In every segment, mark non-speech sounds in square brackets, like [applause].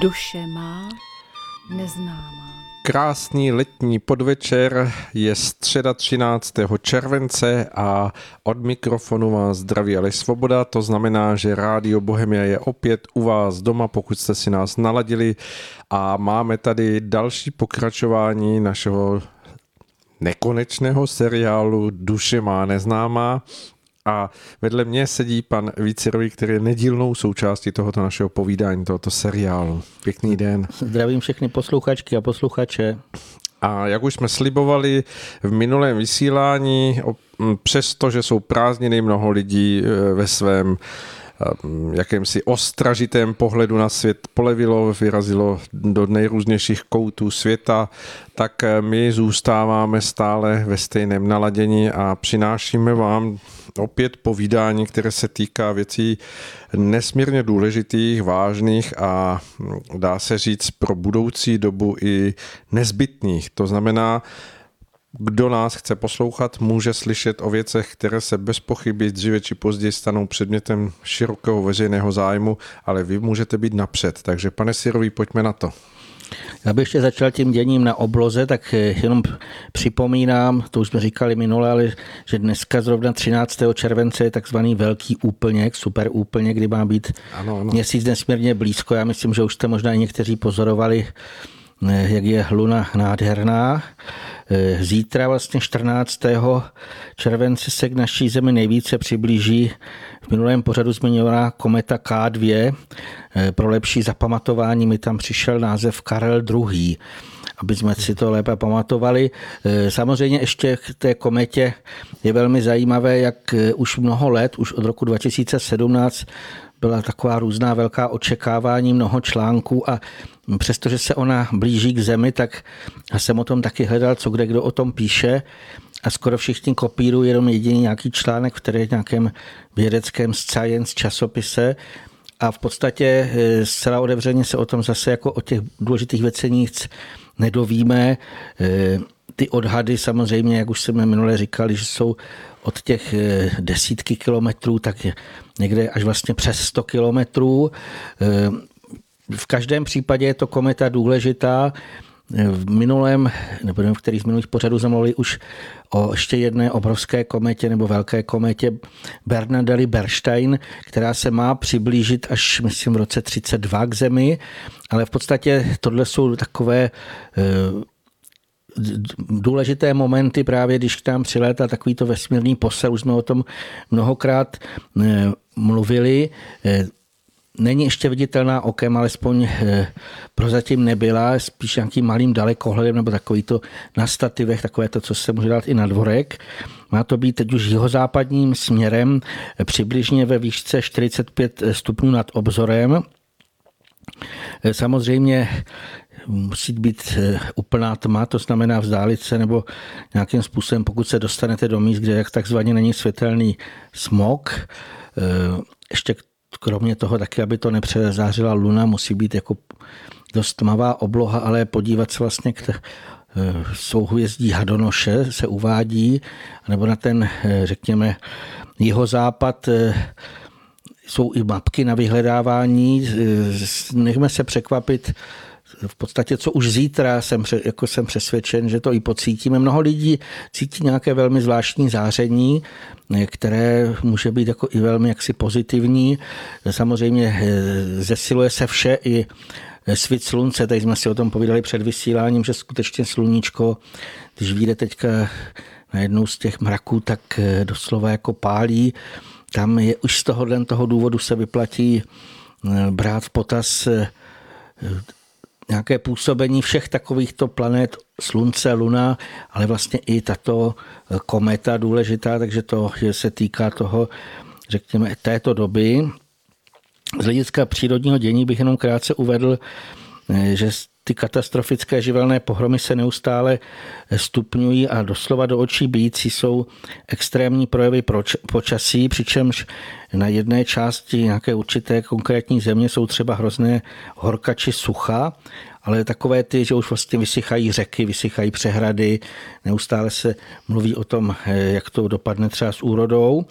Duše má neznámá. Krásný letní podvečer je středa 13. července a od mikrofonu vás zdraví Aleš Svoboda, to znamená, že Rádio Bohemia je opět u vás doma, pokud jste si nás naladili a máme tady další pokračování našeho nekonečného seriálu Duše má neznámá a vedle mě sedí pan Vícerový, který je nedílnou součástí tohoto našeho povídání, tohoto seriálu. Pěkný den. Zdravím všechny posluchačky a posluchače. A jak už jsme slibovali v minulém vysílání, přesto, že jsou prázdniny, mnoho lidí e, ve svém jakémsi ostražitém pohledu na svět polevilo, vyrazilo do nejrůznějších koutů světa, tak e, my zůstáváme stále ve stejném naladění a přinášíme vám opět povídání, které se týká věcí nesmírně důležitých, vážných a dá se říct pro budoucí dobu i nezbytných. To znamená, kdo nás chce poslouchat, může slyšet o věcech, které se bez pochyby dříve či později stanou předmětem širokého veřejného zájmu, ale vy můžete být napřed. Takže pane Sirový, pojďme na to. Já bych ještě začal tím děním na obloze, tak eh, jenom připomínám, to už jsme říkali minule, ale že dneska zrovna 13. července je takzvaný velký úplněk, super úplněk, kdy má být ano, ano. měsíc nesmírně blízko. Já myslím, že už jste možná i někteří pozorovali, eh, jak je luna nádherná. Eh, zítra vlastně 14. července se k naší zemi nejvíce přiblíží v minulém pořadu zmiňovaná kometa K2. Eh, pro lepší zapamatování mi tam přišel název Karel II aby jsme si to lépe pamatovali. Eh, samozřejmě ještě k té kometě je velmi zajímavé, jak už mnoho let, už od roku 2017 byla taková různá velká očekávání, mnoho článků a přestože se ona blíží k zemi, tak jsem o tom taky hledal, co kde kdo o tom píše a skoro všichni kopírují jenom jediný nějaký článek, který je v nějakém vědeckém science časopise a v podstatě eh, zcela otevřeně se o tom zase jako o těch důležitých věcech nic nedovíme. Eh, ty odhady samozřejmě, jak už jsme minule říkali, že jsou od těch eh, desítky kilometrů, tak někde až vlastně přes 100 kilometrů. V každém případě je to kometa důležitá. V minulém, nebo v kterých z minulých pořadů jsme mluvili už o ještě jedné obrovské kometě nebo velké kometě Bernadelli Bernstein, která se má přiblížit až, myslím, v roce 32 k Zemi, ale v podstatě tohle jsou takové eh, důležité momenty právě, když k nám přilétá takovýto vesmírný posel, už jsme o tom mnohokrát eh, mluvili. Eh, není ještě viditelná okem, alespoň eh, prozatím nebyla, spíš nějakým malým dalekohledem nebo takový to na stativech, takové to, co se může dát i na dvorek. Má to být teď už jihozápadním směrem, přibližně ve výšce 45 stupňů nad obzorem. Samozřejmě musí být úplná tma, to znamená vzdálit se nebo nějakým způsobem, pokud se dostanete do míst, kde takzvaně není světelný smog, ještě k kromě toho taky, aby to nepřezářila luna, musí být jako dost tmavá obloha, ale podívat se vlastně k eh, souhvězdí Hadonoše se uvádí, nebo na ten, eh, řekněme, jihozápad eh, jsou i mapky na vyhledávání. Nechme se překvapit, v podstatě co už zítra jsem, jako jsem přesvědčen, že to i pocítíme. Mnoho lidí cítí nějaké velmi zvláštní záření, které může být jako i velmi jaksi pozitivní. Samozřejmě eh, zesiluje se vše i svit slunce, tady jsme si o tom povídali před vysíláním, že skutečně sluníčko, když vyjde teďka na jednou z těch mraků, tak eh, doslova jako pálí. Tam je už z tohohle toho důvodu se vyplatí eh, brát v potaz nějaké působení všech takovýchto planet, Slunce, Luna, ale vlastně i tato kometa důležitá, takže to se týká toho, řekněme, této doby. Z hlediska přírodního dění bych jenom krátce uvedl, že ty katastrofické živelné pohromy se neustále stupňují a doslova do očí bíjící jsou extrémní projevy počasí, přičemž na jedné části nějaké určité konkrétní země jsou třeba hrozné horka či sucha ale takové ty, že už vlastně vysychají řeky, vysychají přehrady, neustále se mluví o tom, eh, jak to dopadne třeba s úrodou.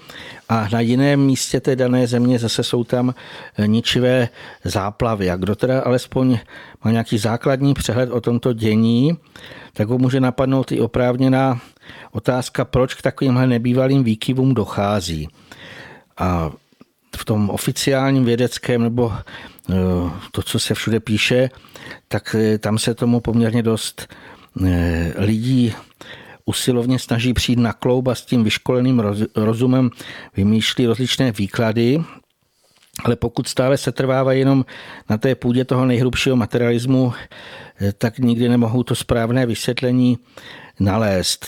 A na jiném místě té dané země zase jsou tam eh, ničivé záplavy. A kdo teda alespoň má nějaký základní přehled o tomto dění, tak ho může napadnout i oprávněná otázka, proč k takovýmhle nebývalým výkyvům dochází. A v tom oficiálním vědeckém nebo eh, to, co se všude píše, tak eh, tam se tomu poměrně dost eh, lidí usilovně snaží přijít na kloub a s tím vyškoleným rozumem vymýšlí rozličné výklady, ale pokud stále se trvává jenom na té půdě toho nejhrubšího materialismu, tak nikdy nemohou to správné vysvětlení nalézt.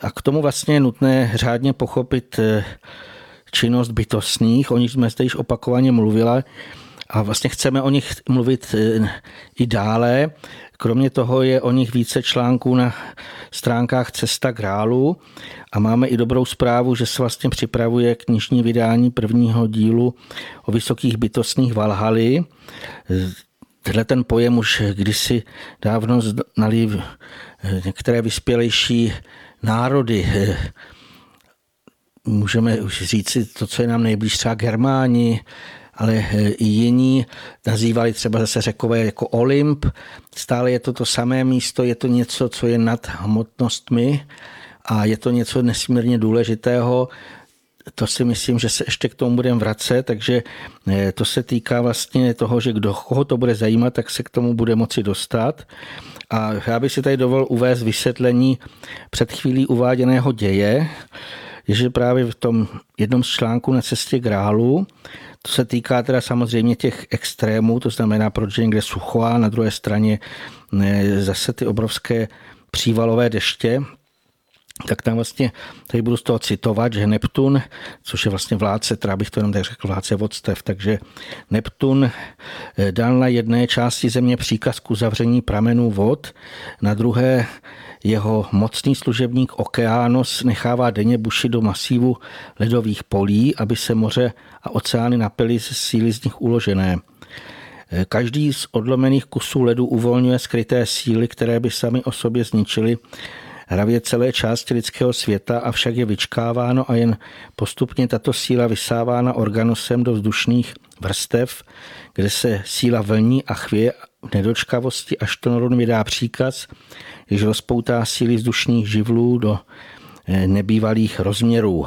A k tomu vlastně je nutné řádně pochopit činnost bytostných, o nich jsme zde již opakovaně mluvila a vlastně chceme o nich mluvit e, i dále. Kromě toho je o nich více článků na stránkách Cesta Grálu a máme i dobrou zprávu, že se vlastně připravuje knižní vydání prvního dílu o vysokých bytostných Valhaly. Tenhle ten pojem už kdysi dávno znali některé vyspělejší národy můžeme už říci to, co je nám nejblíž, třeba Germáni, ale eh, i jiní nazývali třeba zase řekové jako Olymp. Stále je to to samé místo, je to něco, co je nad hmotnostmi a je to něco nesmírně důležitého. To si myslím, že se ještě k tomu budeme vracet, takže eh, to se týká vlastně toho, že kdo koho to bude zajímat, tak se k tomu bude moci dostat. A já bych si tady dovolil uvést vysvětlení před chvílí uváděného děje je, že právě v tom jednom z článků na cestě Grálu, to se týká teda samozřejmě těch extrémů, to znamená proč někde sucho a na druhé straně zase ty obrovské přívalové deště, tak tam vlastně, tady budu z toho citovat, že Neptun, což je vlastně vládce, teda bych to jenom tak řekl, vládce vodstev, takže Neptun eh, dal na jedné části země příkaz k uzavření pramenů vod, na druhé jeho mocný služebník Okeános nechává denně buši do masívu ledových polí, aby se moře a oceány napily ze síly z nich uložené. Každý z odlomených kusů ledu uvolňuje skryté síly, které by sami o sobě zničily hravě celé části lidského světa, avšak je vyčkáváno a jen postupně tato síla vysávána organosem do vzdušných vrstev, kde se síla vlní a chvěje v nedočkavosti, až to Noron vydá příkaz, když rozpoutá síly vzdušních živlů do eh, nebývalých rozměrů.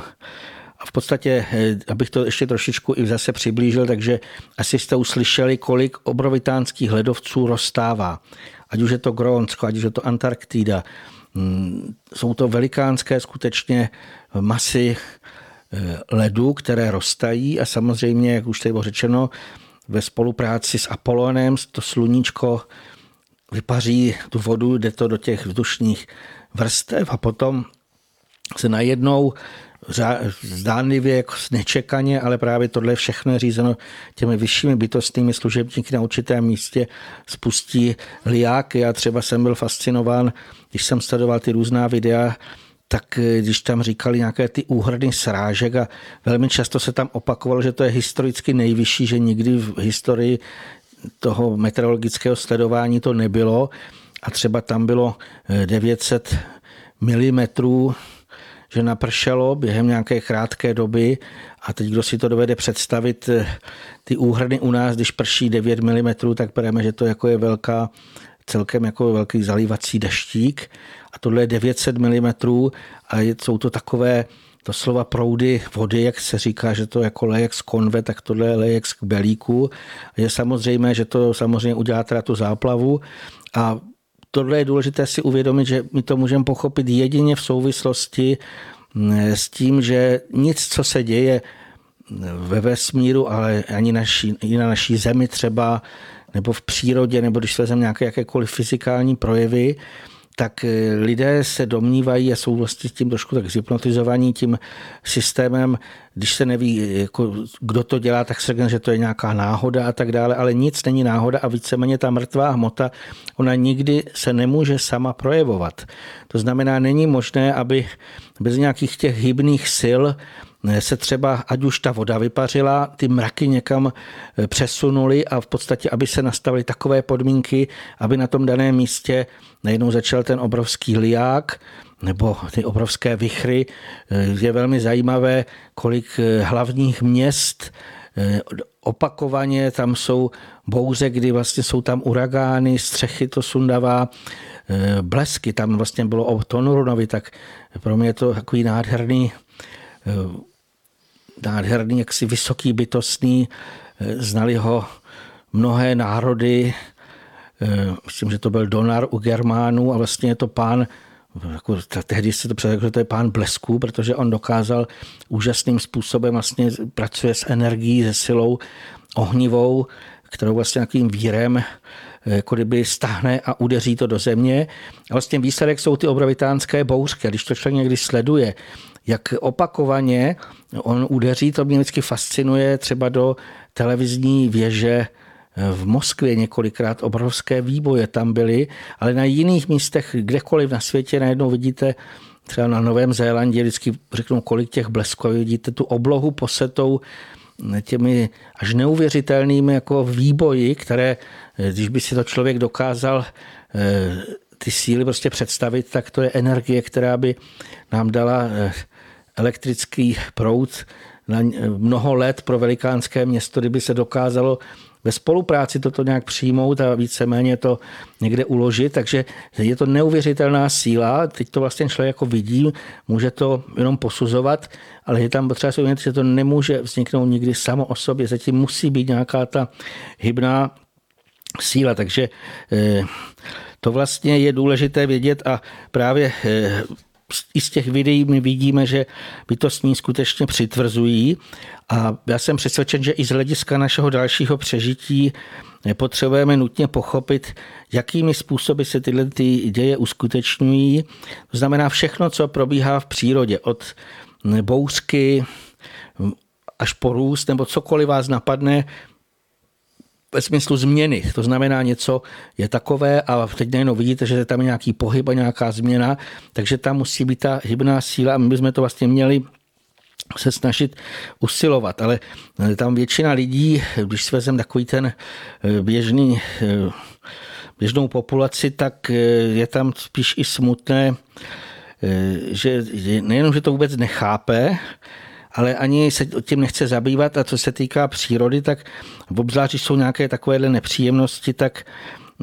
A v podstatě, eh, abych to ještě trošičku i zase přiblížil, takže asi jste uslyšeli, kolik obrovitánských ledovců rozstává. Ať už je to Grónsko, ať už je to Antarktida. Mm, jsou to velikánské skutečně masy eh, ledu, které roztají a samozřejmě, jak už tady bylo řečeno, ve spolupráci s Apolonem to sluníčko vypaří tu vodu, jde to do těch vzdušních vrstev a potom se najednou zdánlivě jako nečekaně, ale právě tohle všechno je řízeno těmi vyššími bytostnými služebníky na určitém místě spustí liáky. Já třeba jsem byl fascinován, když jsem sledoval ty různá videa, tak eh, když tam říkali nějaké ty úhrny srážek a velmi často se tam opakovalo, že to je historicky nejvyšší, že nikdy v historii toho meteorologického sledování to nebylo a třeba tam bylo 900 eh, mm, že napršelo během nějaké krátké doby. A teď kdo si to dovede představit, eh, ty úhrny u nás, když prší 9 mm, tak bereme, že to jako je velká, celkem jako velký zalívací deštík. A tohle je 900 mm a jsou to takové to slova proudy vody, jak se říká, že to jako lejek z konve, tak tohle je lejek z belíku. Je samozřejmé, že to samozřejmě udělá teda tu záplavu. A tohle je důležité si uvědomit, že my to můžeme pochopit jedině v souvislosti mm, s tím, že nic, co se děje ve vesmíru, ale ani naší, i na naší zemi třeba, nebo v přírodě, nebo když vezmeme nějaké jakékoliv fyzikální projevy, tak eh, lidé se domnívají a jsou vlastně tím trošku tak zhypnotizovaní tím systémem, když se neví, jako, kdo to dělá, tak se řekne, že to je nějaká náhoda a tak dále, ale nic není náhoda a víceméně ta mrtvá hmota, ona nikdy se nemůže sama projevovat. To znamená, není možné, aby bez nějakých těch hybných sil se třeba, ať už ta voda vypařila, ty mraky někam přesunuli a v podstatě, aby se nastavily takové podmínky, aby na tom daném místě najednou začal ten obrovský liák, nebo ty obrovské vychry. Je velmi zajímavé, kolik hlavních měst opakovaně tam jsou bouře, kdy vlastně jsou tam uragány, střechy to sundavá, e, blesky, tam vlastně bylo o Tonurunovi, tak pro mě je to takový nádherný, e, nádherný, jaksi vysoký bytostný, e, znali ho mnohé národy, myslím, že to byl Donar u Germánů a vlastně je to pán jako, tehdy se to předeklo, že to je pán blesků, protože on dokázal úžasným způsobem vlastně pracuje s energií, se silou ohnivou, kterou vlastně nějakým vírem eh, jako kdyby stahne a udeří to do země. A vlastně výsledek jsou ty obrovitánské bouřky. A když to člověk někdy sleduje, jak opakovaně on udeří, to mě vždycky fascinuje třeba do televizní věže v Moskvě několikrát obrovské výboje tam byly, ale na jiných místech, kdekoliv na světě najednou vidíte, třeba na Novém Zélandě, vždycky řeknu, kolik těch blesků, vidíte tu oblohu posetou těmi až neuvěřitelnými jako výboji, které, když by si to člověk dokázal eh, ty síly prostě představit, tak to je energie, která by nám dala eh, elektrický proud na mnoho let pro velikánské město, kdyby se dokázalo ve spolupráci toto nějak přijmout a víceméně to někde uložit, takže je to neuvěřitelná síla, teď to vlastně člověk jako vidí, může to jenom posuzovat, ale je tam potřeba si že to nemůže vzniknout nikdy samo o sobě, zatím musí být nějaká ta hybná síla, takže eh, to vlastně je důležité vědět a právě eh, i z těch videí my vidíme, že bytostní skutečně přitvrzují a já jsem přesvědčen, že i z hlediska našeho dalšího přežití potřebujeme nutně pochopit, jakými způsoby se tyhle ty děje uskutečňují. To znamená všechno, co probíhá v přírodě, od bouřky až po růst, nebo cokoliv vás napadne, ve smyslu změny. To znamená, něco je takové a teď najednou vidíte, že tam je nějaký pohyb a nějaká změna, takže tam musí být ta hybná síla a my bychom to vlastně měli se snažit usilovat, ale tam většina lidí, když si vezem takový ten eh, běžný, eh, běžnou populaci, tak eh, je tam spíš i smutné, že nejenom, že to vůbec nechápe, ale ani se tím nechce zabývat. A co se týká přírody, tak v obzvlášť, jsou nějaké takovéhle nepříjemnosti, tak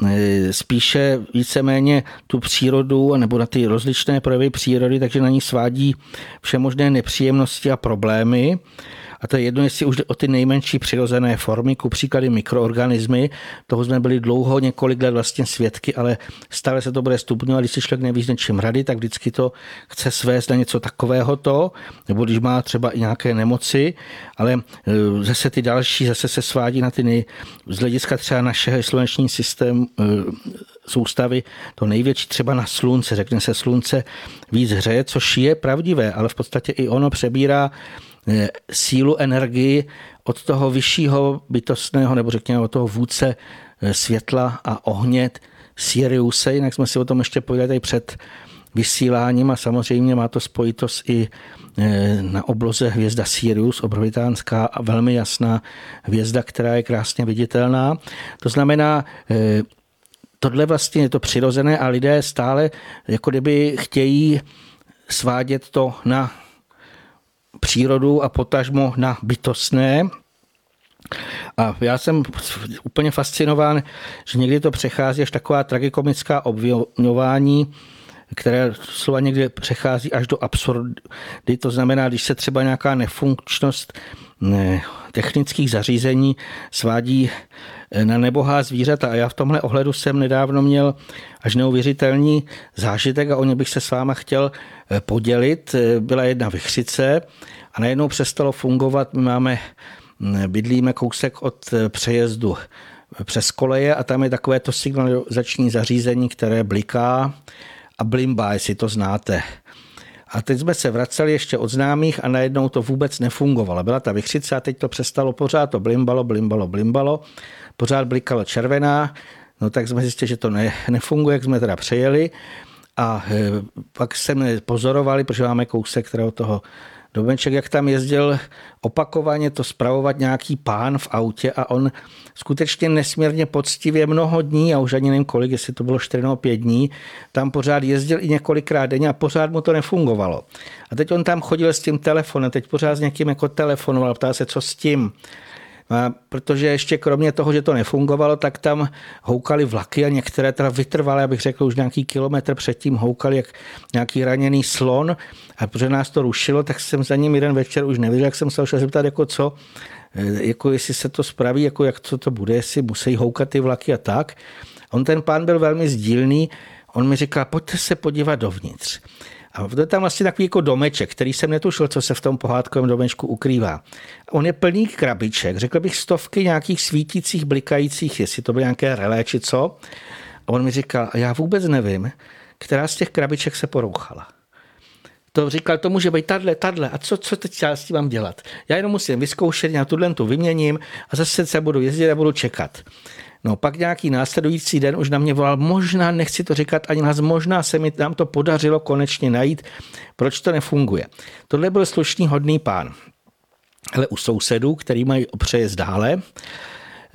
e, spíše víceméně tu přírodu nebo na ty rozličné projevy přírody, takže na ní svádí všemožné nepříjemnosti a problémy a to je jedno, jestli už jde o ty nejmenší přirozené formy, ku příklady mikroorganismy. Toho jsme byli dlouho, několik let vlastně svědky, ale stále se to bude stupňovat. Když si člověk neví s něčím rady, tak vždycky to chce svést na něco takového to, nebo když má třeba i nějaké nemoci, ale e, zase ty další zase se svádí na ty nej, z hlediska třeba našeho sluneční systém e, soustavy, to největší třeba na slunce, řekne se slunce víc hřeje, což je pravdivé, ale v podstatě i ono přebírá sílu, energii od toho vyššího bytostného, nebo řekněme od toho vůdce eh, světla a ohně Siriuse, jinak jsme si o tom ještě povídali před vysíláním a samozřejmě má to spojitost i eh, na obloze hvězda Sirius, obrovitánská a velmi jasná hvězda, která je krásně viditelná. To znamená, tohle vlastně je to přirozené a lidé stále jako kdyby chtějí svádět to na přírodu a potažmo na bytostné. A já jsem úplně fascinován, že někdy to přechází až taková tragikomická obvinování, které slova někdy přechází až do absurdy. To znamená, když se třeba nějaká nefunkčnost ne, technických zařízení svádí na nebohá zvířata. A já v tomhle ohledu jsem nedávno měl až neuvěřitelný zážitek a o ně bych se s váma chtěl eh, podělit. Eh, byla jedna vychřice a najednou přestalo fungovat. My máme, mm, bydlíme kousek od eh, přejezdu přes koleje a tam je takové to signalizační zařízení, které bliká a blimbá, jestli to znáte. A teď jsme se vraceli ještě od známých a najednou to vůbec nefungovalo. Byla ta vychřice a teď to přestalo pořád, to blimbalo, blimbalo, blimbalo pořád blikala červená, no tak jsme zjistili, že to ne, nefunguje, jak jsme teda přejeli. A e, pak jsme pozorovali, protože máme kousek od toho domeček, jak tam jezdil opakovaně to spravovat nějaký pán v autě a on skutečně nesmírně poctivě mnoho dní, a už ani nevím kolik, jestli to bylo 4 nebo 5 dní, tam pořád jezdil i několikrát denně a pořád mu to nefungovalo. A teď on tam chodil s tím telefonem, teď pořád s někým jako telefonoval, ptá se, co s tím. A protože ještě kromě toho, že to nefungovalo, tak tam houkali vlaky a některé teda vytrvalé, abych řekl, už nějaký kilometr předtím houkali jak nějaký raněný slon. A protože nás to rušilo, tak jsem za ním jeden večer už nevěděl, jak jsem se šel zeptat, jako co, e, jako jestli se to spraví, jako jak co to bude, jestli musí houkat ty vlaky a tak. On ten pán byl velmi sdílný, on mi říkal, pojďte se podívat dovnitř. A to je tam vlastně takový jako domeček, který jsem netušil, co se v tom pohádkovém domečku ukrývá. On je plný krabiček, řekl bych stovky nějakých svítících, blikajících, jestli to byly nějaké relé či co. A on mi říkal, já vůbec nevím, která z těch krabiček se porouchala. To říkal, to může být tadle, tadle. A co, co teď já s tím mám dělat? Já jenom musím vyzkoušet, já tuhle tu vyměním a zase se budu jezdit a budu čekat. No pak nějaký následující den už na mě volal, možná, nechci to říkat ani nás, možná se mi nám to podařilo konečně najít, proč to nefunguje. Tohle byl slušný hodný pán. Ale u sousedů, který mají přejezd dále,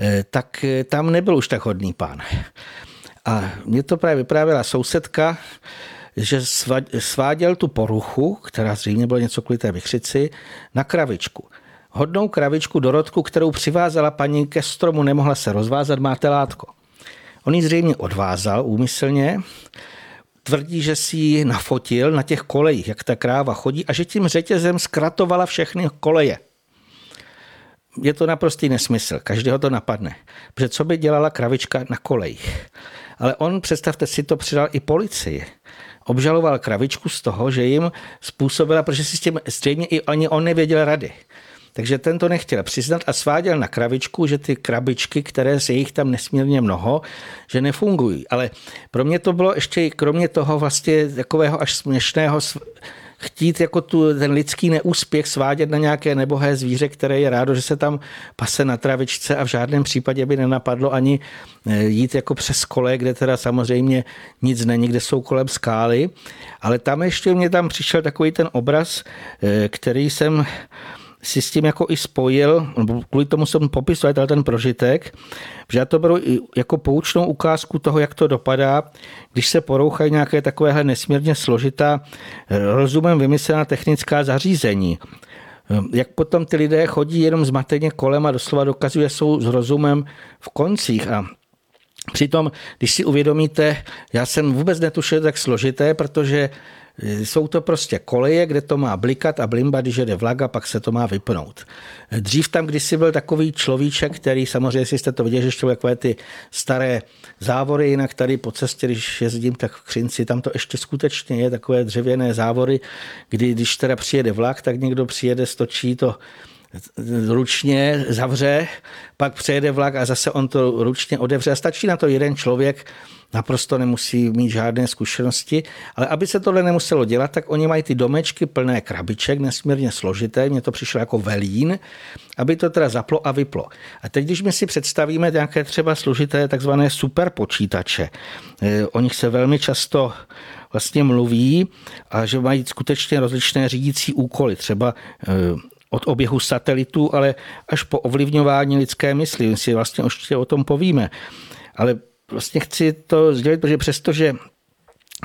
eh, tak eh, tam nebyl už tak hodný pán. A mě to právě vyprávěla sousedka, že sváděl tu poruchu, která zřejmě byla něco kvůli té vychřici, na kravičku hodnou kravičku Dorotku, kterou přivázala paní ke stromu, nemohla se rozvázat, má telátko. On ji zřejmě odvázal úmyslně, tvrdí, že si ji nafotil na těch kolejích, jak ta kráva chodí a že tím řetězem zkratovala všechny koleje. Je to naprostý nesmysl, každého to napadne. Protože co by dělala kravička na kolejích? Ale on, představte si, to přidal i policii. Obžaloval kravičku z toho, že jim způsobila, protože si s tím zřejmě i ani on nevěděl rady. Takže ten to nechtěl přiznat a sváděl na kravičku, že ty krabičky, které se jich tam nesmírně mnoho, že nefungují. Ale pro mě to bylo ještě kromě toho vlastně takového až směšného chtít jako tu, ten lidský neúspěch svádět na nějaké nebohé zvíře, které je rádo, že se tam pase na travičce a v žádném případě by nenapadlo ani eh, jít jako přes kole, kde teda samozřejmě nic není, kde jsou kolem skály. Ale tam ještě mě tam přišel takový ten obraz, eh, který jsem si s tím jako i spojil, nebo kvůli tomu jsem popisoval ten prožitek, že já to beru jako poučnou ukázku toho, jak to dopadá, když se porouchají nějaké takovéhle nesmírně složitá, rozumem vymyslená technická zařízení. Jak potom ty lidé chodí jenom zmateně kolem a doslova dokazuje, jsou s rozumem v koncích. A Přitom, když si uvědomíte, já jsem vůbec netušil tak složité, protože jsou to prostě koleje, kde to má blikat a blimba, když jede vlak a pak se to má vypnout. Dřív tam kdysi byl takový človíček, který samozřejmě, jestli jste to viděli, že ještě takové ty staré závory, jinak tady po cestě, když jezdím, tak v Křinci, tam to ještě skutečně je takové dřevěné závory, kdy když teda přijede vlak, tak někdo přijede, stočí to ručně zavře, pak přejede vlak a zase on to ručně odevře. A stačí na to jeden člověk, naprosto nemusí mít žádné zkušenosti, ale aby se tohle nemuselo dělat, tak oni mají ty domečky plné krabiček, nesmírně složité, mně to přišlo jako velín, aby to teda zaplo a vyplo. A teď, když my si představíme nějaké třeba složité takzvané superpočítače, eh, o nich se velmi často vlastně mluví a že mají skutečně rozličné řídící úkoly, třeba eh, od oběhu satelitů, ale až po ovlivňování lidské mysli. My si vlastně ještě o tom povíme. Ale vlastně chci to sdělit, protože přestože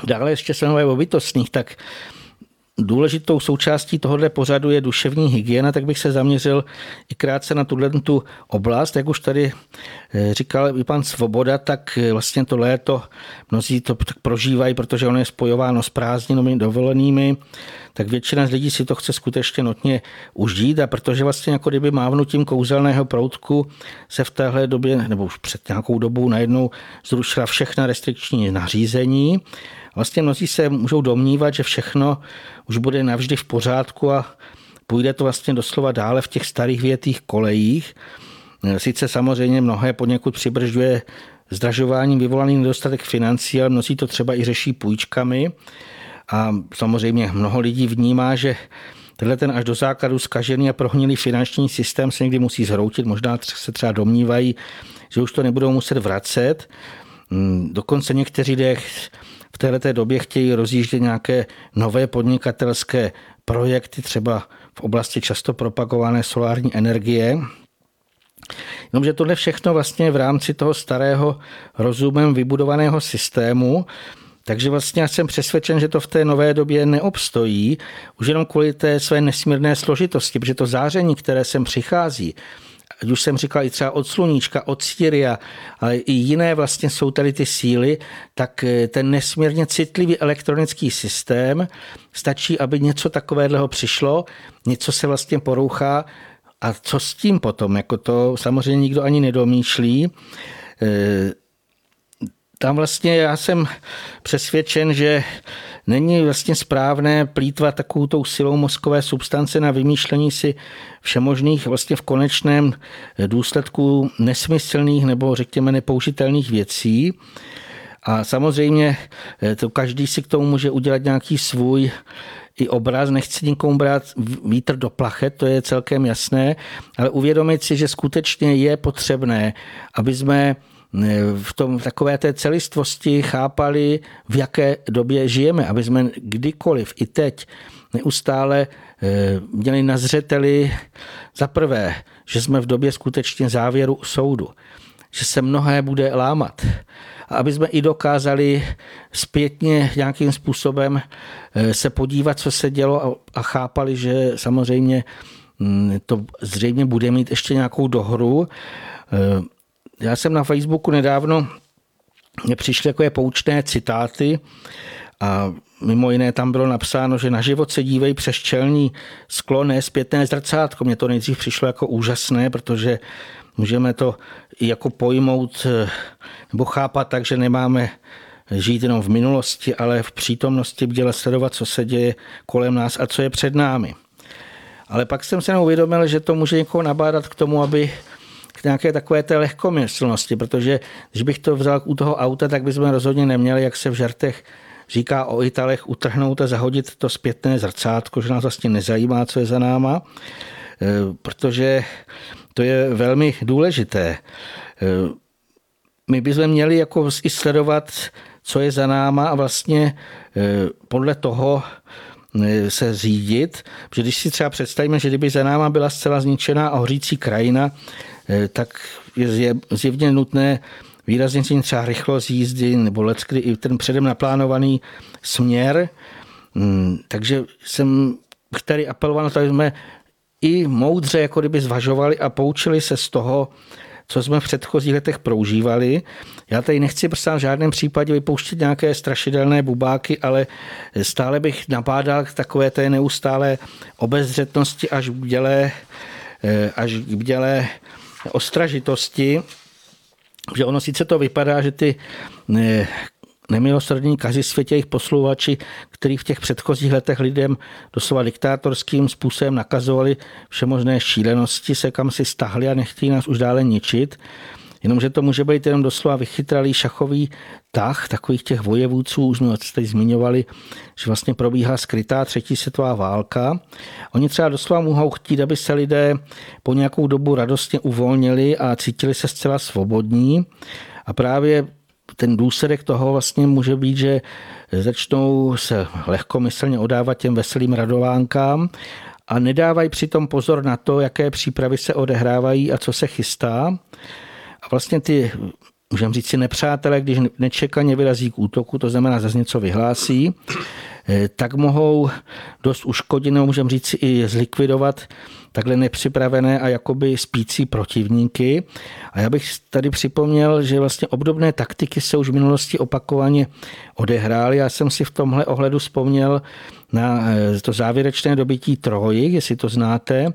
dále ještě se mluví o bytostných, tak důležitou součástí tohohle pořadu je duševní hygiena, tak bych se zaměřil i krátce na tuhle tu oblast. Jak už tady eh, říkal i pan Svoboda, tak eh, vlastně to léto mnozí to tak prožívají, protože ono je spojováno s prázdninami dovolenými, tak většina z lidí si to chce skutečně notně užít a protože vlastně jako kdyby mávnutím kouzelného proutku se v téhle době, nebo už před nějakou dobou najednou zrušila všechna restrikční nařízení, Vlastně mnozí se můžou domnívat, že všechno už bude navždy v pořádku a půjde to vlastně doslova dále v těch starých větých kolejích. Sice samozřejmě mnohé poněkud přibržďuje zdražováním vyvolaný nedostatek financí, ale mnozí to třeba i řeší půjčkami. A samozřejmě mnoho lidí vnímá, že tenhle ten až do základu zkažený a prohnilý finanční systém se někdy musí zhroutit. Možná se třeba domnívají, že už to nebudou muset vracet. Hmm, dokonce někteří lidé této době chtějí rozjíždět nějaké nové podnikatelské projekty, třeba v oblasti často propagované solární energie. Jenomže tohle všechno vlastně v rámci toho starého rozumem vybudovaného systému, takže vlastně já jsem přesvědčen, že to v té nové době neobstojí, už jenom kvůli té své nesmírné složitosti, protože to záření, které sem přichází, ať už jsem říkal i třeba od sluníčka, od Syria, ale i jiné vlastně jsou tady ty síly, tak eh, ten nesmírně citlivý elektronický systém stačí, aby něco takového přišlo, něco se vlastně porouchá a co s tím potom, jako to samozřejmě nikdo ani nedomýšlí. Tam vlastně já jsem přesvědčen, že není vlastně správné plítvat takovou tou silou mozkové substance na vymýšlení si všemožných vlastně v konečném důsledku nesmyslných nebo řekněme nepoužitelných věcí. A samozřejmě eh, to každý si k tomu může udělat nějaký svůj i obraz, nechci nikomu brát vítr do plachet, to je celkem jasné, ale uvědomit si, že skutečně je potřebné, aby jsme v tom takové té celistvosti chápali, v jaké době žijeme, aby jsme kdykoliv i teď neustále eh, měli na zřeteli za prvé, že jsme v době skutečně závěru soudu, že se mnohé bude lámat a aby jsme i dokázali zpětně nějakým způsobem eh, se podívat, co se dělo a chápali, že samozřejmě mm, to zřejmě bude mít ještě nějakou dohru. Eh, já jsem na Facebooku nedávno mě přišly takové poučné citáty a mimo jiné tam bylo napsáno, že na život se dívej přes čelní sklo, ne zpětné zrcátko. Mně to nejdřív přišlo jako úžasné, protože můžeme to jako pojmout nebo chápat tak, že nemáme žít jenom v minulosti, ale v přítomnosti bděle sledovat, co se děje kolem nás a co je před námi. Ale pak jsem se uvědomil, že to může někoho nabádat k tomu, aby nějaké takové té lehkomyslnosti, protože když bych to vzal u toho auta, tak bychom rozhodně neměli, jak se v žartech říká o Italech, utrhnout a zahodit to zpětné zrcátko, že nás vlastně nezajímá, co je za náma, e, protože to je velmi důležité. E, my bychom měli jako i sledovat, co je za náma a vlastně e, podle toho se řídit, protože když si třeba představíme, že kdyby za náma byla zcela zničená a hořící krajina, tak je zjevně nutné výrazně si třeba rychlost jízdy nebo leckdy i ten předem naplánovaný směr. Hmm, takže jsem tady apeloval aby jsme i moudře jako kdyby zvažovali a poučili se z toho, co jsme v předchozích letech proužívali. Já tady nechci prostě v žádném případě vypouštět nějaké strašidelné bubáky, ale stále bych napádal k takové té neustále obezřetnosti až bdělé, eh, až bdělé ostražitosti, že ono sice to vypadá, že ty ne, nemilosrdní kazi světě jejich posluvači, kteří v těch předchozích letech lidem doslova diktátorským způsobem nakazovali všemožné šílenosti, se kam si stahli a nechtějí nás už dále ničit, Jenomže to může být jenom doslova vychytralý šachový tah takových těch vojevůdců, už jsme tady zmiňovali, že vlastně probíhá skrytá třetí světová válka. Oni třeba doslova mohou chtít, aby se lidé po nějakou dobu radostně uvolnili a cítili se zcela svobodní. A právě ten důsledek toho vlastně může být, že začnou se lehkomyslně odávat těm veselým radovánkám a nedávají přitom pozor na to, jaké přípravy se odehrávají a co se chystá. A vlastně ty, můžeme říct si nepřátelé, když nečekaně vyrazí k útoku, to znamená, zase něco vyhlásí, eh, tak mohou dost uškodit, nebo můžeme říct si i zlikvidovat takhle nepřipravené a jakoby spící protivníky. A já bych tady připomněl, že vlastně obdobné taktiky se už v minulosti opakovaně odehrály. Já jsem si v tomhle ohledu vzpomněl na eh, to závěrečné dobytí Troji, jestli to znáte,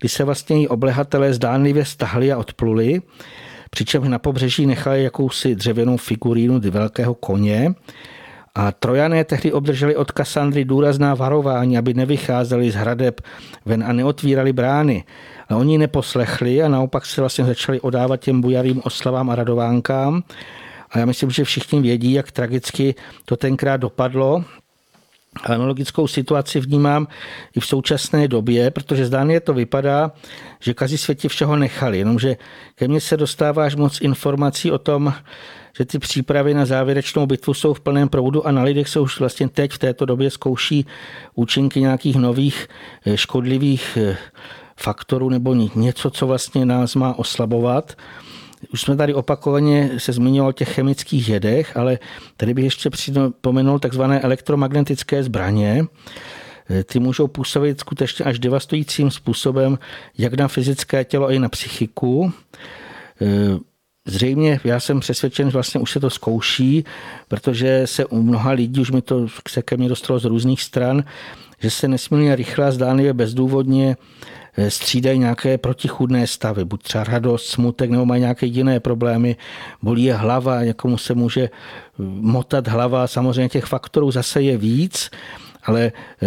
kdy se vlastně i oblehatelé zdánlivě stahli a odpluli přičemž na pobřeží nechali jakousi dřevěnou figurínu velkého koně a Trojané tehdy obdrželi od Kassandry důrazná varování, aby nevycházeli z hradeb ven a neotvírali brány. A oni neposlechli a naopak se vlastně začali odávat těm bujarým oslavám a radovánkám. A já myslím, že všichni vědí, jak tragicky to tenkrát dopadlo. Analogickou situaci vnímám i v současné době, protože zdánlivě to vypadá, že kazi světě všeho nechali, jenomže ke mně se dostáváš moc informací o tom, že ty přípravy na závěrečnou bitvu jsou v plném proudu a na lidech se už vlastně teď v této době zkouší účinky nějakých nových eh, škodlivých eh, faktorů nebo něco, co vlastně nás má oslabovat. Už jsme tady opakovaně se zmiňoval o těch chemických jedech, ale tady bych ještě připomenul takzvané elektromagnetické zbraně. Ty můžou působit skutečně až devastujícím způsobem, jak na fyzické tělo, i na psychiku. Zřejmě já jsem přesvědčen, že vlastně už se to zkouší, protože se u mnoha lidí, už mi to se ke mně dostalo z různých stran, že se nesmírně rychle a zdánlivě bezdůvodně střídají nějaké protichudné stavy, buď třeba radost, smutek, nebo mají nějaké jiné problémy, bolí je hlava, někomu se může eh, motat hlava, samozřejmě těch faktorů zase je víc, ale eh,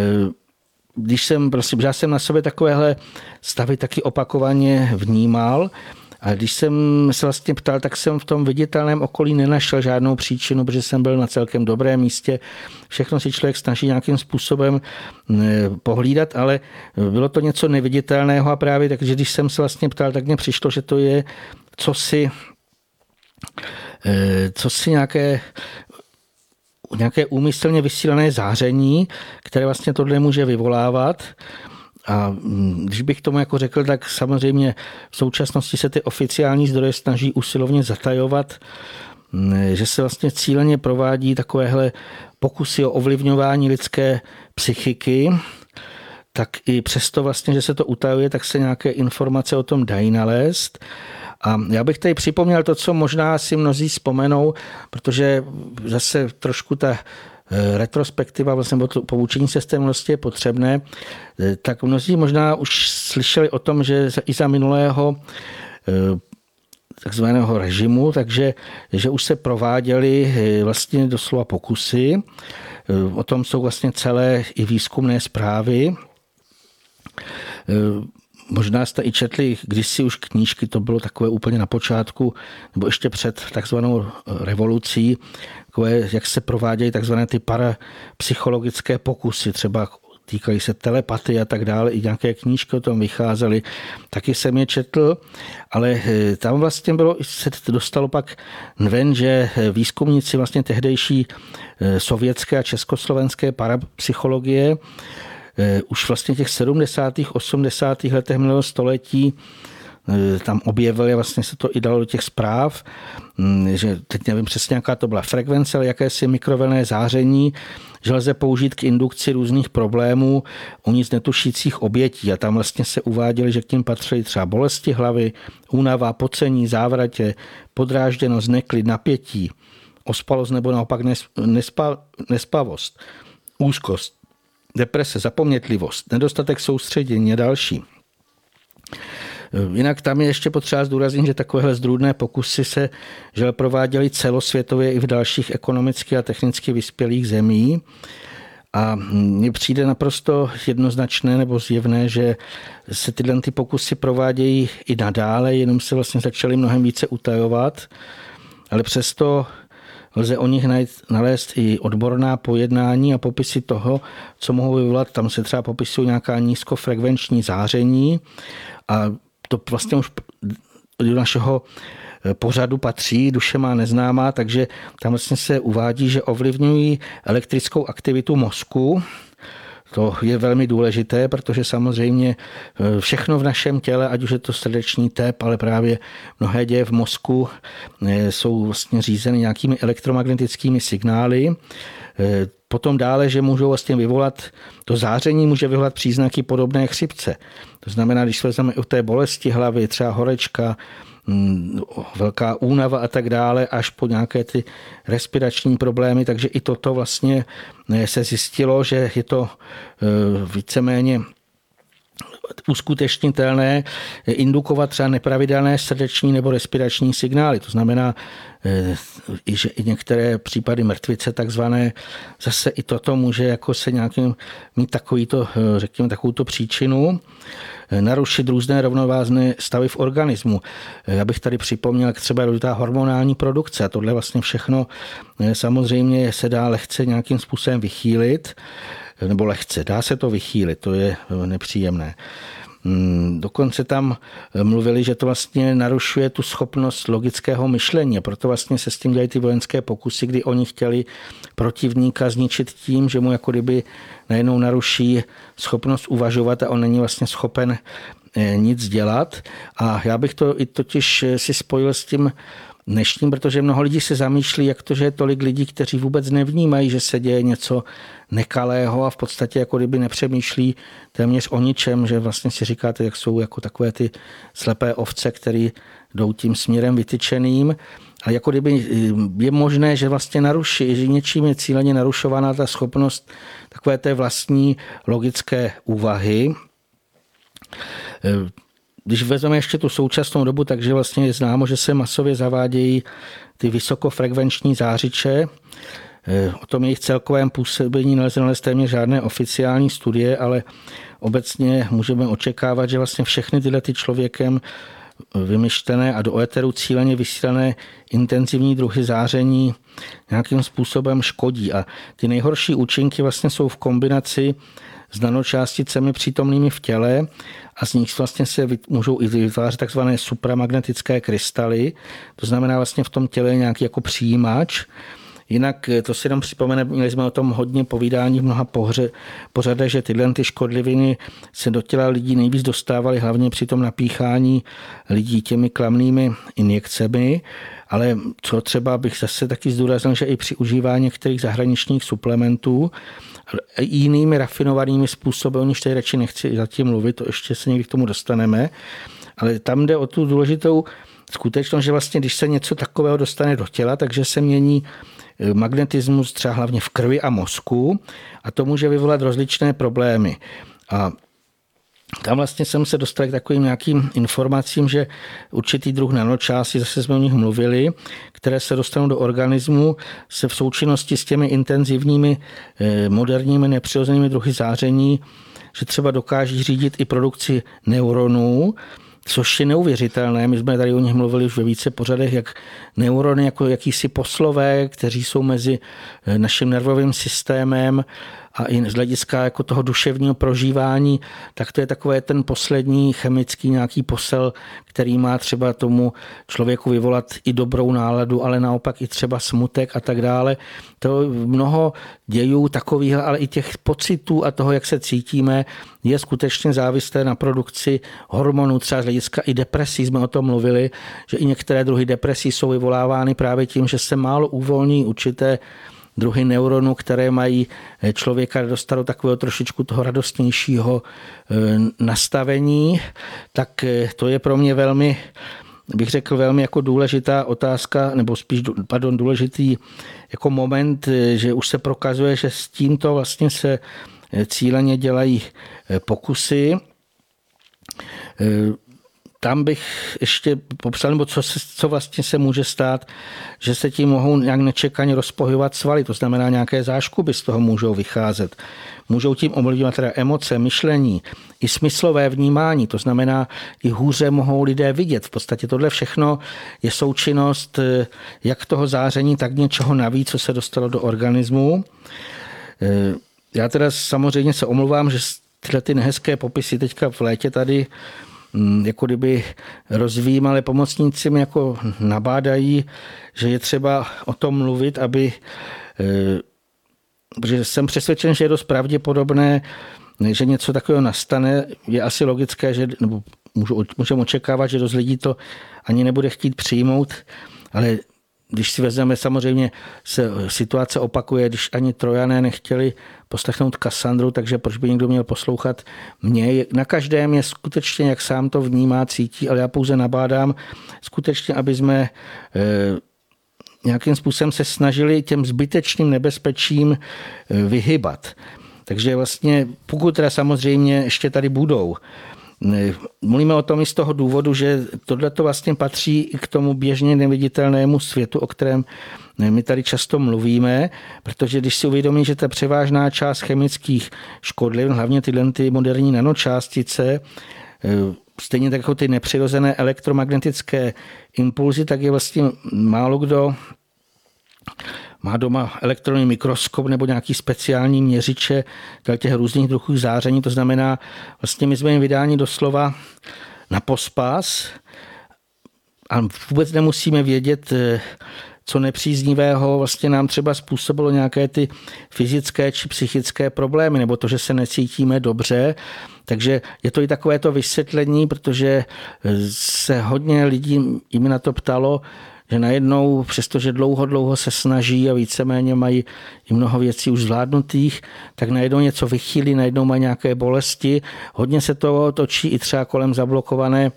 když jsem, prostě, já jsem na sobě takovéhle stavy taky opakovaně vnímal, a když jsem se vlastně ptal, tak jsem v tom viditelném okolí nenašel žádnou příčinu, protože jsem byl na celkem dobrém místě. Všechno si člověk snaží nějakým způsobem pohlídat, ale bylo to něco neviditelného a právě takže když jsem se vlastně ptal, tak mně přišlo, že to je co si, e, co si nějaké nějaké úmyslně vysílené záření, které vlastně tohle může vyvolávat. A mm, když bych tomu jako řekl, tak samozřejmě v současnosti se ty oficiální zdroje snaží usilovně zatajovat, mm, že se vlastně cíleně provádí takovéhle pokusy o ovlivňování lidské psychiky, tak i přesto vlastně, že se to utajuje, tak se nějaké informace o tom dají nalézt. A já bych tady připomněl to, co možná si mnozí vzpomenou, protože zase trošku ta retrospektiva, vlastně poučení se je potřebné, eh, tak mnozí možná už slyšeli o tom, že i za minulého eh, takzvaného režimu, takže že už se prováděly vlastně doslova pokusy. O tom jsou vlastně celé i výzkumné zprávy. Možná jste i četli kdysi už knížky, to bylo takové úplně na počátku, nebo ještě před takzvanou revolucí, takové, jak se provádějí takzvané ty parapsychologické pokusy, třeba týkají se telepaty a tak dále, i nějaké knížky o tom vycházely, taky jsem je četl, ale eh, tam vlastně bylo, se dostalo pak ven, že výzkumníci vlastně tehdejší eh, sovětské a československé parapsychologie eh, už vlastně těch 70. 80. letech minulého století Eh, tam objevili, vlastně se to i dalo do těch zpráv, mm, že teď nevím přesně, jaká to byla frekvence, ale jakési mikrovlné záření, že lze použít k indukci různých problémů u nic netušících obětí. A tam vlastně se uváděli, že k tím patřily třeba bolesti hlavy, únava, pocení, závratě, podrážděnost, neklid, napětí, ospalost nebo naopak nespa, nespavost, úzkost, deprese, zapomnětlivost, nedostatek soustředění a další. Jinak tam je ještě potřeba zdůraznit, že takovéhle zdrůdné pokusy se že prováděly celosvětově i v dalších ekonomicky a technicky vyspělých zemí. A mně přijde naprosto jednoznačné nebo zjevné, že se tyhle ty pokusy provádějí i nadále, jenom se vlastně začaly mnohem více utajovat, ale přesto lze o nich najít, nalézt i odborná pojednání a popisy toho, co mohou vyvolat. Tam se třeba popisují nějaká nízkofrekvenční záření a to vlastně už do našeho eh, pořadu patří, duše má neznámá, takže tam vlastně se uvádí, že ovlivňují elektrickou aktivitu mozku, to je velmi důležité, protože samozřejmě eh, všechno v našem těle, ať už je to srdeční tep, ale právě mnohé děje v mozku eh, jsou vlastně řízeny nějakými elektromagnetickými signály. Potom dále, že můžou vlastně vyvolat, to záření může vyvolat příznaky podobné chřipce. To znamená, když vezmeme u té bolesti hlavy, třeba horečka, velká únava a tak dále, až po nějaké ty respirační problémy, takže i toto vlastně eh, se zjistilo, že je to eh, víceméně uskutečnitelné indukovat třeba nepravidelné srdeční nebo respirační signály. To znamená, eh, že i některé případy mrtvice takzvané, zase i toto může jako se nějakým mít takovýto, eh, řekněme, takovouto příčinu narušit různé rovnovázné stavy v organismu. Já bych tady připomněl, jak třeba důležitá hormonální produkce a tohle vlastně všechno samozřejmě se dá lehce nějakým způsobem vychýlit nebo lehce, dá se to vychýlit, to je nepříjemné. Hmm, dokonce tam mluvili, že to vlastně narušuje tu schopnost logického myšlení proto vlastně se s tím dělají ty vojenské pokusy, kdy oni chtěli protivníka zničit tím, že mu jako kdyby najednou naruší schopnost uvažovat a on není vlastně schopen eh, nic dělat. A já bych to i totiž si spojil s tím dnešním, protože mnoho lidí se zamýšlí, jak to, že je tolik lidí, kteří vůbec nevnímají, že se děje něco nekalého a v podstatě jako kdyby nepřemýšlí téměř o ničem, že vlastně si říkáte, jak jsou jako takové ty slepé ovce, které jdou tím směrem vytyčeným. A jako kdyby eh, je možné, že vlastně naruší, že něčím je cíleně narušovaná ta schopnost takové té vlastní logické úvahy. Eh, když vezmeme ještě tu současnou dobu, takže vlastně je známo, že se masově zavádějí ty vysokofrekvenční zářiče. Eh, o tom jejich celkovém působení nelze nalézt téměř žádné oficiální studie, ale obecně můžeme očekávat, že vlastně všechny tyhle ty člověkem vymyšlené a do éteru cíleně vysílané intenzivní druhy záření nějakým způsobem škodí. A ty nejhorší účinky vlastně jsou v kombinaci s nanočásticemi přítomnými v těle a z nich vlastně se můžou i vytvářet takzvané supramagnetické krystaly. To znamená vlastně v tom těle nějaký jako přijímač, Jinak eh, to si jenom připomene, měli jsme o tom hodně povídání v mnoha pohře, pořadech, že tyhle ty škodliviny se do těla lidí nejvíc dostávaly hlavně při tom napíchání lidí těmi klamnými injekcemi, ale co třeba bych zase taky zdůraznil, že i při užívání některých zahraničních suplementů jinými rafinovanými způsoby, o nich tady radši nechci zatím mluvit, to ještě se někdy k tomu dostaneme, ale tam jde o tu důležitou skutečnost, že vlastně, když se něco takového dostane do těla, takže se mění eh, magnetismus třeba hlavně v krvi a mozku a to může vyvolat rozličné problémy. A tam vlastně jsem se dostal k takovým nějakým informacím, že určitý druh nanočásy, zase jsme o nich mluvili, které se dostanou do organismu, se v součinnosti s těmi intenzivními eh, moderními nepřirozenými druhy záření, že třeba dokáží řídit i produkci neuronů, což je neuvěřitelné. My jsme tady o nich mluvili už ve více pořadech, jak neurony jako jakýsi poslové, kteří jsou mezi eh, naším nervovým systémem a i z hlediska jako toho duševního prožívání, tak to je takové ten poslední chemický nějaký posel, který má třeba tomu člověku vyvolat i dobrou náladu, ale naopak i třeba smutek a tak dále. To mnoho dějů takových, ale i těch pocitů a toho, jak se cítíme, je skutečně závislé na produkci hormonů, třeba z hlediska i depresí, jsme o tom mluvili, že i některé druhy depresí jsou vyvolávány právě tím, že se málo uvolní určité druhy neuronů, které mají eh, člověka dostat do takového trošičku toho radostnějšího eh, nastavení, tak eh, to je pro mě velmi bych řekl, velmi jako důležitá otázka, nebo spíš, pardon, důležitý jako moment, že už se prokazuje, že s tímto vlastně se cíleně dělají pokusy tam bych ještě popsal, nebo co, se, co vlastně se může stát, že se tím mohou nějak nečekaně rozpohybovat svaly, to znamená nějaké záškuby z toho můžou vycházet. Můžou tím ovlivňovat teda emoce, myšlení, i smyslové vnímání, to znamená, i hůře mohou lidé vidět. V podstatě tohle všechno je součinnost eh, jak toho záření, tak něčeho navíc, co se dostalo do organismu. Eh, já teda samozřejmě se omluvám, že tyhle ty nehezké popisy teďka v létě tady jako kdyby rozvíjímali pomocníci mi jako nabádají, že je třeba o tom mluvit, aby eh, protože jsem přesvědčen, že je dost pravděpodobné, že něco takového nastane. Je asi logické, že nebo můžeme očekávat, že dost lidí to ani nebude chtít přijmout, ale když si vezmeme, samozřejmě se situace opakuje, když ani trojané nechtěli poslechnout Kassandru, takže proč by někdo měl poslouchat mě? Na každém je skutečně, jak sám to vnímá, cítí, ale já pouze nabádám skutečně, aby jsme eh, nějakým způsobem se snažili těm zbytečným nebezpečím eh, vyhybat. Takže vlastně, pokud teda samozřejmě ještě tady budou, Mluvíme o tom i z toho důvodu, že tohle to vlastně patří k tomu běžně neviditelnému světu, o kterém my tady často mluvíme, protože když si uvědomí, že ta převážná část chemických škodlivin, hlavně tyhle ty moderní nanočástice, stejně tak jako ty nepřirozené elektromagnetické impulzy, tak je vlastně málo kdo má doma elektronní mikroskop nebo nějaký speciální měřiče těch různých druhů záření. To znamená, vlastně my jsme jim vydáni doslova na pospas a vůbec nemusíme vědět, co nepříznivého vlastně nám třeba způsobilo nějaké ty fyzické či psychické problémy, nebo to, že se necítíme dobře. Takže je to i takové to vysvětlení, protože se hodně lidí jim na to ptalo, že najednou, přestože dlouho, dlouho se snaží a víceméně mají i mnoho věcí už zvládnutých, tak najednou něco vychýlí, najednou mají nějaké bolesti. Hodně se to točí i třeba kolem zablokované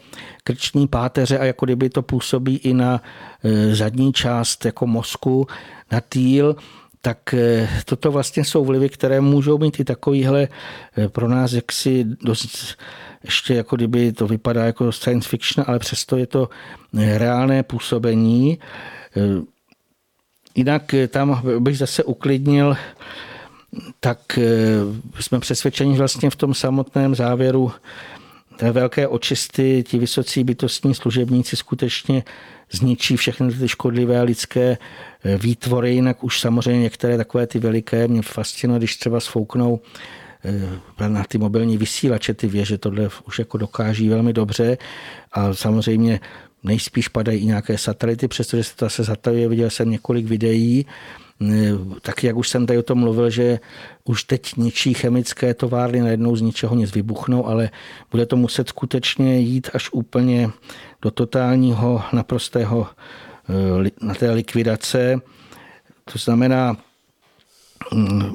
krční páteře a jako kdyby to působí i na e, zadní část jako mozku, na týl tak e, toto vlastně jsou vlivy, které můžou být i takovýhle e, pro nás jaksi dost ještě jako kdyby to vypadá jako science fiction, ale přesto je to reálné působení. Jinak tam bych zase uklidnil, tak jsme přesvědčeni vlastně v tom samotném závěru té velké očisty, ti vysocí bytostní služebníci skutečně zničí všechny ty škodlivé lidské výtvory, jinak už samozřejmě některé takové ty veliké mě fascinuje, když třeba sfouknou Eh, na ty mobilní vysílače, ty věže tohle už jako dokáží velmi dobře. A samozřejmě nejspíš padají i nějaké satelity, přestože se to zase zatajuje, viděl jsem několik videí, eh, tak jak už jsem tady o tom mluvil, že už teď ničí chemické továrny, najednou z ničeho nic vybuchnou, ale bude to muset skutečně jít až úplně do totálního, naprostého eh, na té likvidace. To znamená, mm,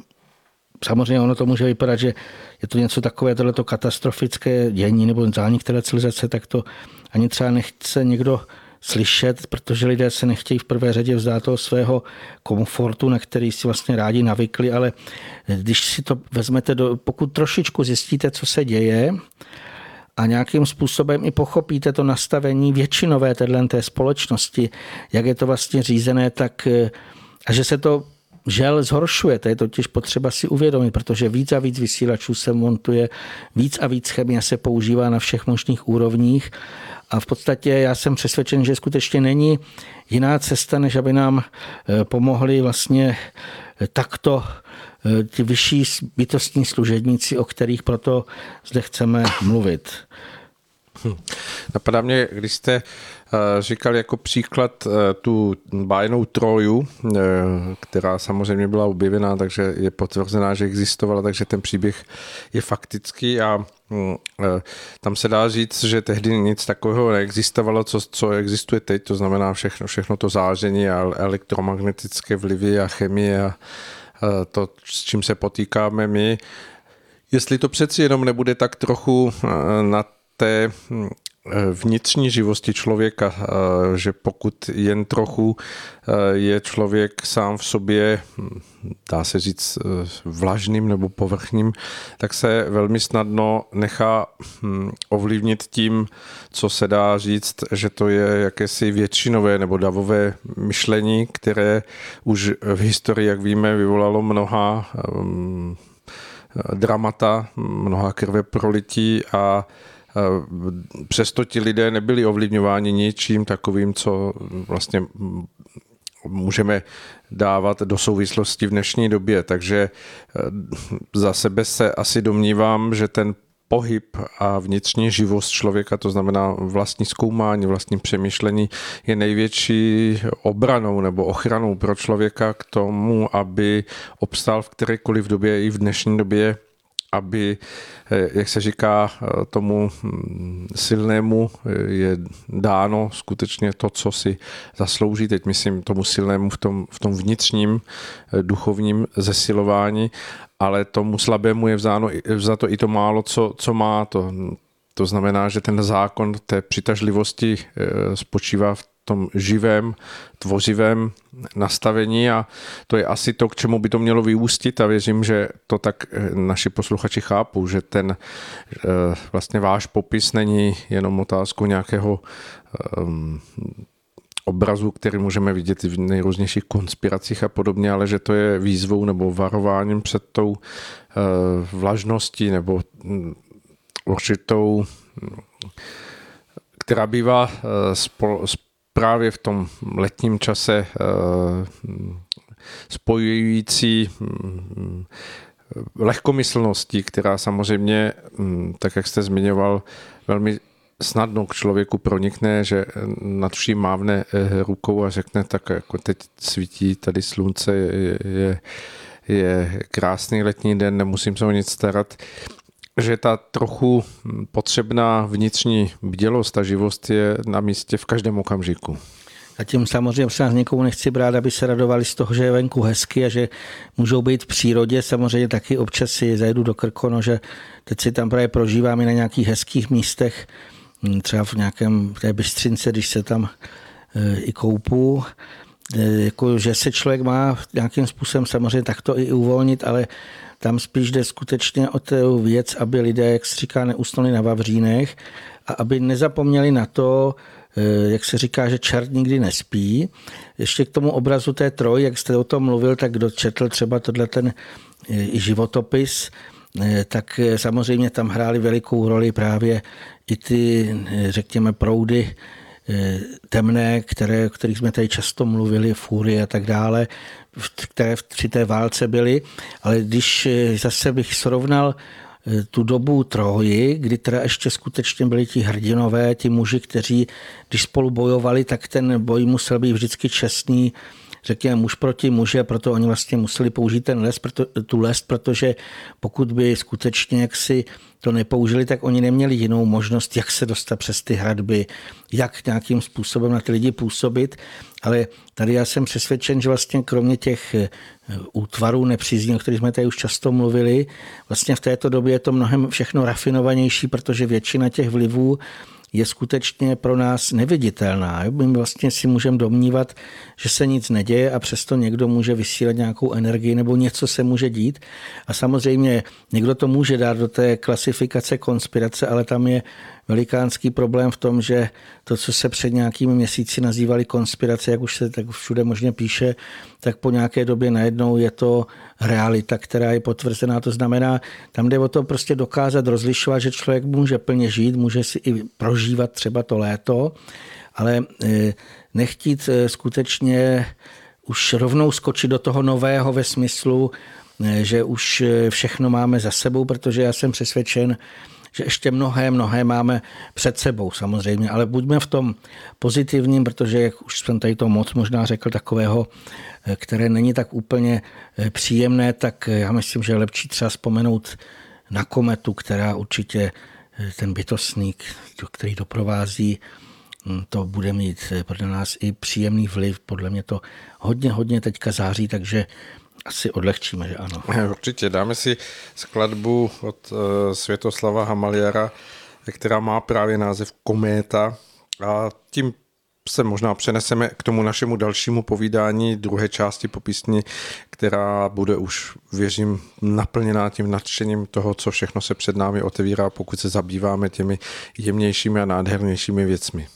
samozřejmě ono to může vypadat, že je to něco takové, tohleto katastrofické dění nebo zánik té civilizace, tak to ani třeba nechce někdo slyšet, protože lidé se nechtějí v prvé řadě vzdát toho svého komfortu, na který si vlastně rádi navykli, ale když si to vezmete, do, pokud trošičku zjistíte, co se děje, a nějakým způsobem i pochopíte to nastavení většinové té společnosti, jak je to vlastně řízené, tak a že se to žel zhoršuje. To je totiž potřeba si uvědomit, protože víc a víc vysílačů se montuje, víc a víc chemie se používá na všech možných úrovních a v podstatě já jsem přesvědčen, že skutečně není jiná cesta, než aby nám eh, pomohli vlastně eh, takto eh, ti vyšší bytostní služebníci, o kterých proto zde chceme mluvit. Hm. Napadá mě, když jste eh, říkal jako příklad eh, tu bájnou troju, eh, která samozřejmě byla objevená, takže je potvrzená, že existovala, takže ten příběh je faktický a hm, tam se dá říct, že tehdy nic takového neexistovalo, co, co existuje teď, to znamená všechno, všechno to záření a elektromagnetické vlivy a chemie a to, s čím se potýkáme my. Jestli to přeci jenom nebude tak trochu na té hm, vnitřní živosti člověka, eh, že pokud jen trochu eh, je člověk sám v sobě, hm, dá se říct, eh, vlažným nebo povrchním, tak se velmi snadno nechá hm, ovlivnit tím, co se dá říct, že to je jakési většinové nebo davové myšlení, které už v historii, jak víme, vyvolalo mnoha dramata, mnoha krve prolití a Přesto ti lidé nebyli ovlivňováni ničím takovým, co vlastně můžeme dávat do souvislosti v dnešní době. Takže eh, za sebe se asi domnívám, že ten pohyb a vnitřní živost člověka, to znamená vlastní zkoumání, vlastní přemýšlení, je největší obranou nebo ochranou pro člověka k tomu, aby obstál v kterékoliv době i v dnešní době aby, eh, jak se říká, eh, tomu hm, silnému eh, je dáno skutečně to, co si zaslouží, teď myslím tomu silnému v tom, v tom vnitřním duchovním zesilování, ale tomu slabému je vzáno, vzato i to málo, co, co má. To, to znamená, že ten zákon té přitažlivosti spočívá v tom živém, tvořivém nastavení a to je asi to, k čemu by to mělo vyústit a věřím, že to tak eh, naši posluchači chápou, že ten vlastně váš popis není jenom otázku nějakého um, obrazu, který můžeme vidět v nejrůznějších konspiracích a podobně, ale že to je výzvou nebo varováním před tou vlažností nebo hm, určitou která bývá eh, právě v tom letním čase eh, spojující hm, lehkomyslností, která samozřejmě, hm, tak jak jste zmiňoval, velmi snadno k člověku pronikne, že nad vším mávne eh, rukou a řekne, tak jako teď svítí tady slunce, je, je, je krásný letní den, nemusím se o nic starat že ta trochu potřebná vnitřní bdělost a živost je na místě v každém okamžiku. A tím samozřejmě se nás někomu nechci brát, aby se radovali z toho, že je venku hezky a že můžou být v přírodě. Samozřejmě taky občas si zajedu do Krkono, že teď si tam právě prožívám i na nějakých hezkých místech, hm, třeba v nějakém v té Bystřince, když se tam e, i koupu. E, jako, že se člověk má nějakým způsobem samozřejmě takto i uvolnit, ale tam spíš jde skutečně o tu věc, aby lidé, jak se říká, neusnuli na Vavřínech a aby nezapomněli na to, eh, jak se říká, že čert nikdy nespí. Ještě k tomu obrazu té troj, jak jste o tom mluvil, tak kdo četl třeba tohle ten eh, životopis, eh, tak samozřejmě tam hrály velikou roli právě i ty, řekněme, proudy temné, které, o kterých jsme tady často mluvili, fúry a tak dále, které při té válce byly, ale když eh, zase bych srovnal eh, tu dobu Troji, kdy teda ještě skutečně byli ti hrdinové, ti muži, kteří, když spolu bojovali, tak ten boj musel být vždycky čestný, řekněme muž proti muži a proto oni vlastně museli použít ten les, proto, tu les, protože pokud by skutečně jaksi to nepoužili, tak oni neměli jinou možnost, jak se dostat přes ty hradby, jak nějakým způsobem na ty lidi působit. Ale tady já jsem přesvědčen, že vlastně kromě těch eh, útvarů nepřízní, o kterých jsme tady už často mluvili, vlastně v této době je to mnohem všechno rafinovanější, protože většina těch vlivů je skutečně pro nás neviditelná. My vlastně si můžeme domnívat, že se nic neděje a přesto někdo může vysílat nějakou energii nebo něco se může dít. A samozřejmě někdo to může dát do té klasifikace konspirace, ale tam je velikánský problém v tom, že to, co se před nějakými měsíci nazývali konspirace, jak už se tak všude možně píše, tak po nějaké době najednou je to realita, která je potvrzená. To znamená, tam jde o to prostě dokázat rozlišovat, že člověk může plně žít, může si i prožívat třeba to léto, ale e, nechtít e, skutečně už rovnou skočit do toho nového ve smyslu, e, že už všechno máme za sebou, protože já jsem přesvědčen, že ještě mnohé, mnohé máme před sebou samozřejmě, ale buďme v tom pozitivním, protože, jak už jsem tady to moc možná řekl, takového, eh, které není tak úplně eh, příjemné, tak eh, já myslím, že je lepší třeba vzpomenout na kometu, která určitě ten bytostník, který doprovází, hm, to bude mít pro nás i příjemný vliv. Podle mě to hodně, hodně teďka září, takže asi odlehčíme, že ano. [laughs] Určitě. Dáme si skladbu od uh, Světoslava Hamaliara, která má právě název Kométa a tím se možná přeneseme k tomu našemu dalšímu povídání druhé části popisní, která bude už, věřím, naplněná tím nadšením toho, co všechno se před námi otevírá, pokud se zabýváme těmi jemnějšími a nádhernějšími věcmi.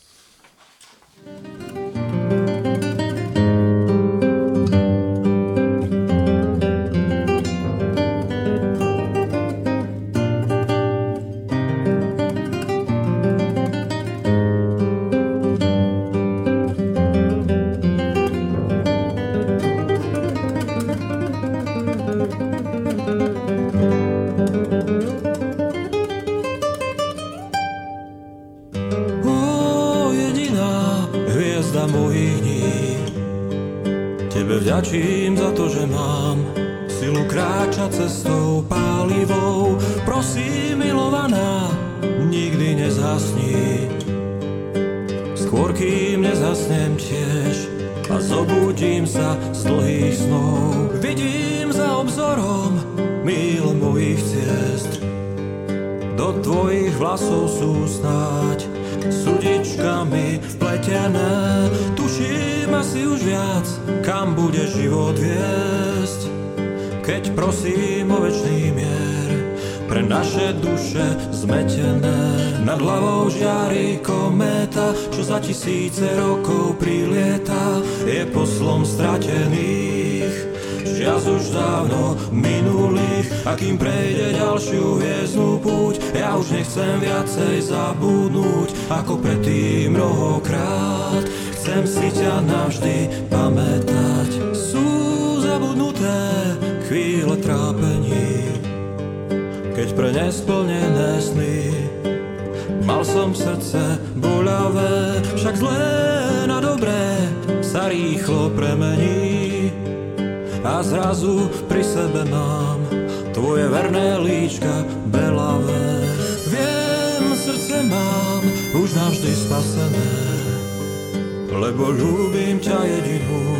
Jedinú,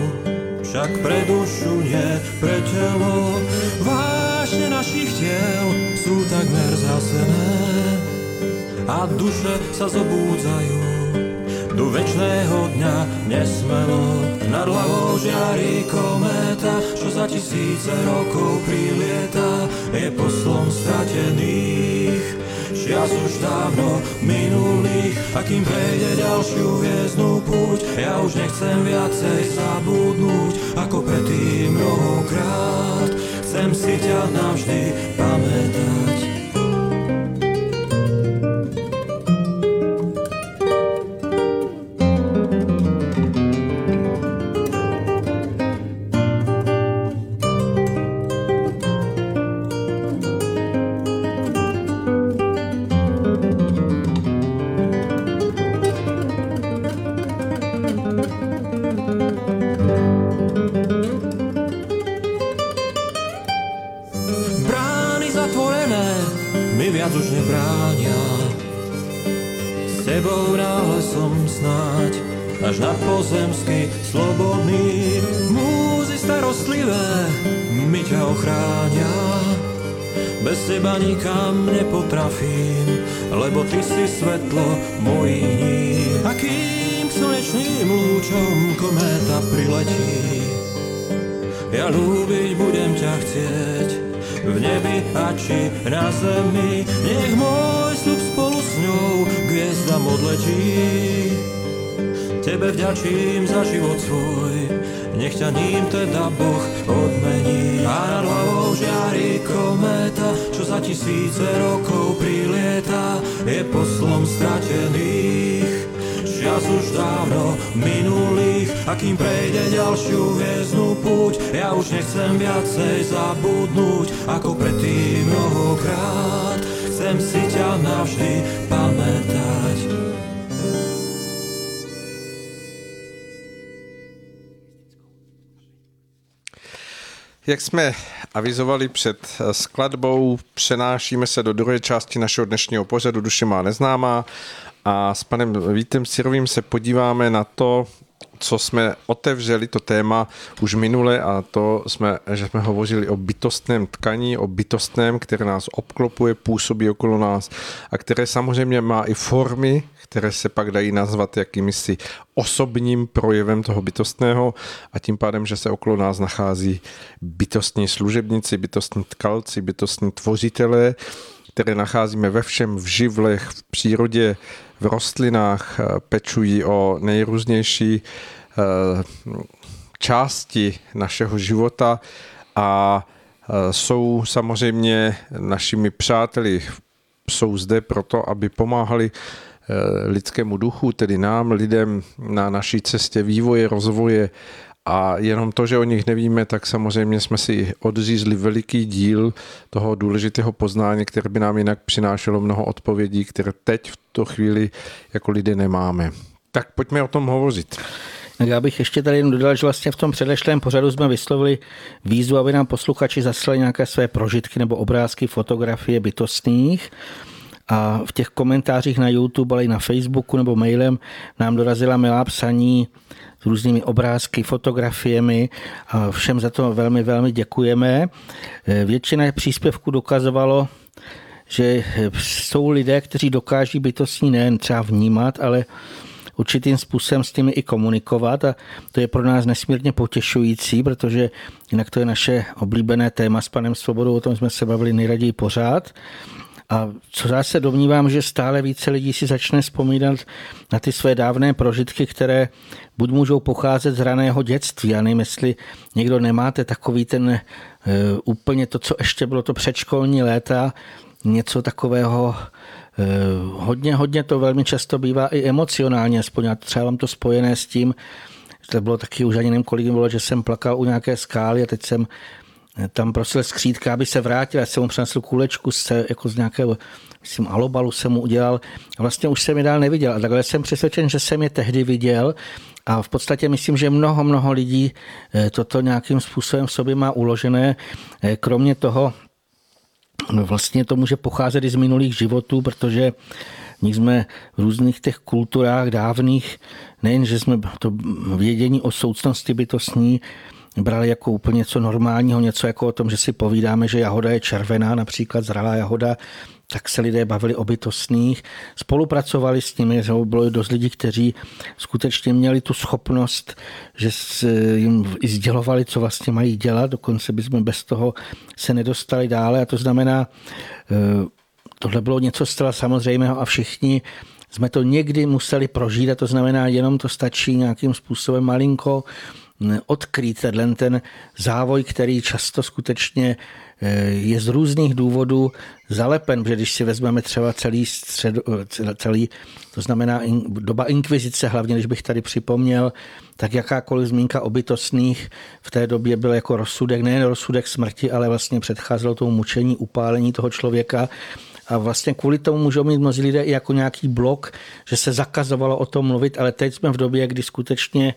však pre dušu nie pre telo. Vášne našich tiel sú takmer zhasené a duše sa zobúdzajú do večného dňa nesmelo nad hlavou žiari kométa, čo za tisíce rokov prilieta, je poslom stratených. Čias už dávno minulých, a kým prejde ďalšiu hviezdnu púť, ja už nechcem viacej zabudnúť, ako predtým mnohokrát. Chcem si ťa navždy pamätať. Nikam nepotrafím, lebo ty si svetlo dní. A kým k slnečným lúčom kométa priletí, ja ľúbiť budem ťa chcieť v nebi a či na zemi. Nech môj slub spolu s ňou hviezdam odletí. Tebe vďačím za život svoj, nech ťa ním teda Boh odmení. A nad hlavou žiari kométa, čo za tisíce rokov prilieta, je poslom stratených. Čias už dávno minulých, a kým prejde ďalšiu hviezdnu púť, ja už nechcem viacej zabudnúť, ako predtým mnohokrát. Chcem si ťa navždy pamätať. Jak jsme avizovali před skladbou, přenášíme se do druhé části našeho dnešního pořadu Duše má neznámá a s panem Vítem Sirovým se podíváme na to, co jsme otevřeli to téma už minule a to jsme, že jsme hovořili o bytostném tkaní, o bytostném, které nás obklopuje, působí okolo nás a které samozřejmě má i formy, které se pak dají nazvat jakýmsi osobním projevem toho bytostného a tím pádem, že se okolo nás nachází bytostní služebníci, bytostní tkalci, bytostní tvořitelé, které nacházíme ve všem, v živlech, v přírodě, v rostlinách, pečují o nejrůznější eh, části našeho života a eh, jsou samozřejmě našimi přáteli. Jsou zde proto, aby pomáhali Eh, lidskému duchu, tedy nám, lidem na naší cestě vývoje, rozvoje a jenom to, že o nich nevíme, tak samozřejmě jsme si odřízli veliký díl toho důležitého poznání, které by nám jinak přinášelo mnoho odpovědí, které teď v tu chvíli jako lidé nemáme. Tak pojďme o tom hovořit. Já bych ještě tady dodal, že vlastně v tom předešlém pořadu jsme vyslovili výzvu, aby nám posluchači zaslali nějaké své prožitky nebo obrázky, fotografie bytostných. A v těch komentářích na YouTube, ale i na Facebooku nebo mailem nám dorazila milá psaní s různými obrázky, fotografiemi a všem za to velmi, velmi děkujeme. Většina příspěvků dokazovalo, že jsou lidé, kteří dokáží bytostní nejen třeba vnímat, ale určitým způsobem s nimi i komunikovat a to je pro nás nesmírně potěšující, protože jinak to je naše oblíbené téma s panem Svobodou, o tom jsme se bavili nejraději pořád. A co já se domnívám, že stále více lidí si začne vzpomínat na ty své dávné prožitky, které buď můžou pocházet z raného dětství. Já nevím, jestli někdo nemáte takový ten e, úplně to, co ještě bylo to předškolní léta, něco takového e, hodně, hodně to velmi často bývá i emocionálně, aspoň já třeba mám to spojené s tím, to bylo taky už ani nevím, kolik bylo, že jsem plakal u nějaké skály a teď jsem tam prosil skřítka, aby se vrátil. Já jsem mu přinesl kulečku z, jako z nějakého, myslím, alobalu jsem mu udělal. Vlastně už jsem je dál neviděl. A takhle jsem přesvědčen, že jsem je tehdy viděl. A v podstatě myslím, že mnoho, mnoho lidí eh, toto nějakým způsobem v sobě má uložené. Eh, kromě toho, no vlastně to může pocházet i z minulých životů, protože my jsme v různých těch kulturách dávných, nejen, že jsme to vědění o soucnosti bytostní brali jako úplně něco normálního, něco jako o tom, že si povídáme, že jahoda je červená, například zralá jahoda, tak se lidé bavili o bytostných, spolupracovali s nimi, bylo dost lidí, kteří skutečně měli tu schopnost, že jim i sdělovali, co vlastně mají dělat, dokonce bychom bez toho se nedostali dále. A to znamená, eh, tohle bylo něco zcela samozřejmého a všichni jsme to někdy museli prožít. A to znamená, jenom to stačí nějakým způsobem malinko odkrýt tenhle ten závoj, který často skutečně eh, je z různých důvodů zalepen, protože když si vezmeme třeba celý, střed, celý to znamená doba inkvizice, hlavně když bych tady připomněl, tak jakákoliv zmínka o bytostných v té době byl jako rozsudek, nejen rozsudek smrti, ale vlastně předcházelo tomu mučení, upálení toho člověka. A vlastně kvůli tomu můžou mít mnozí lidé i jako nějaký blok, že se zakazovalo o tom mluvit, ale teď jsme v době, kdy skutečně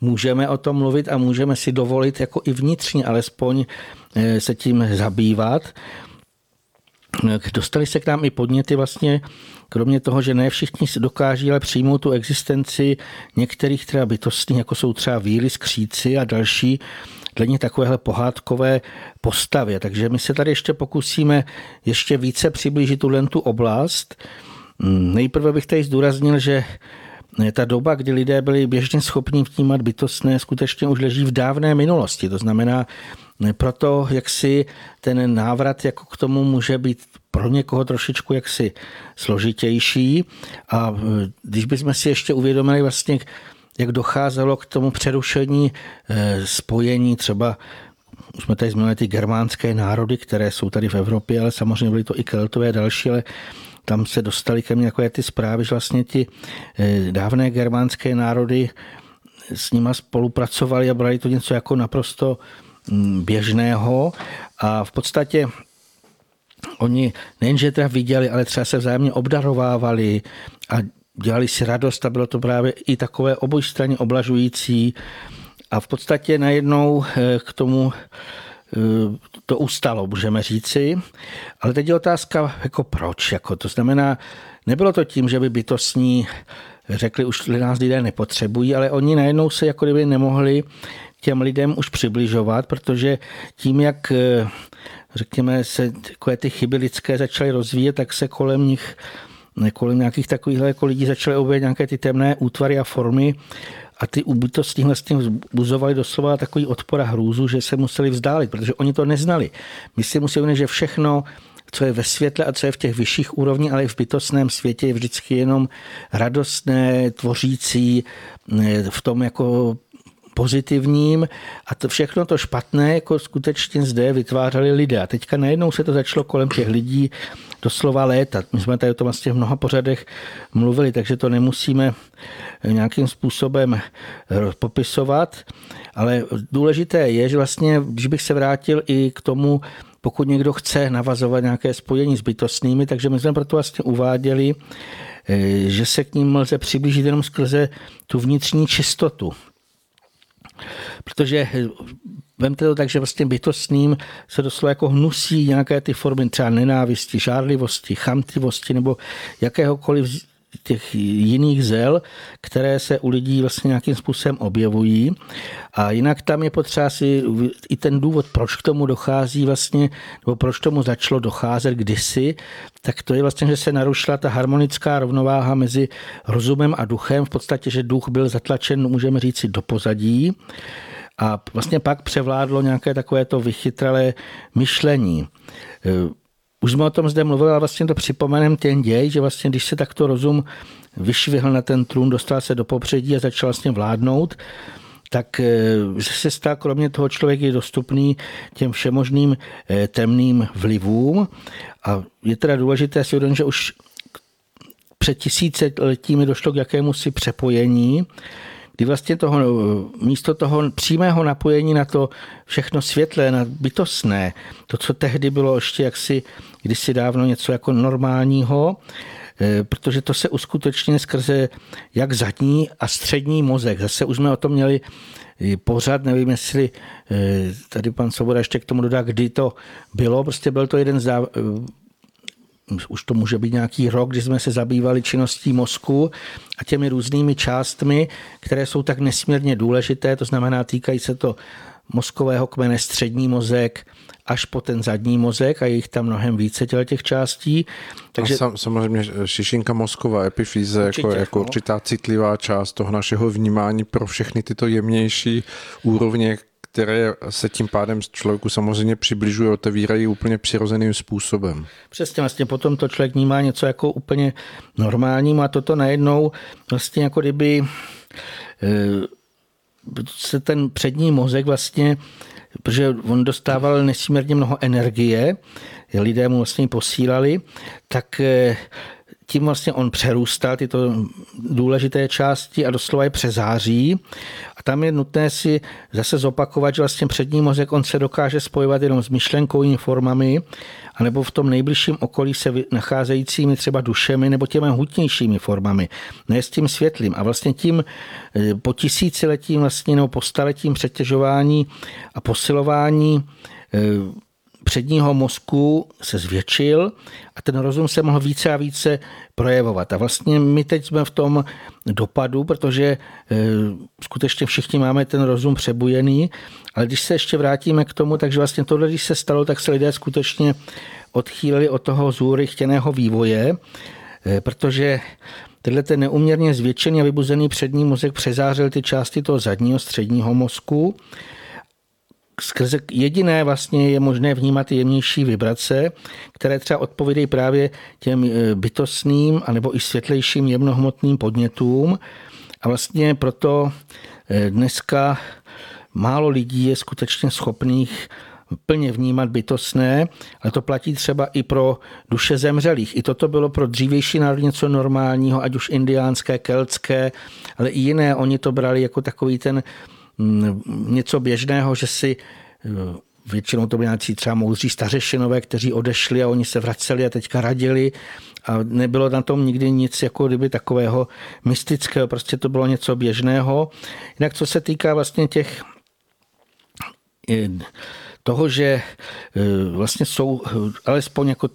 můžeme o tom mluvit a můžeme si dovolit jako i vnitřně alespoň eh, se tím zabývat. Dostali se k nám i podněty vlastně, kromě toho, že ne všichni si dokáží ale přijmout tu existenci některých třeba bytostných, jako jsou třeba víly, skříci a další, dle takovéhle pohádkové postavy. Takže my se tady ještě pokusíme ještě více přiblížit tu tu oblast. Mm, nejprve bych tady zdůraznil, že ta doba, kdy lidé byli běžně schopni vnímat bytostné, skutečně už leží v dávné minulosti. To znamená, proto jak si ten návrat jako k tomu může být pro někoho trošičku jaksi složitější. A e, když bychom si ještě uvědomili vlastně, jak docházelo k tomu přerušení e, spojení třeba už jsme tady zmínili ty germánské národy, které jsou tady v Evropě, ale samozřejmě byly to i keltové další, ale tam se dostali ke mně takové ty zprávy, že vlastně ti eh, dávné germánské národy s nima spolupracovali a brali to něco jako naprosto mm, běžného. A v podstatě oni nejenže teda viděli, ale třeba se vzájemně obdarovávali a dělali si radost a bylo to právě i takové obojstranně oblažující. A v podstatě najednou eh, k tomu Eh, to ustalo, můžeme říci. Ale teď je otázka, jako proč. Jako to znamená, nebylo to tím, že by bytostní řekli, už nás lidé nepotřebují, ale oni najednou se jako kdyby nemohli těm lidem už přibližovat, protože tím, jak eh, řekněme, se takové ty chyby lidské začaly rozvíjet, tak se kolem nich kolem nějakých takových jako lidí začaly objevit nějaké ty temné útvary a formy a ty bytosti vlastně vzbuzovaly doslova takový odpor a hrůzu, že se museli vzdálit, protože oni to neznali. My si musíme že všechno, co je ve světle a co je v těch vyšších úrovních, ale i v bytostném světě je vždycky jenom radostné, tvořící, v tom jako pozitivním a to všechno to špatné jako skutečně zde vytvářeli lidé. A teďka najednou se to začalo kolem těch lidí doslova létat. My jsme tady o tom vlastně v mnoha pořadech mluvili, takže to nemusíme nějakým způsobem popisovat, ale důležité je, že vlastně, když bych se vrátil i k tomu, pokud někdo chce navazovat nějaké spojení s bytostnými, takže my jsme proto vlastně uváděli, eh, že se k ním lze přiblížit jenom skrze tu vnitřní čistotu. Protože vemte to tak, že vlastně bytostným se doslova jako hnusí nějaké ty formy třeba nenávisti, žárlivosti, chamtivosti nebo jakéhokoliv těch jiných zel, které se u lidí vlastně nějakým způsobem objevují. A jinak tam je potřeba si i ten důvod, proč k tomu dochází vlastně, nebo proč tomu začalo docházet kdysi, tak to je vlastně, že se narušila ta harmonická rovnováha mezi rozumem a duchem. V podstatě, že duch byl zatlačen, můžeme říct do pozadí. A vlastně pak převládlo nějaké takové to vychytralé myšlení. Už jsme o tom zde mluvili, ale vlastně to připomenem ten děj, že vlastně když se takto rozum vyšvihl na ten trůn, dostal se do popředí a začal vlastně vládnout, tak eh, se stal kromě toho člověk je dostupný těm všemožným eh, temným vlivům. A je teda důležité si uvědomit, že už před tisíce letími došlo k jakému si přepojení, kdy vlastně toho, místo toho přímého napojení na to všechno světlé, na bytostné, to, co tehdy bylo ještě jaksi kdysi dávno něco jako normálního, eh, protože to se uskutečně skrze jak zadní a střední mozek. Zase už jsme o tom měli pořád, nevím, jestli eh, tady pan Svoboda ještě k tomu dodá, kdy to bylo, prostě byl to jeden z už to může být nějaký rok, kdy jsme se zabývali činností mozku a těmi různými částmi, které jsou tak nesmírně důležité, to znamená, týkají se to mozkového kmene střední mozek až po ten zadní mozek a je jich tam mnohem více těch částí. Takže... A sam, samozřejmě šišinka mozková epifýze jako, jako no. určitá citlivá část toho našeho vnímání pro všechny tyto jemnější úrovně, které se tím pádem člověku samozřejmě přibližují, otevírají úplně přirozeným způsobem. Přesně, vlastně potom to člověk vnímá něco jako úplně normální a toto najednou vlastně jako kdyby eh, se ten přední mozek vlastně, protože on dostával nesmírně mnoho energie, lidé mu vlastně posílali, tak eh, tím vlastně on přerůstal tyto důležité části a doslova je přezáří. A tam je nutné si zase zopakovat, že vlastně přední mozek on se dokáže spojovat jenom s myšlenkovými formami, anebo v tom nejbližším okolí se nacházejícími třeba dušemi nebo těmi hutnějšími formami, ne s tím světlým. A vlastně tím eh, po tisíciletím vlastně, nebo po staletím přetěžování a posilování eh, předního mozku se zvětšil a ten rozum se mohl více a více projevovat. A vlastně my teď jsme v tom dopadu, protože e, skutečně všichni máme ten rozum přebujený, ale když se ještě vrátíme k tomu, takže vlastně tohle, když se stalo, tak se lidé skutečně odchýlili od toho zůry chtěného vývoje, e, protože tenhle ten neuměrně zvětšený a vybuzený přední mozek přezářil ty části toho zadního středního mozku skrze jediné vlastně je možné vnímat jemnější vibrace, které třeba odpovídají právě těm e, bytostným anebo i světlejším jemnohmotným podnětům. A vlastně proto e, dneska málo lidí je skutečně schopných plně vnímat bytostné, ale to platí třeba i pro duše zemřelých. I toto bylo pro dřívější národ něco normálního, ať už indiánské, keltské, ale i jiné. Oni to brali jako takový ten něco běžného, že si eh, většinou to byli nějací třeba moudří stařešinové, kteří odešli a oni se vraceli a teďka radili a nebylo na tom nikdy nic jako kdyby takového mystického, prostě to bylo něco běžného. Jinak co se týká vlastně těch eh, toho, že eh, vlastně jsou alespoň jako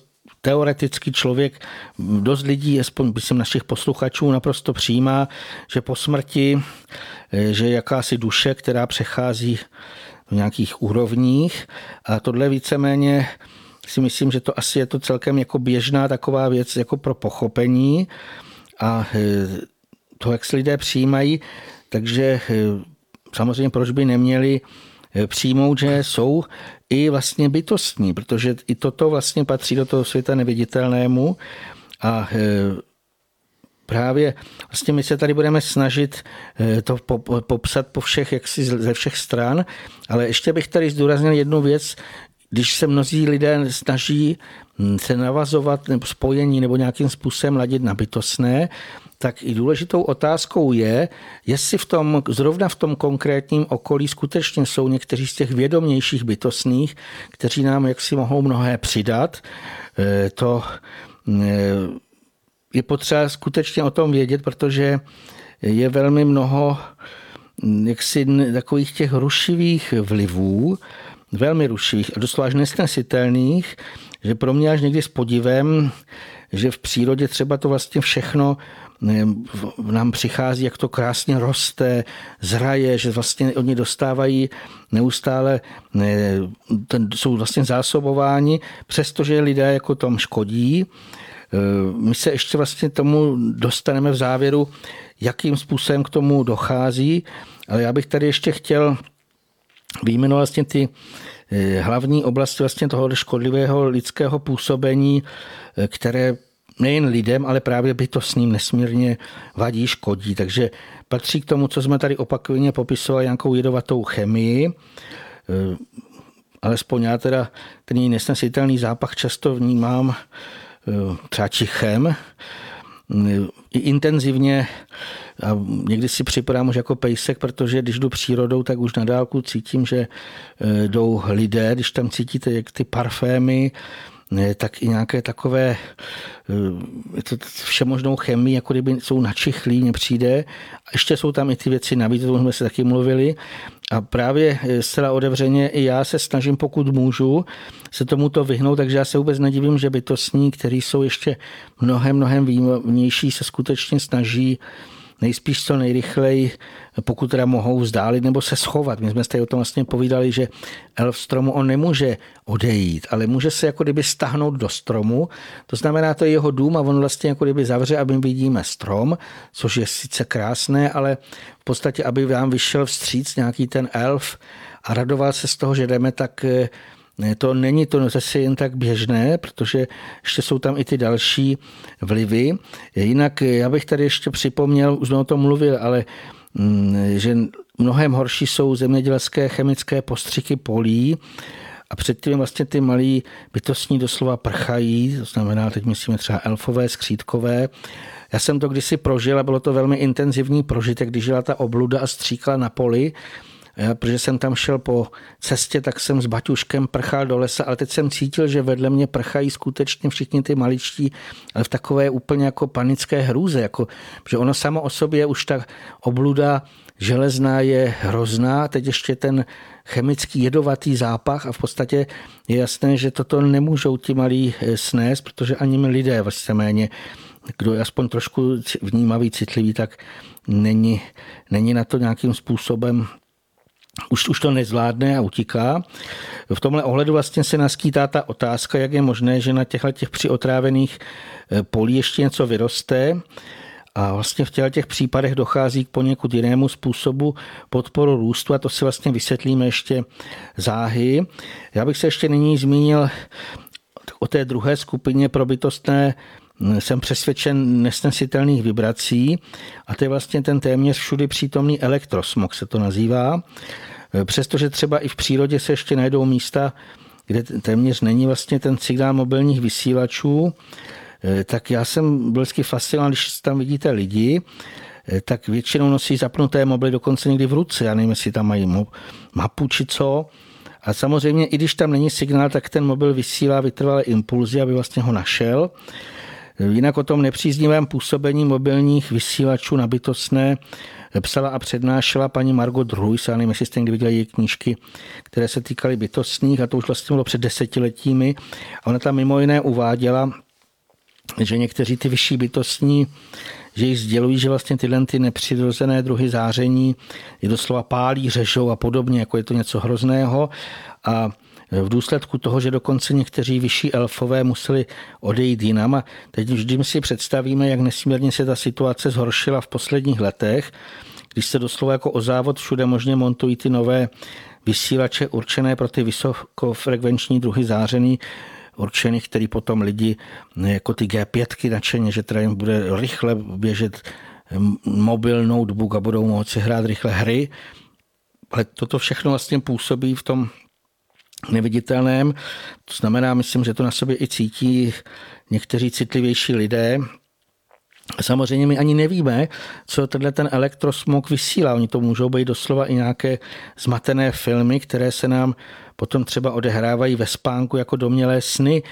teoreticky člověk, dost lidí, aspoň myslím našich posluchačů, naprosto přijímá, že po smrti, eh, že jakási duše, která přechází v nějakých úrovních. A tohle víceméně si myslím, že to asi je to celkem jako běžná taková věc jako pro pochopení. A eh, to, jak se lidé přijímají, takže eh, samozřejmě proč by neměli přijmout, že jsou i vlastně bytostní, protože i toto vlastně patří do toho světa neviditelnému. A e, právě vlastně my se tady budeme snažit e, to popsat po všech, jaksi ze všech stran, ale ještě bych tady zdůraznil jednu věc, když se mnozí lidé snaží se navazovat nebo spojení nebo nějakým způsobem ladit na bytostné, tak i důležitou otázkou je, jestli v tom, zrovna v tom konkrétním okolí skutečně jsou někteří z těch vědomějších bytostných, kteří nám jaksi mohou mnohé přidat. E, to e, je potřeba skutečně o tom vědět, protože je velmi mnoho jaksi takových těch rušivých vlivů, velmi rušivých a doslova až nesnesitelných, že pro mě až někdy s podivem, že v přírodě třeba to vlastně všechno nám přichází, jak to krásně roste, zraje, že vlastně oni dostávají neustále, ten, jsou vlastně zásobováni, přestože lidé jako tom škodí. E, my se ještě vlastně tomu dostaneme v závěru, jakým způsobem k tomu dochází, ale já bych tady ještě chtěl vyjmenovat vlastně ty e, hlavní oblasti vlastně toho škodlivého lidského působení, e, které nejen lidem, ale právě bytostným nesmírně vadí, škodí. Takže patří k tomu, co jsme tady opakovaně popisovali, nějakou jedovatou chemii, eh, alespoň já teda ten její nesnesitelný zápach často vnímám eh, třeba čichem, eh, i intenzivně a někdy si připadám už jako pejsek, protože když jdu přírodou, tak už na dálku cítím, že jdou lidé, když tam cítíte jak ty parfémy, tak i nějaké takové eh, všemožnou chemii, jako kdyby jsou načichlí, mně přijde. A ještě jsou tam i ty věci navíc, o tom jsme se taky mluvili. A právě eh, zcela otevřeně i já se snažím, pokud můžu, se tomuto vyhnout, takže já se vůbec nedivím, že bytostní, který jsou ještě mnohem, mnohem výjimnější, se skutečně snaží nejspíš co nejrychleji, pokud teda mohou vzdálit nebo se schovat. My jsme tady o tom vlastně povídali, že elf stromu on nemůže odejít, ale může se jako kdyby stahnout do stromu. To znamená, to je jeho dům a on vlastně jako kdyby zavře, aby vidíme strom, což je sice krásné, ale v podstatě, aby vám vyšel vstříc nějaký ten elf a radoval se z toho, že jdeme, tak eh, to není to zase jen tak běžné, protože ještě jsou tam i ty další vlivy. Jinak já bych tady ještě připomněl, už jsme o tom mluvil, ale mm, že mnohem horší jsou zemědělské chemické postřiky polí, a předtím vlastně ty malí bytostní doslova prchají, to znamená, teď myslíme třeba elfové, skřítkové. Já jsem to kdysi prožil a bylo to velmi intenzivní prožitek, když žila ta obluda a stříkla na poli protože jsem tam šel po cestě, tak jsem s Baťuškem prchal do lesa, ale teď jsem cítil, že vedle mě prchají skutečně všichni ty maličtí, ale v takové úplně jako panické hrůze, jako, že ono samo o sobě už ta obluda železná je hrozná, teď ještě ten chemický jedovatý zápach a v podstatě je jasné, že toto nemůžou ti malí eh, snést, protože ani my lidé vlastně méně, kdo je aspoň trošku vnímavý, citlivý, tak není, není na to nějakým způsobem už, už to nezvládne a utíká. V tomhle ohledu vlastně se naskýtá ta otázka, jak je možné, že na těchto těch přiotrávených eh, polí ještě něco vyroste. A vlastně v těchto těch případech dochází k poněkud jinému způsobu podporu růstu a to si vlastně vysvětlíme ještě záhy. Já bych se ještě nyní zmínil o té druhé skupině probitostné hm, jsem přesvědčen nesnesitelných vibrací a to je vlastně ten téměř všudy přítomný elektrosmog se to nazývá. Přestože třeba i v přírodě se ještě najdou místa, kde téměř není vlastně ten signál mobilních vysílačů, tak já jsem byl vždycky fascinován, když tam vidíte lidi, tak většinou nosí zapnuté mobily dokonce někdy v ruce. Já nevím, jestli tam mají mapu či co. A samozřejmě, i když tam není signál, tak ten mobil vysílá vytrvalé impulzy, aby vlastně ho našel. Jinak o tom nepříznivém působení mobilních vysílačů na bytostné psala a přednášela paní Margot Druis, já nevím, jestli jste viděli její knížky, které se týkaly bytostných a to už vlastně bylo před desetiletími. A ona tam mimo jiné uváděla, že někteří ty vyšší bytostní že jich sdělují, že vlastně tyhle ty nepřirozené druhy záření je doslova pálí, řežou a podobně, jako je to něco hrozného. A v důsledku toho, že dokonce někteří vyšší elfové museli odejít jinam. A teď vždy si představíme, jak nesmírně se ta situace zhoršila v posledních letech, když se doslova jako o závod všude možně montují ty nové vysílače určené pro ty vysokofrekvenční druhy zářený, určený, který potom lidi jako ty G5 nadšeně, že teda jim bude rychle běžet mobil, notebook a budou moci hrát rychle hry. Ale toto všechno vlastně působí v tom neviditelném. To znamená, myslím, že to na sobě i cítí někteří citlivější lidé. Samozřejmě my ani nevíme, co tenhle ten elektrosmog vysílá. Oni to můžou být doslova i nějaké zmatené filmy, které se nám potom třeba odehrávají ve spánku jako domělé sny,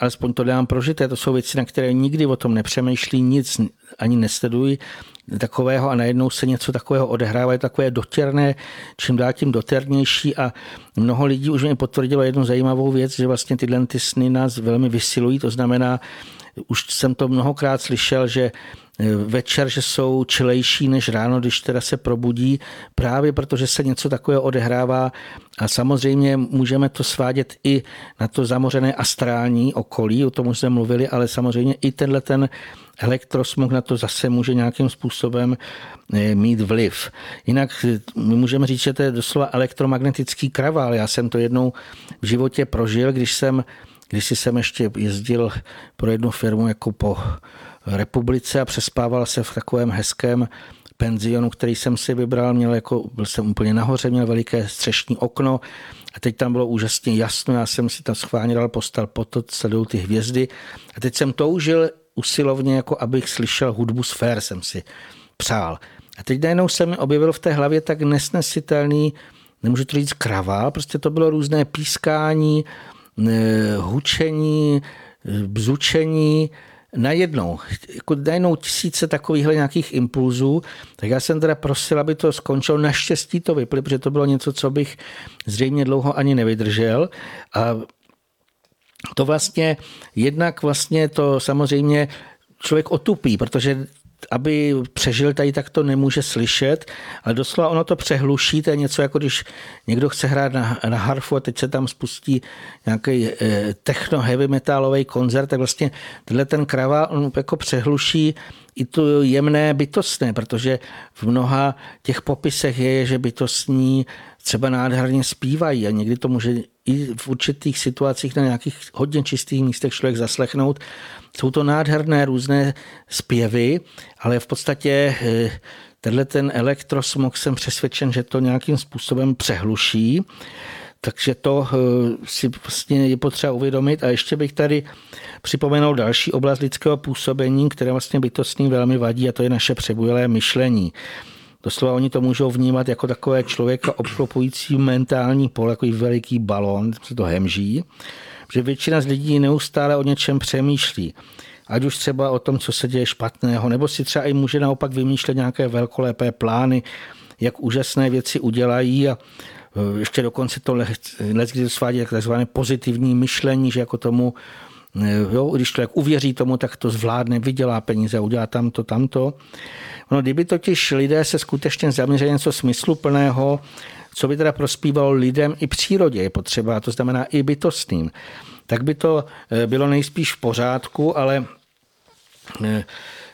alespoň to dám prožité, to jsou věci, na které nikdy o tom nepřemýšlí, nic ani nesledují takového a najednou se něco takového odehrává, je takové dotěrné, čím dál tím doternější a mnoho lidí už mi potvrdilo jednu zajímavou věc, že vlastně tyhle ty sny nás velmi vysilují, to znamená, už jsem to mnohokrát slyšel, že večer, že jsou čilejší než ráno, když teda se probudí, právě protože se něco takového odehrává a samozřejmě můžeme to svádět i na to zamořené astrální okolí, o tom už jsme mluvili, ale samozřejmě i tenhle ten elektrosmog na to zase může nějakým způsobem eh, mít vliv. Jinak eh, my můžeme říct, že to je doslova elektromagnetický kravál. Já jsem to jednou v životě prožil, když jsem když jsem ještě jezdil pro jednu firmu jako po republice a přespával se v takovém hezkém penzionu, který jsem si vybral, měl jako, byl jsem úplně nahoře, měl veliké střešní okno a teď tam bylo úžasně jasno, já jsem si tam schválně dal postal pod to, sledují ty hvězdy. A teď jsem toužil usilovně, jako abych slyšel hudbu sfér, jsem si přál. A teď najednou se mi objevil v té hlavě tak nesnesitelný, nemůžu to říct krava, prostě to bylo různé pískání, hučení, bzučení, najednou, jako najednou tisíce takovýchhle nějakých impulzů, tak já jsem teda prosil, aby to skončilo. Naštěstí to vyply, protože to bylo něco, co bych zřejmě dlouho ani nevydržel. A to vlastně, jednak vlastně to samozřejmě člověk otupí, protože aby přežil tady, tak to nemůže slyšet, ale doslova ono to přehluší, to je něco jako když někdo chce hrát na, na harfu a teď se tam spustí nějaký eh, techno heavy metalový koncert, tak vlastně tenhle ten krava on jako přehluší i to jemné bytostné, protože v mnoha těch popisech je, že bytostní třeba nádherně zpívají a někdy to může i v určitých situacích na nějakých hodně čistých místech člověk zaslechnout. Jsou to nádherné různé zpěvy, ale v podstatě eh, tenhle ten elektrosmog jsem přesvědčen, že to nějakým způsobem přehluší. Takže to eh, si vlastně je potřeba uvědomit. A ještě bych tady připomenul další oblast lidského působení, které vlastně bytostný velmi vadí, a to je naše přebujelé myšlení. Doslova oni to můžou vnímat jako takové člověka obklopující mentální pole, jako veliký balón, se to hemží, že většina z lidí neustále o něčem přemýšlí. Ať už třeba o tom, co se děje špatného, nebo si třeba i může naopak vymýšlet nějaké velkolepé plány, jak úžasné věci udělají a e, ještě dokonce to let, kdy svádí takzvané pozitivní myšlení, že jako tomu e, Jo, když člověk uvěří tomu, tak to zvládne, vydělá peníze, udělá tamto, tamto. No, kdyby totiž lidé se skutečně zaměřili něco smysluplného, co by teda prospívalo lidem i přírodě je potřeba, to znamená i bytostným, tak by to eh, bylo nejspíš v pořádku, ale eh,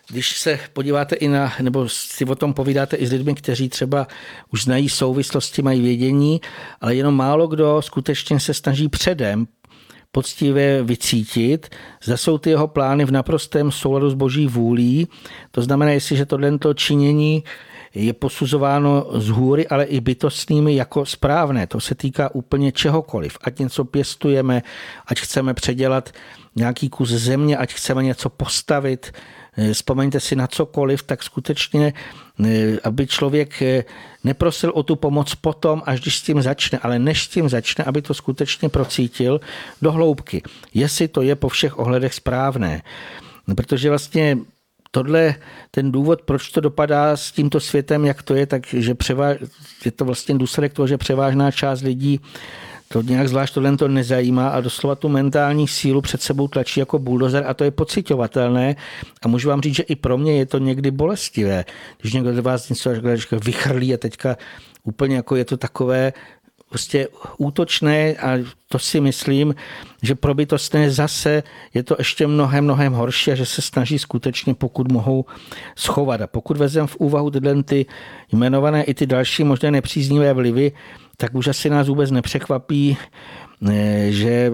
když se podíváte i na, nebo si o tom povídáte i s lidmi, kteří třeba už znají souvislosti, mají vědění, ale jenom málo kdo skutečně se snaží předem poctivě vycítit, zda jsou ty jeho plány v naprostém souladu s boží vůlí. To znamená, jestliže tohle činění je posuzováno z hůry, ale i bytostnými jako správné. To se týká úplně čehokoliv. Ať něco pěstujeme, ať chceme předělat nějaký kus země, ať chceme něco postavit, Eh, vzpomeňte si na cokoliv, tak skutečně, eh, aby člověk eh, neprosil o tu pomoc potom, až když s tím začne, ale než s tím začne, aby to skutečně procítil do hloubky. Jestli to je po všech ohledech správné. Protože vlastně tohle, ten důvod, proč to dopadá s tímto světem, jak to je, tak že převá, je to vlastně důsledek toho, že převážná část lidí to nějak zvlášť tohle to nezajímá a doslova tu mentální sílu před sebou tlačí jako buldozer a to je pocitovatelné. A můžu vám říct, že i pro mě je to někdy bolestivé, když někdo do vás něco vychrlí a teďka úplně jako je to takové prostě útočné a to si myslím, že pro bytostné zase je to ještě mnohem, mnohem horší a že se snaží skutečně, pokud mohou schovat. A pokud vezem v úvahu tyhle ty jmenované i ty další možné nepříznivé vlivy, tak už asi nás vůbec nepřekvapí, eh, že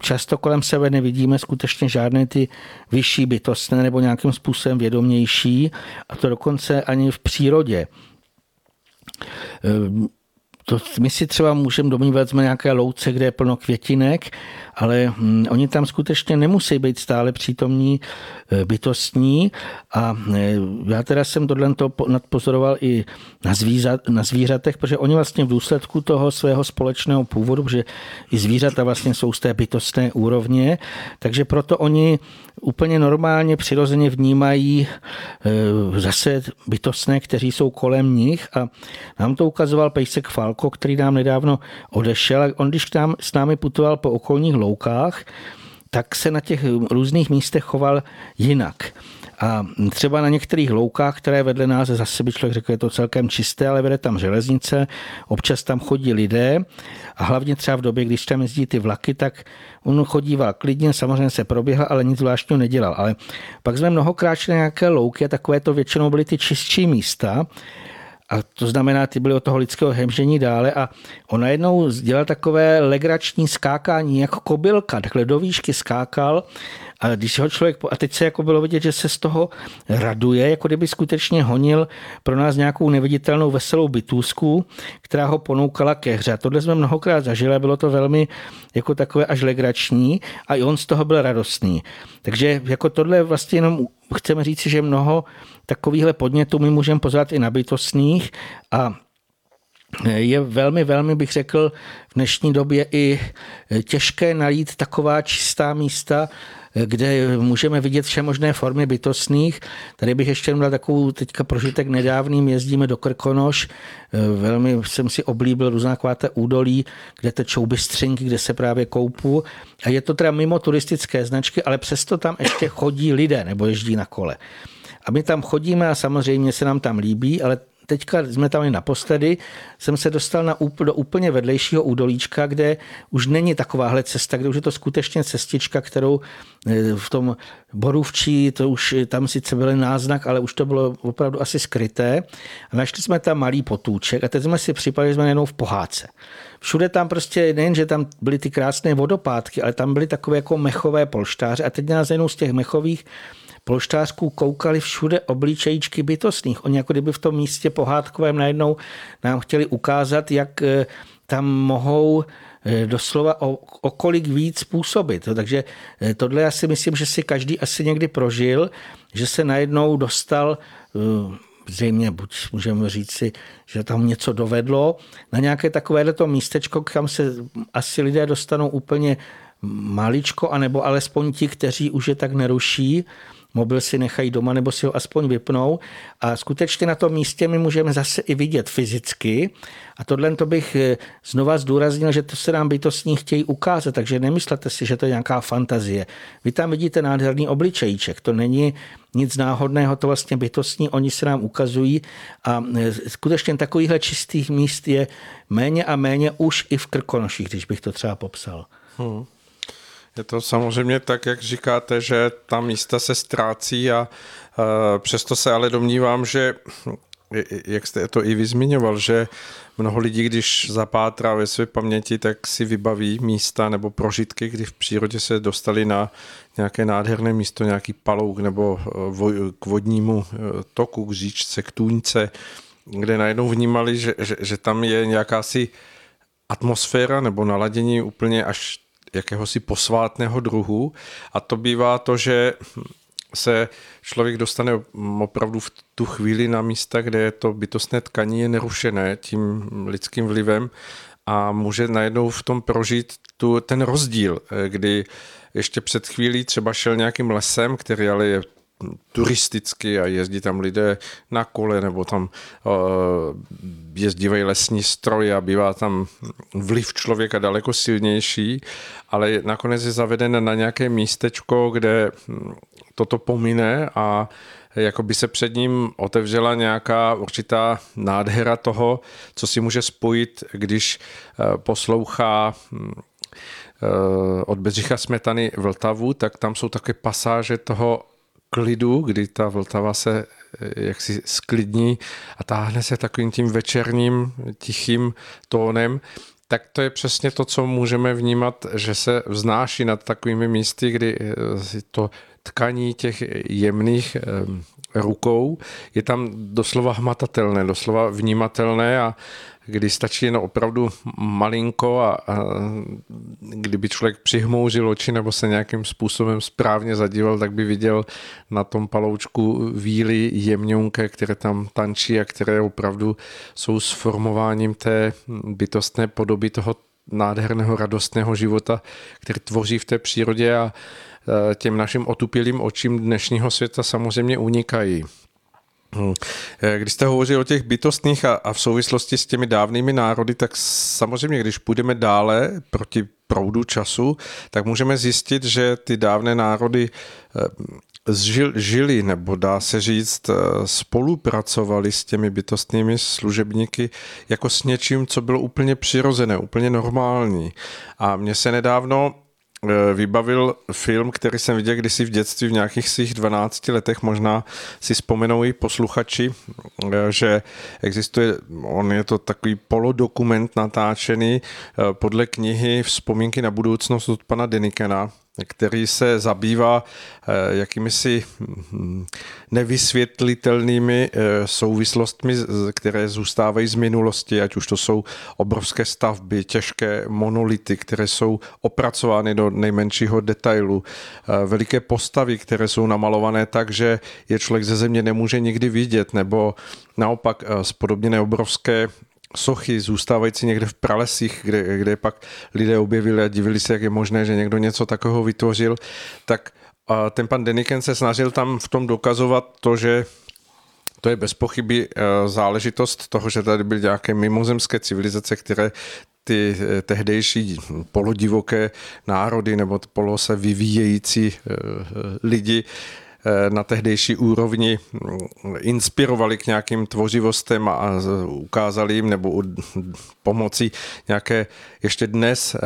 často kolem sebe nevidíme skutečně žádné ty vyšší bytostné nebo nějakým způsobem vědomější, a to dokonce ani v přírodě. To my si třeba můžeme domnívat, jsme nějaké louce, kde je plno květinek ale hm, oni tam skutečně nemusí být stále přítomní eh, bytostní. A eh, já teda jsem tohle to nadpozoroval i na, zvířat, na zvířatech, protože oni vlastně v důsledku toho svého společného původu, že i zvířata vlastně jsou z té bytostné úrovně, takže proto oni úplně normálně přirozeně vnímají eh, zase bytostné, kteří jsou kolem nich. A nám to ukazoval pejsek Falko, který nám nedávno odešel. On, když nám, s námi putoval po okolních loukách, tak se na těch různých místech choval jinak. A třeba na některých loukách, které vedle nás zase by člověk řekl, je to celkem čisté, ale vede tam železnice, občas tam chodí lidé a hlavně třeba v době, když tam jezdí ty vlaky, tak on chodíval klidně, samozřejmě se proběhl, ale nic zvláštního nedělal. Ale pak jsme mnohokrát šli na nějaké louky a takové to většinou byly ty čistší místa, a to znamená, ty byly od toho lidského hemžení dále a on najednou dělal takové legrační skákání jako kobylka, takhle do výšky skákal a když ho člověk, a teď se jako bylo vidět, že se z toho raduje, jako kdyby skutečně honil pro nás nějakou neviditelnou veselou bytůzku, která ho ponoukala ke hře. A tohle jsme mnohokrát zažili bylo to velmi jako takové až legrační a i on z toho byl radostný. Takže jako tohle vlastně jenom chceme říct, že mnoho takovýchhle podnětů my můžeme pozvat i na bytostných a je velmi, velmi bych řekl v dnešní době i těžké najít taková čistá místa, kde můžeme vidět vše možné formy bytostných. Tady bych ještě dal takovou teďka prožitek nedávným, jezdíme do Krkonoš, velmi jsem si oblíbil různá kváte údolí, kde tečou bystřinky, kde se právě koupu a je to teda mimo turistické značky, ale přesto tam ještě chodí lidé nebo jezdí na kole. A my tam chodíme a samozřejmě se nám tam líbí, ale teďka jsme tam i naposledy, jsem se dostal na, do úplně vedlejšího údolíčka, kde už není takováhle cesta, kde už je to skutečně cestička, kterou eh, v tom Borůvčí, to už tam sice byl náznak, ale už to bylo opravdu asi skryté. A našli jsme tam malý potůček a teď jsme si připadali, že jsme jenom v pohádce. Všude tam prostě, nejen, že tam byly ty krásné vodopádky, ale tam byly takové jako mechové polštáře a teď nás jednou z těch mechových polštářků koukali všude obličejíčky bytostných. Oni jako kdyby v tom místě pohádkovém najednou nám chtěli ukázat, jak eh, tam mohou eh, doslova o, o kolik víc působit. Takže eh, tohle já si myslím, že si každý asi někdy prožil, že se najednou dostal zřejmě buď můžeme říct si, že tam něco dovedlo, na nějaké takovéto místečko, kam se asi lidé dostanou úplně maličko, anebo alespoň ti, kteří už je tak neruší, mobil si nechají doma nebo si ho aspoň vypnou a skutečně na tom místě my můžeme zase i vidět fyzicky a tohle to bych eh, znova zdůraznil, že to se nám bytostní chtějí ukázat, takže nemyslete si, že to je nějaká fantazie. Vy tam vidíte nádherný obličejček, to není nic náhodného, to vlastně bytostní, oni se nám ukazují a eh, skutečně takovýchhle čistých míst je méně a méně už i v Krkonoších, když bych to třeba popsal. Hmm. Je to samozřejmě tak, jak říkáte, že ta místa se ztrácí a přesto se ale domnívám, že jak jste to i vyzmiňoval, že mnoho lidí, když zapátrá ve své paměti, tak si vybaví místa nebo prožitky, kdy v přírodě se dostali na nějaké nádherné místo, nějaký palouk nebo e, k vodnímu e, toku, k říčce, k tůňce, kde najednou vnímali, že, že, že tam je nějaká si atmosféra nebo naladění úplně až jakéhosi posvátného druhu. A to bývá to, že se člověk dostane opravdu v tu chvíli na místa, kde to bytostné tkaní je nerušené tím lidským vlivem a může najednou v tom prožít tu, ten rozdíl, kdy ještě před chvílí třeba šel nějakým lesem, který ale je turisticky a jezdí tam lidé na kole nebo tam uh, jezdívají lesní stroje a bývá tam vliv člověka daleko silnější, ale nakonec je zaveden na nějaké místečko, kde toto pomine a jako by se před ním otevřela nějaká určitá nádhera toho, co si může spojit, když poslouchá od Bedřicha Smetany Vltavu, tak tam jsou také pasáže toho klidu, kdy ta Vltava se eh, jaksi sklidní a táhne se takovým tím večerním tichým tónem, tak to je přesně to, co můžeme vnímat, že se vznáší nad takovými místy, kdy eh, to tkaní těch jemných rukou, je tam doslova hmatatelné, doslova vnímatelné a kdy stačí jen opravdu malinko a, a kdyby člověk přihmouřil oči nebo se nějakým způsobem správně zadíval, tak by viděl na tom paloučku víly jemňonké, které tam tančí a které opravdu jsou sformováním té bytostné podoby toho nádherného, radostného života, který tvoří v té přírodě a těm našim otupělým očím dnešního světa samozřejmě unikají. Hmm. E, když jste hovořil o těch bytostných a, a v souvislosti s těmi dávnými národy, tak samozřejmě, když půjdeme dále proti proudu času, tak můžeme zjistit, že ty dávné národy e, zžil, žili, nebo dá se říct, eh, spolupracovali s těmi bytostnými služebníky jako s něčím, co bylo úplně přirozené, úplně normální. A mně se nedávno eh, vybavil film, který jsem viděl kdysi v dětství v nějakých svých 12 letech, možná si vzpomenou i posluchači, eh, že existuje, on je to takový polodokument natáčený podle knihy Vzpomínky na budoucnost od pana Denikena, který se zabývá eh, jakými si hm, nevysvětlitelnými eh, souvislostmi, které zůstávají z minulosti, ať už to jsou obrovské stavby, těžké monolity, které jsou opracovány do nejmenšího detailu, eh, veliké postavy, které jsou namalované tak, že je člověk ze země nemůže nikdy vidět, nebo naopak spodobněné obrovské sochy zůstávající někde v pralesích, kde, kde pak lidé objevili a divili se, jak je možné, že někdo něco takového vytvořil, tak ten pan Deniken se snažil tam v tom dokazovat to, že to je bez pochyby e, záležitost toho, že tady byly nějaké mimozemské civilizace, které ty e, tehdejší polodivoké národy nebo polo se vyvíjející e, lidi na tehdejší úrovni mm, inspirovali k nějakým tvořivostem a ukázali jim nebo pomocí nějaké ještě dnes eh,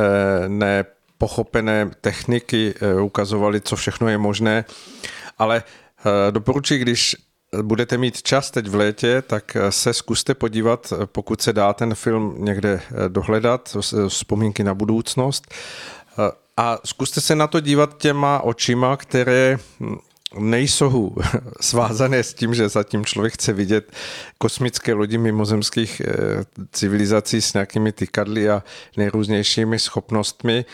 nepochopené techniky eh, ukazovali, co všechno je možné. Ale doporučuji, když budete mít čas teď v létě, tak se zkuste podívat, pokud se dá ten film někde dohledat, vzpomínky na budoucnost. A zkuste se na to dívat těma očima, které hm, nejsou [laughs] svázané s tím, že zatím člověk chce vidět kosmické lodi mimozemských eh, civilizací s nějakými tykadly a nejrůznějšími schopnostmi,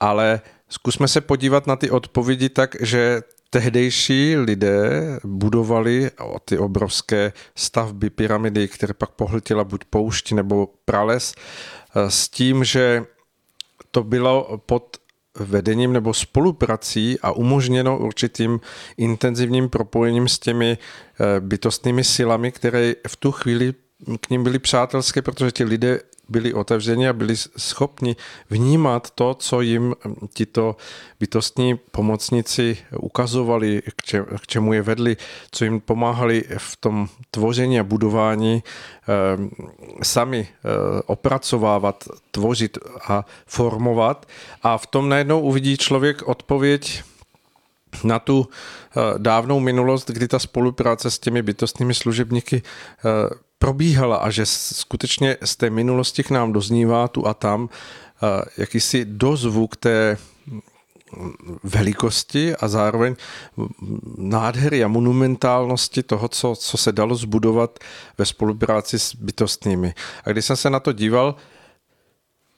ale zkusme se podívat na ty odpovědi tak, že tehdejší lidé budovali ty obrovské stavby, pyramidy, které pak pohltila buď poušť nebo prales, eh, s tím, že to bylo pod vedením nebo spoluprací a umožněno určitým intenzivním propojením s těmi eh, bytostnými silami, které v tu chvíli k ním byly přátelské, protože ti lidé byli otevřeni a byli schopni vnímat to, co jim tito bytostní pomocníci ukazovali, k čemu je vedli, co jim pomáhali v tom tvoření a budování ehm, sami eh, opracovávat, tvořit a formovat. A v tom najednou uvidí člověk odpověď na tu eh, dávnou minulost, kdy ta spolupráce s těmi bytostnými služebníky eh, probíhala a že skutečně z té minulosti k nám doznívá tu a tam eh, jakýsi dozvuk té velikosti a zároveň nádhery a monumentálnosti toho, co, co se dalo zbudovat ve spolupráci s bytostnými. A když jsem se na to díval,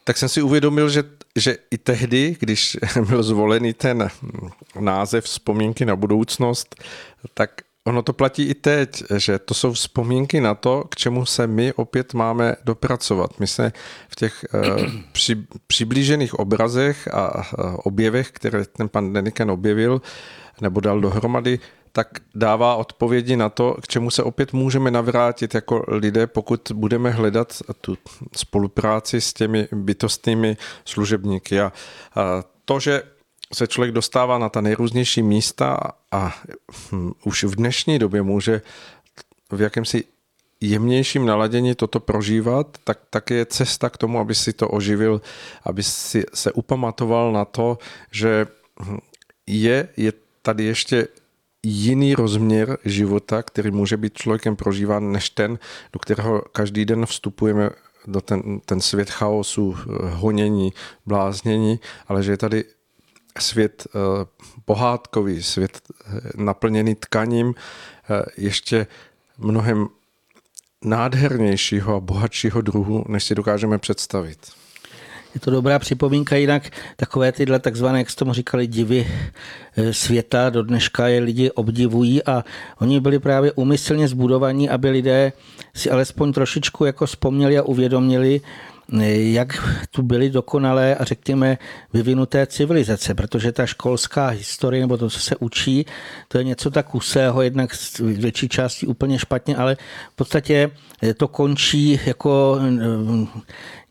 tak jsem si uvědomil, že, že i tehdy, když [laughs] byl zvolený ten název Vzpomínky na budoucnost, tak Ono to platí i teď, že to jsou vzpomínky na to, k čemu se my opět máme dopracovat. My se v těch uh, [clears throat] při, přiblížených obrazech a uh, objevech, které ten pan Deniken objevil nebo dal dohromady, tak dává odpovědi na to, k čemu se opět můžeme navrátit jako lidé, pokud budeme hledat tu spolupráci s těmi bytostnými služebníky. A, a to, že se člověk dostává na ta nejrůznější místa a hm, už v dnešní době může v jakémsi jemnějším naladění toto prožívat, tak, tak je cesta k tomu, aby si to oživil, aby si se upamatoval na to, že hm, je, je tady ještě jiný rozměr života, který může být člověkem prožíván, než ten, do kterého každý den vstupujeme do ten, ten svět chaosu, honění, bláznění, ale že je tady svět pohádkový, svět naplněný tkaním, ještě mnohem nádhernějšího a bohatšího druhu, než si dokážeme představit. Je to dobrá připomínka, jinak takové tyhle takzvané, jak tomu říkali, divy eh, světa do dneška je lidi obdivují a oni byli právě úmyslně zbudovaní, aby lidé si alespoň trošičku jako vzpomněli a uvědomili, jak tu byly dokonalé a řekněme vyvinuté civilizace, protože ta školská historie nebo to, co se učí, to je něco tak kusého, jednak z větší části úplně špatně, ale v podstatě to končí jako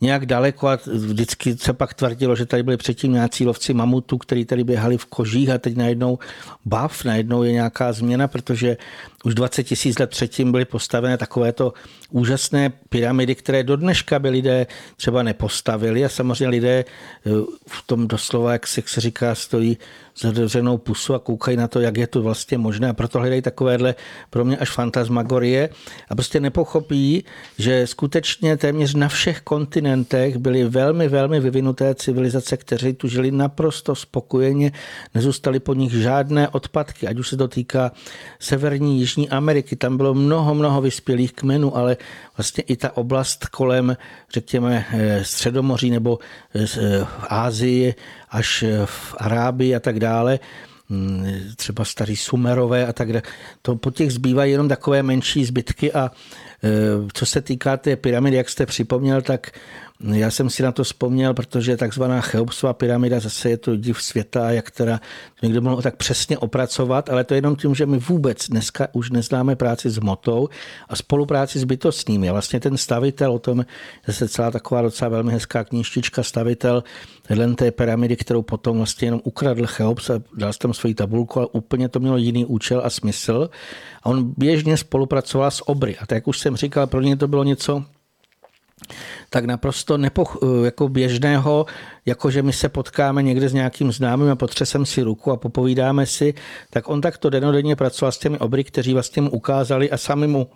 nějak daleko a vždycky se pak tvrdilo, že tady byli předtím nějací lovci mamutů, kteří tady běhali v kožích a teď najednou bav, najednou je nějaká změna, protože už 20 tisíc let předtím byly postavené takovéto úžasné pyramidy, které do dneška by lidé třeba nepostavili. A samozřejmě lidé eh, v tom doslova, jak se říká, stojí zadevřenou pusu a koukají na to, jak je to vlastně možné. A proto hledají takovéhle pro mě až fantasmagorie. A prostě nepochopí, že skutečně téměř na všech kontinentech byly velmi, velmi vyvinuté civilizace, kteří tu žili naprosto spokojeně, nezůstaly po nich žádné odpadky, ať už se to týká Severní, Jižní Ameriky, tam bylo mnoho, mnoho vyspělých kmenů, ale vlastně i ta oblast kolem, řekněme, eh, Středomoří nebo eh, v Ázii až v Arábii a tak dále, mm, třeba starý Sumerové a tak dále. To po těch zbývají jenom takové menší zbytky a e, co se týká té pyramidy, jak jste připomněl, tak já jsem si na to vzpomněl, protože takzvaná Cheopsova pyramida zase je to div světa, jak teda to někdo mohl tak přesně opracovat, ale to je jenom tím, že my vůbec dneska už neznáme práci s motou a spolupráci s bytostnými. Vlastně ten stavitel, o tom je se celá taková docela velmi hezká knížtička, stavitel vedle té pyramidy, kterou potom vlastně jenom ukradl Cheops a dal tam svoji tabulku, ale úplně to mělo jiný účel a smysl. A on běžně spolupracoval s obry. A tak, jak už jsem říkal, pro ně to bylo něco tak naprosto nepoch, jako běžného, jako že my se potkáme někde s nějakým známým a potřesem si ruku a popovídáme si, tak on takto denodenně pracoval s těmi obry, kteří vlastně mu ukázali a sami mu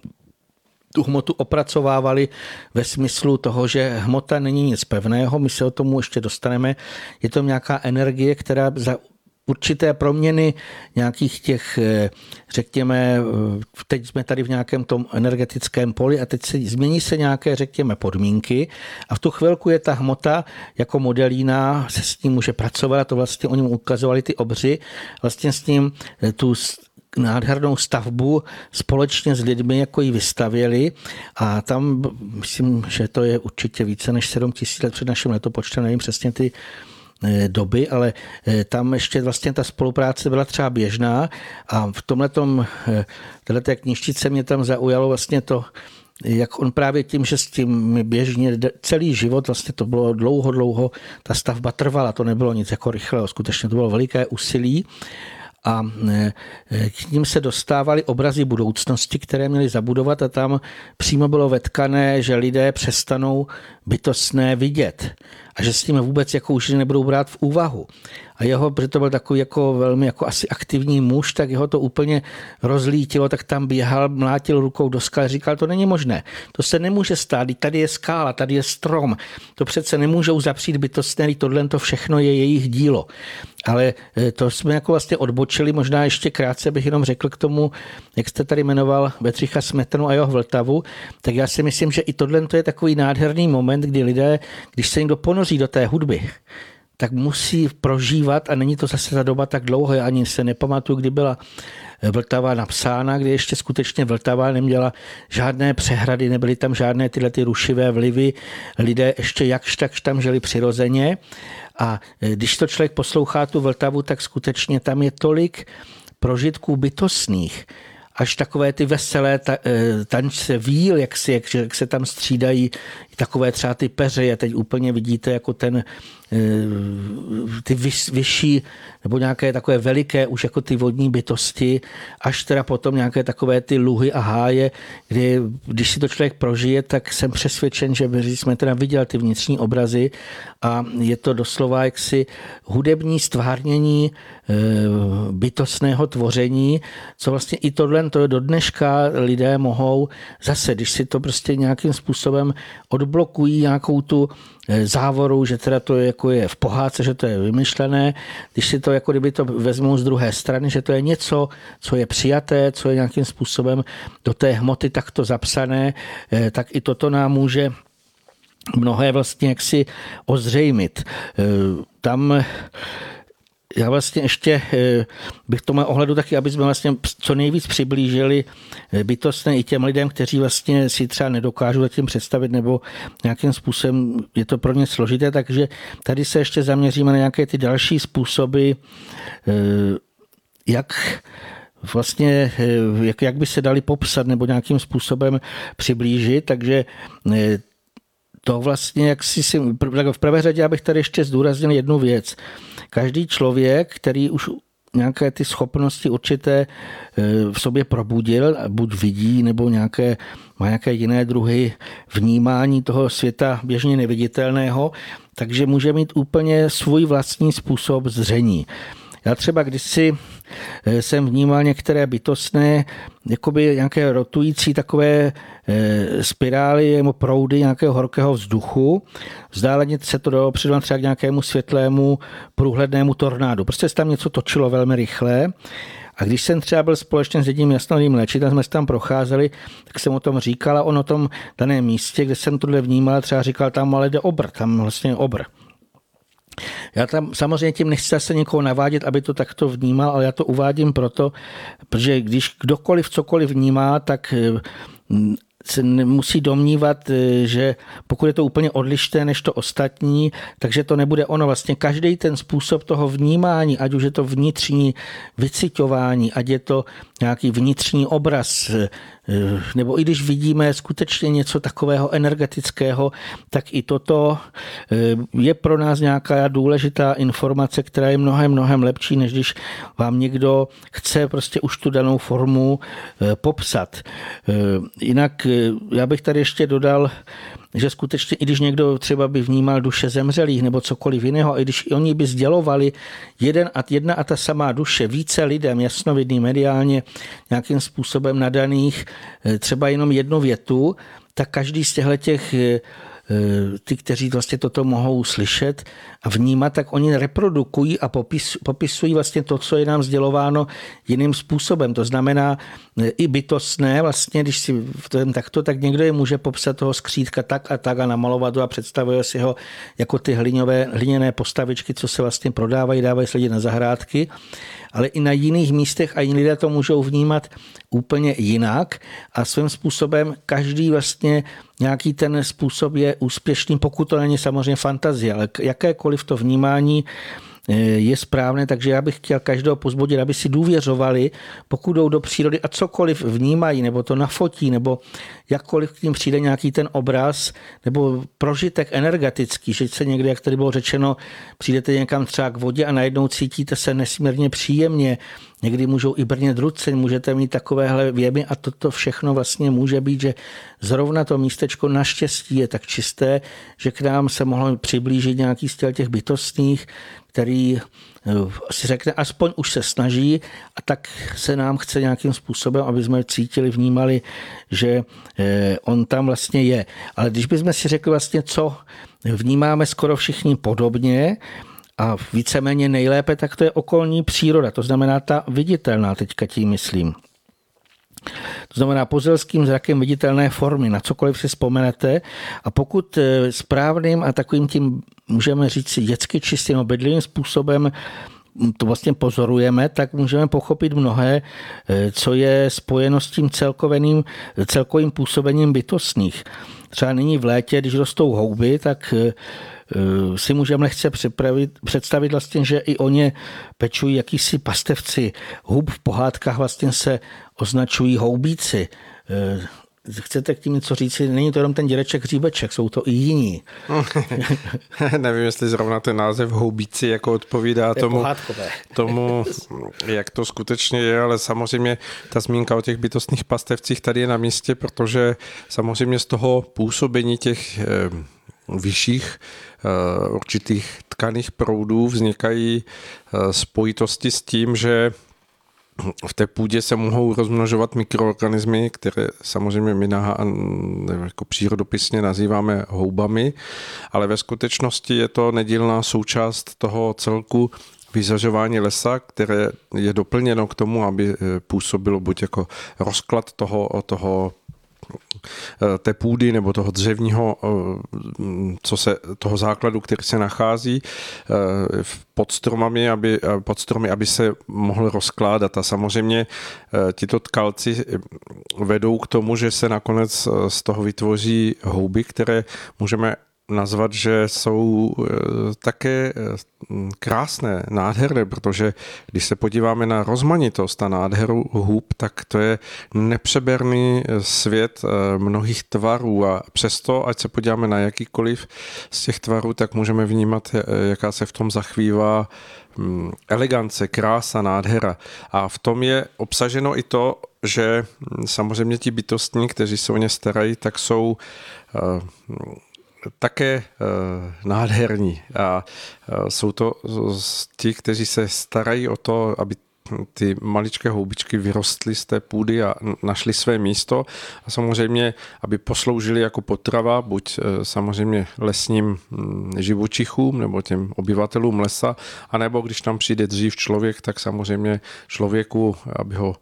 tu hmotu opracovávali ve smyslu toho, že hmota není nic pevného, my se o tomu ještě dostaneme. Je to nějaká energie, která za určité proměny nějakých těch, eh, řekněme, eh, teď jsme tady v nějakém tom energetickém poli a teď se změní se nějaké, řekněme, podmínky a v tu chvilku je ta hmota jako modelína, se s tím může pracovat a to vlastně oni mu ukazovali ty obři, vlastně s tím eh, tu nádhernou stavbu společně s lidmi, jako ji vystavěli a tam, myslím, že to je určitě více než 7 tisíc let před naším letopočtem, nevím přesně ty doby, ale eh, tam ještě vlastně ta spolupráce byla třeba běžná a v tomhle eh, této knižčice mě tam zaujalo vlastně to, jak on právě tím, že s tím běžně celý život, vlastně to bylo dlouho, dlouho, ta stavba trvala, to nebylo nic jako rychlého, skutečně to bylo veliké úsilí a k ním se dostávaly obrazy budoucnosti, které měly zabudovat a tam přímo bylo vetkané, že lidé přestanou bytostné vidět a že s tím vůbec jako už nebudou brát v úvahu. A jeho, protože to byl takový jako velmi jako asi aktivní muž, tak jeho to úplně rozlítilo, tak tam běhal, mlátil rukou do skaly, říkal, to není možné, to se nemůže stát, tady je skála, tady je strom, to přece nemůžou zapřít bytostné, tohle to všechno je jejich dílo. Ale e, to jsme jako vlastně odbočili, možná ještě krátce bych jenom řekl k tomu, jak jste tady jmenoval Betřicha Smetanu a jeho Vltavu, tak já si myslím, že i tohle je takový nádherný moment, kdy lidé, když se někdo ponoří do té hudby, tak musí prožívat, a není to zase ta doba tak dlouho, já ani se nepamatuju, kdy byla Vltava napsána, kdy ještě skutečně Vltava neměla žádné přehrady, nebyly tam žádné tyhle ty rušivé vlivy, lidé ještě jakž takž tam žili přirozeně. A když to člověk poslouchá tu Vltavu, tak skutečně tam je tolik prožitků bytostných, až takové ty veselé ta, eh, tančce víl, jak, si, jak, jak se tam střídají takové třeba ty peře, teď úplně vidíte jako ten Eh, ty vyšší nebo nějaké takové veliké už jako ty vodní bytosti, až teda potom nějaké takové ty luhy a háje, kdy když si to člověk prožije, tak jsem přesvědčen, že jsme teda viděli ty vnitřní obrazy a je to doslova jaksi hudební stvárnění eh, bytostného tvoření, co vlastně i tohle to do dneška lidé mohou zase, když si to prostě nějakým způsobem odblokují nějakou tu eh, závoru, že teda to je, jako je v pohádce, že to je vymyšlené, když si to jako kdyby to vezmou z druhé strany, že to je něco, co je přijaté, co je nějakým způsobem do té hmoty takto zapsané, eh, tak i toto nám může mnohé vlastně jaksi ozřejmit. Eh, tam já vlastně ještě eh, bych to měl ohledu taky, aby jsme vlastně co nejvíc přiblížili eh, bytostné i těm lidem, kteří vlastně si třeba nedokážou zatím představit nebo nějakým způsobem je to pro ně složité, takže tady se ještě zaměříme na nějaké ty další způsoby, jak vlastně, jak, jak by se dali popsat nebo nějakým způsobem přiblížit, takže to vlastně, jak si, si v prvé řadě, abych tady ještě zdůraznil jednu věc. Každý člověk, který už nějaké ty schopnosti určité e, v sobě probudil, buď vidí, nebo nějaké, má nějaké jiné druhy vnímání toho světa běžně neviditelného, takže může mít úplně svůj vlastní způsob zření. Já třeba kdysi eh, jsem vnímal některé bytostné, jakoby nějaké rotující takové eh, spirály nebo proudy nějakého horkého vzduchu. Vzdáleně se to dalo přidat třeba k nějakému světlému průhlednému tornádu. Prostě se tam něco točilo velmi rychle. A když jsem třeba byl společně s jedním jasným léčitelem, jsme se tam procházeli, tak jsem o tom říkal a on o tom daném místě, kde jsem tohle vnímal, třeba říkal, tam ale jde obr, tam vlastně obr. Já tam samozřejmě tím nechci zase někoho navádět, aby to takto vnímal, ale já to uvádím proto, protože když kdokoliv cokoliv vnímá, tak mm, se musí domnívat, e, že pokud je to úplně odlišné než to ostatní, takže to nebude ono. Vlastně každý ten způsob toho vnímání, ať už je to vnitřní vycitování, ať je to nějaký vnitřní obraz, e, nebo i když vidíme skutečně něco takového energetického, tak i toto e, je pro nás nějaká důležitá informace, která je mnohem, mnohem lepší, než když vám někdo chce prostě už tu danou formu popsat. Jinak já bych tady ještě dodal, že skutečně, i když někdo třeba by vnímal duše zemřelých nebo cokoliv jiného, a i když oni by sdělovali jeden a jedna a ta samá duše více lidem jasnovidný mediálně nějakým způsobem nadaných eh, třeba jenom jednu větu, tak každý z těchto těch ty, kteří vlastně toto mohou slyšet a vnímat, tak oni reprodukují a popis, popisují vlastně to, co je nám sdělováno jiným způsobem. To znamená eh, i bytostné, vlastně, když si v tom takto, tak někdo je může popsat toho skřítka tak a tak a namalovat ho a představuje si ho jako ty hliněné postavičky, co se vlastně prodávají, dávají se lidi na zahrádky ale i na jiných místech a jiní lidé to můžou vnímat úplně jinak. A svým způsobem každý vlastně nějaký ten způsob je úspěšný, pokud to není samozřejmě fantazie, ale jakékoliv to vnímání Eh, je správné, takže já bych chtěl každého pozbudit, aby si důvěřovali, pokud jdou do přírody a cokoliv vnímají, nebo to nafotí, nebo jakkoliv k ním přijde nějaký ten obraz, nebo prožitek energetický, že se někde, jak tady bylo řečeno, přijdete někam třeba k vodě a najednou cítíte se nesmírně příjemně, někdy můžou i brnět ruce, můžete mít takovéhle věmy a toto všechno vlastně může být, že zrovna to místečko naštěstí je tak čisté, že k nám se mohlo přiblížit nějaký z těch bytostných, který si řekne, aspoň už se snaží a tak se nám chce nějakým způsobem, aby jsme cítili, vnímali, že eh, on tam vlastně je. Ale když bychom si řekli vlastně, co vnímáme skoro všichni podobně, a víceméně nejlépe, tak to je okolní příroda, to znamená ta viditelná, teďka tím myslím. To znamená pozelským zrakem viditelné formy, na cokoliv si vzpomenete. A pokud eh, správným a takovým tím, můžeme říct, dětsky čistým obydlivým způsobem hm, to vlastně pozorujeme, tak můžeme pochopit mnohé, eh, co je spojeno s tím celkoveným, celkovým působením bytostných. Třeba nyní v létě, když rostou houby, tak eh, si můžeme lehce představit vlastně, že i oni pečují jakýsi pastevci hub v pohádkách vlastně se označují houbíci. Eh, chcete k tím něco říct? Není to jenom ten dědeček hříbeček, jsou to i jiní. [laughs] Nevím, jestli zrovna ten název houbíci jako odpovídá to tomu, tomu, [laughs] jak to skutečně je, ale samozřejmě ta zmínka o těch bytostných pastevcích tady je na místě, protože samozřejmě z toho působení těch eh, vyšších eh, určitých tkaných proudů vznikají spojitosti s tím, že v té půdě se mohou rozmnožovat mikroorganismy, které samozřejmě my na, jako přírodopisně nazýváme houbami, ale ve skutečnosti je to nedílná součást toho celku vyzařování lesa, které je doplněno k tomu, aby eh, působilo buď jako rozklad toho, toho Eh, té půdy nebo toho dřevního, eh, co se, toho základu, který se nachází eh, pod stromami, aby, pod stromy, aby se mohl rozkládat. A samozřejmě tito tkalci vedou k tomu, že se nakonec z toho vytvoří houby, které můžeme nazvat, že jsou eh, také eh, krásné, nádherné, protože když se podíváme na rozmanitost a nádheru hub, tak to je nepřeberný svět eh, mnohých tvarů a přesto, ať se podíváme na jakýkoliv z těch tvarů, tak můžeme vnímat, jaká se v tom zachvívá hm, elegance, krása, nádhera. A v tom je obsaženo i to, že hm, samozřejmě ti bytostní, kteří se o ně starají, tak jsou také uh, nádherní a uh, jsou to ti, kteří se starají o to, aby ty maličké houbičky vyrostly z té půdy a našly své místo a samozřejmě, aby posloužili jako potrava, buď eh, samozřejmě lesním hm, živočichům nebo těm obyvatelům lesa, anebo když tam přijde dřív člověk, tak samozřejmě člověku, aby ho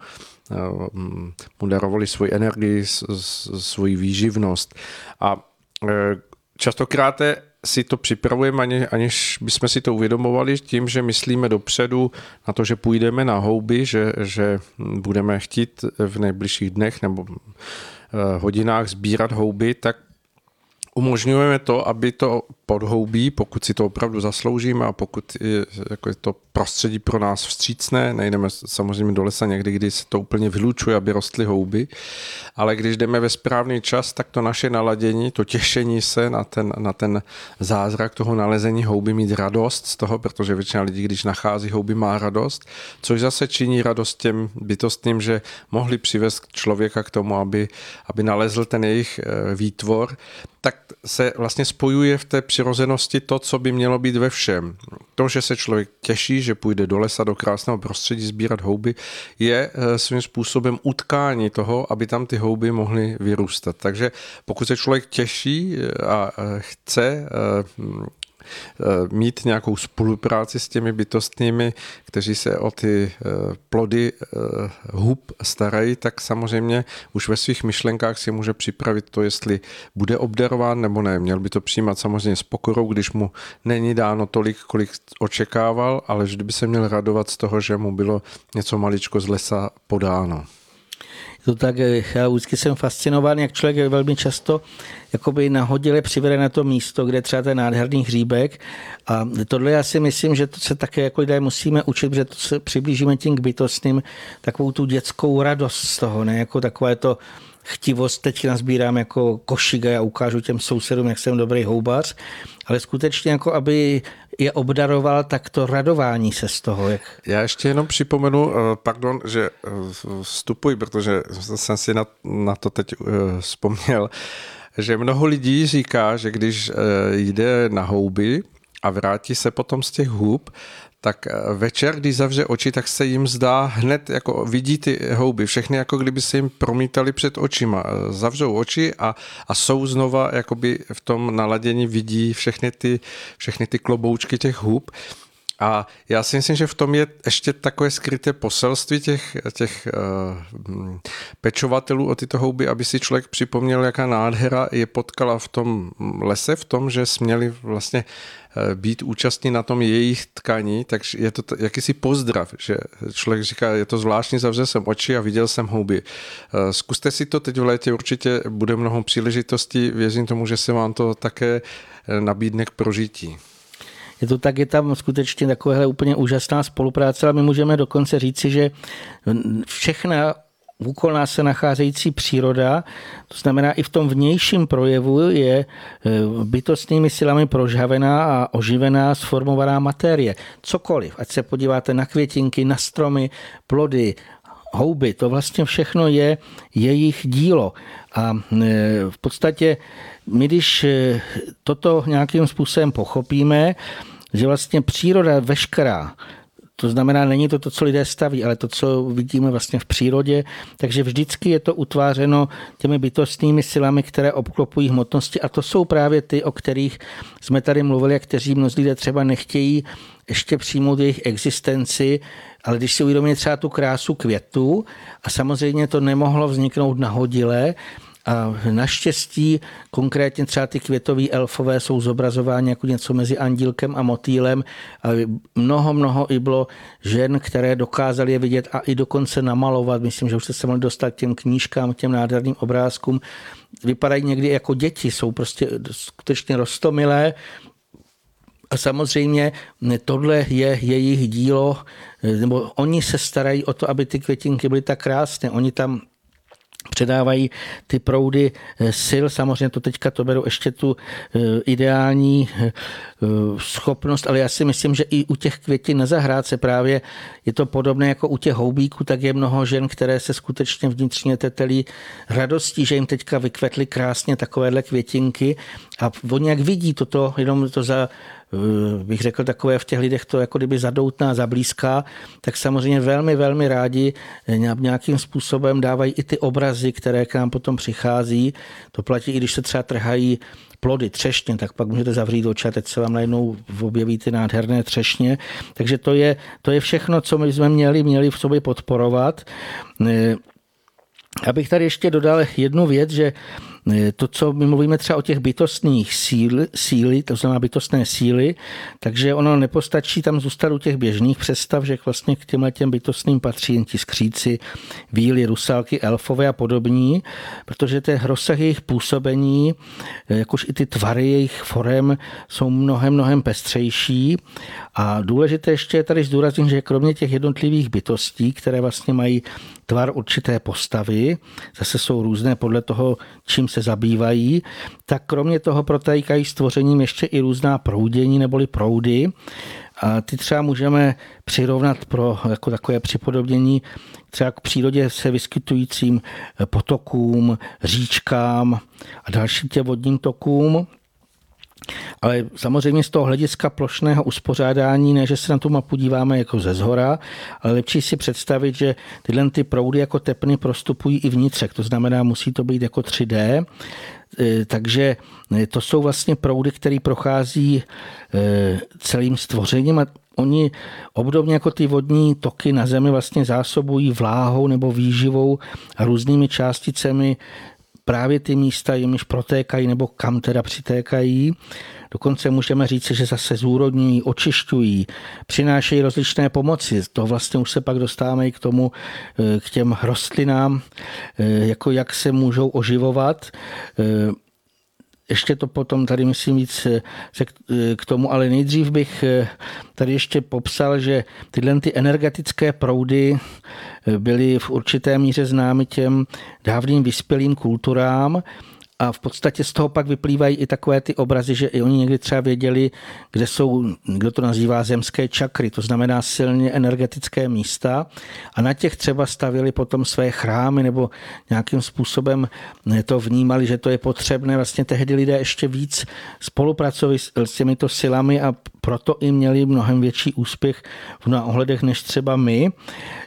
hm, mu darovali svoji energii, svoji výživnost. A častokrát si to připravujeme, aniž bychom si to uvědomovali tím, že myslíme dopředu na to, že půjdeme na houby, že, že budeme chtít v nejbližších dnech nebo eh, hodinách sbírat houby, tak umožňujeme to, aby to podhoubí, pokud si to opravdu zasloužíme a pokud je, jako je to prostředí pro nás vstřícné, nejdeme samozřejmě do lesa někdy, kdy se to úplně vylučuje, aby rostly houby, ale když jdeme ve správný čas, tak to naše naladění, to těšení se na ten, na ten zázrak toho nalezení houby, mít radost z toho, protože většina lidí, když nachází houby, má radost, což zase činí radost těm bytostným, že mohli přivést člověka k tomu, aby, aby nalezl ten jejich eh, výtvor, tak se vlastně spojuje v té přirozenosti to, co by mělo být ve všem. To, že se člověk těší, že půjde do lesa, do krásného prostředí sbírat houby, je eh, svým způsobem utkání toho, aby tam ty houby mohly vyrůstat. Takže pokud se člověk těší eh, a eh, chce mít nějakou spolupráci s těmi bytostnými, kteří se o ty eh, plody eh, hub starají, tak samozřejmě už ve svých myšlenkách si může připravit to, jestli bude obdarován nebo ne. Měl by to přijímat samozřejmě s pokorou, když mu není dáno tolik, kolik očekával, ale vždy by se měl radovat z toho, že mu bylo něco maličko z lesa podáno to tak, eh, já vždycky jsem fascinován, jak člověk velmi často jakoby nahodile přivede na to místo, kde třeba ten nádherný hříbek. A tohle já si myslím, že to se také jako lidé musíme učit, protože to se přiblížíme tím k bytostným, takovou tu dětskou radost z toho, ne jako takové to chtivost, teď nazbírám jako košiga, já ukážu těm sousedům, jak jsem dobrý houbař, ale skutečně jako aby je obdaroval, tak to radování se z toho. Jak... Já ještě jenom připomenu, eh, pardon, že eh, vstupuji, protože jsem si na, na to teď eh, vzpomněl, že mnoho lidí říká, že když jde na houby a vrátí se potom z těch hub, tak eh, večer, když zavře oči, tak se jim zdá hned, jako vidí ty houby, všechny jako kdyby se jim promítali před očima. Eh, zavřou oči a, a jsou znova jakoby v tom naladění, vidí všechny ty, všechny ty kloboučky těch hub. A já si myslím, že v tom je ještě takové skryté poselství těch, těch uh, pečovatelů o tyto houby, aby si člověk připomněl, jaká nádhera je potkala v tom lese, v tom, že směli vlastně uh, být účastní na tom jejich tkaní, takže je to t- jakýsi pozdrav, že člověk říká, je to zvláštní, zavřel jsem oči a viděl jsem houby. Uh, zkuste si to teď v létě, určitě bude mnoho příležitostí, věřím tomu, že se vám to také nabídne k prožití je to tak, je tam skutečně takovéhle úplně úžasná spolupráce, ale my můžeme dokonce říci, že všechna úkol nás se nacházející příroda, to znamená i v tom vnějším projevu je e, bytostnými silami prožhavená a oživená, sformovaná matérie. Cokoliv, ať se podíváte na květinky, na stromy, plody, houby, to vlastně všechno je jejich dílo. A e, v podstatě my, když e, toto nějakým způsobem pochopíme, že vlastně příroda veškerá, to znamená, není to to, co lidé staví, ale to, co vidíme vlastně v přírodě. Takže vždycky je to utvářeno těmi bytostnými silami, které obklopují hmotnosti a to jsou právě ty, o kterých jsme tady mluvili a kteří mnozí lidé třeba nechtějí ještě přijmout jejich existenci, ale když si uvědomí třeba tu krásu květu a samozřejmě to nemohlo vzniknout nahodile, a naštěstí konkrétně třeba ty květové elfové jsou zobrazováni jako něco mezi andílkem a motýlem. A mnoho, mnoho i bylo žen, které dokázaly je vidět a i dokonce namalovat. Myslím, že už se mohli dostat k těm knížkám, těm nádherným obrázkům. Vypadají někdy jako děti, jsou prostě skutečně rostomilé, a samozřejmě tohle je jejich dílo, nebo oni se starají o to, aby ty květinky byly tak krásné. Oni tam předávají ty proudy eh, sil. Samozřejmě to teďka to beru ještě tu eh, ideální eh, schopnost, ale já si myslím, že i u těch květin na zahrádce právě je to podobné jako u těch houbíků, tak je mnoho žen, které se skutečně vnitřně tetelí radostí, že jim teďka vykvetly krásně takovéhle květinky a oni jak vidí toto, jenom to za bych řekl, takové v těch lidech to jako kdyby zadoutná, zablízká, tak samozřejmě velmi, velmi rádi eh, nějakým způsobem dávají i ty obrazy, které k nám potom přichází. To platí i když se třeba trhají plody, třešně, tak pak můžete zavřít oči a teď se vám najednou objeví ty nádherné třešně. Takže to je, to je všechno, co my jsme měli, měli v sobě podporovat. Eh, abych tady ještě dodal jednu věc, že Eh, to, co my mluvíme třeba o těch bytostných síl, síly, to znamená bytostné síly, takže ono nepostačí tam zůstat u těch běžných představ, že vlastně k těmhle těm bytostným patří jen ti skříci, víly, rusálky, elfové a podobní, protože ten rozsah jejich působení, eh, jakož i ty tvary jejich forem jsou mnohem, mnohem pestřejší. A důležité ještě je tady zdůraznit, že kromě těch jednotlivých bytostí, které vlastně mají tvar určité postavy, zase jsou různé podle toho, čím se zabývají, tak kromě toho protékají stvořením ještě i různá proudění neboli proudy. A ty třeba můžeme přirovnat pro jako takové připodobnění třeba k přírodě se vyskytujícím potokům, říčkám a dalším těm vodním tokům. Ale samozřejmě z toho hlediska plošného uspořádání, ne, že se na tu mapu díváme jako ze zhora, ale lepší si představit, že tyhle ty proudy jako tepny prostupují i vnitřek, to znamená, musí to být jako 3D, e, takže e, to jsou vlastně proudy, které prochází e, celým stvořením a oni obdobně jako ty vodní toky na Zemi vlastně zásobují vláhou nebo výživou a různými částicemi právě ty místa, jimiž protékají nebo kam teda přitékají. Dokonce můžeme říct, že zase zúrodňují, očišťují, přinášejí rozličné pomoci. To vlastně už se pak dostáváme i k tomu, eh, k těm rostlinám, eh, jako jak se můžou oživovat. Eh, ještě to potom tady musím víc se k tomu, ale nejdřív bych tady ještě popsal, že tyhle ty energetické proudy byly v určité míře známy těm dávným vyspělým kulturám, a v podstatě z toho pak vyplývají i takové ty obrazy, že i oni někdy třeba věděli, kde jsou, kdo to nazývá zemské čakry, to znamená silně energetické místa a na těch třeba stavili potom své chrámy nebo nějakým způsobem to vnímali, že to je potřebné. Vlastně tehdy lidé ještě víc spolupracovali s těmito silami a proto i měli mnohem větší úspěch v mnoha ohledech než třeba my.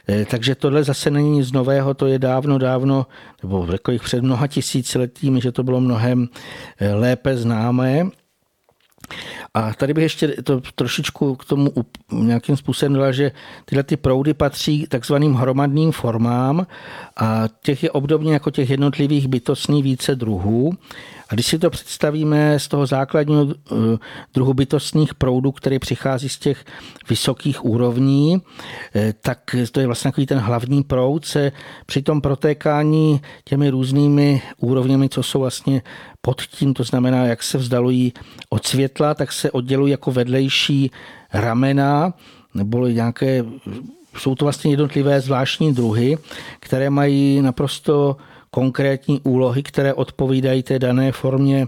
E, takže tohle zase není nic nového, to je dávno, dávno, nebo řekl bych před mnoha tisíciletími, že to bylo mnohem e, lépe známé. A tady bych ještě to trošičku k tomu nějakým způsobem dala, že tyhle ty proudy patří takzvaným hromadným formám a těch je obdobně jako těch jednotlivých bytostných více druhů. A když si to představíme z toho základního eh, druhu bytostných proudů, který přichází z těch vysokých úrovní, eh, tak to je vlastně takový ten hlavní proud, se při tom protékání těmi různými úrovněmi, co jsou vlastně pod tím, to znamená, jak se vzdalují od světla, tak se oddělují jako vedlejší ramena, nebo nějaké, jsou to vlastně jednotlivé zvláštní druhy, které mají naprosto konkrétní úlohy, které odpovídají té dané formě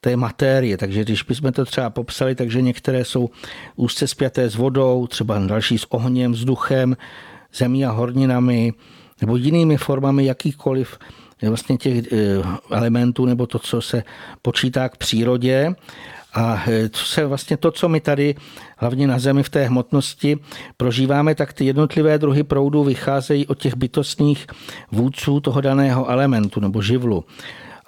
té matérie. Takže když bychom to třeba popsali, takže některé jsou úzce spjaté s vodou, třeba další s ohněm, vzduchem, zemí a horninami, nebo jinými formami jakýchkoliv vlastně těch eh, elementů nebo to, co se počítá k přírodě. A to se vlastně to, co my tady hlavně na Zemi v té hmotnosti prožíváme, tak ty jednotlivé druhy proudů vycházejí od těch bytostných vůdců toho daného elementu nebo živlu.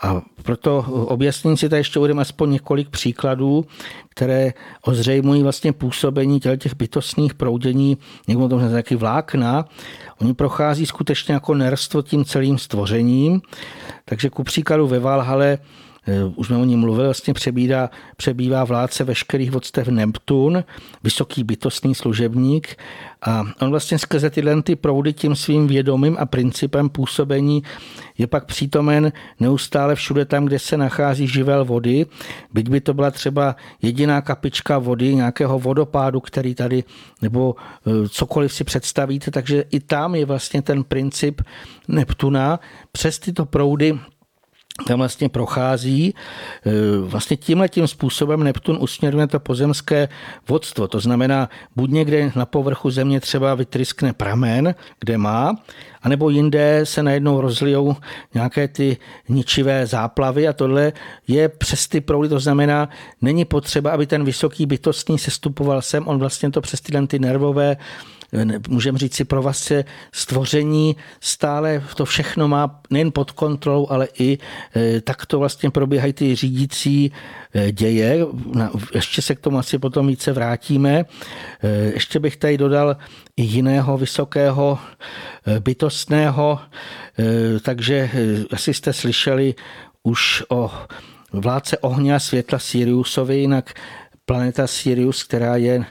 A proto objasním si tady ještě uvedem aspoň několik příkladů, které ozřejmují vlastně působení těch bytostných proudění, někdo to nějaký vlákna. Oni prochází skutečně jako nerstvo tím celým stvořením. Takže ku příkladu ve Valhale už jsme o ní mluvili, vlastně přebídá, přebývá vládce veškerých vodstev Neptun, vysoký bytostný služebník. A on vlastně skrze tyhle ty proudy tím svým vědomým a principem působení je pak přítomen neustále všude tam, kde se nachází živel vody, byť by to byla třeba jediná kapička vody, nějakého vodopádu, který tady, nebo eh, cokoliv si představíte, takže i tam je vlastně ten princip Neptuna. Přes tyto proudy tam vlastně prochází. E, vlastně tímhle tím způsobem Neptun usměrňuje to pozemské vodstvo. To znamená, buď někde na povrchu země třeba vytryskne pramen, kde má, anebo jinde se najednou rozlijou nějaké ty ničivé záplavy a tohle je přes ty proudy, to znamená, není potřeba, aby ten vysoký bytostný sestupoval sem, on vlastně to přes tyhle ty nervové můžeme říct si pro vás stvoření stále to všechno má nejen pod kontrolou, ale i e, tak to vlastně probíhají ty řídící e, děje. Ještě se k tomu asi potom více vrátíme. E, ještě bych tady dodal i jiného vysokého bytostného, takže asi jste slyšeli už o vládce ohně a světla Siriusovi, jinak planeta Sirius, která je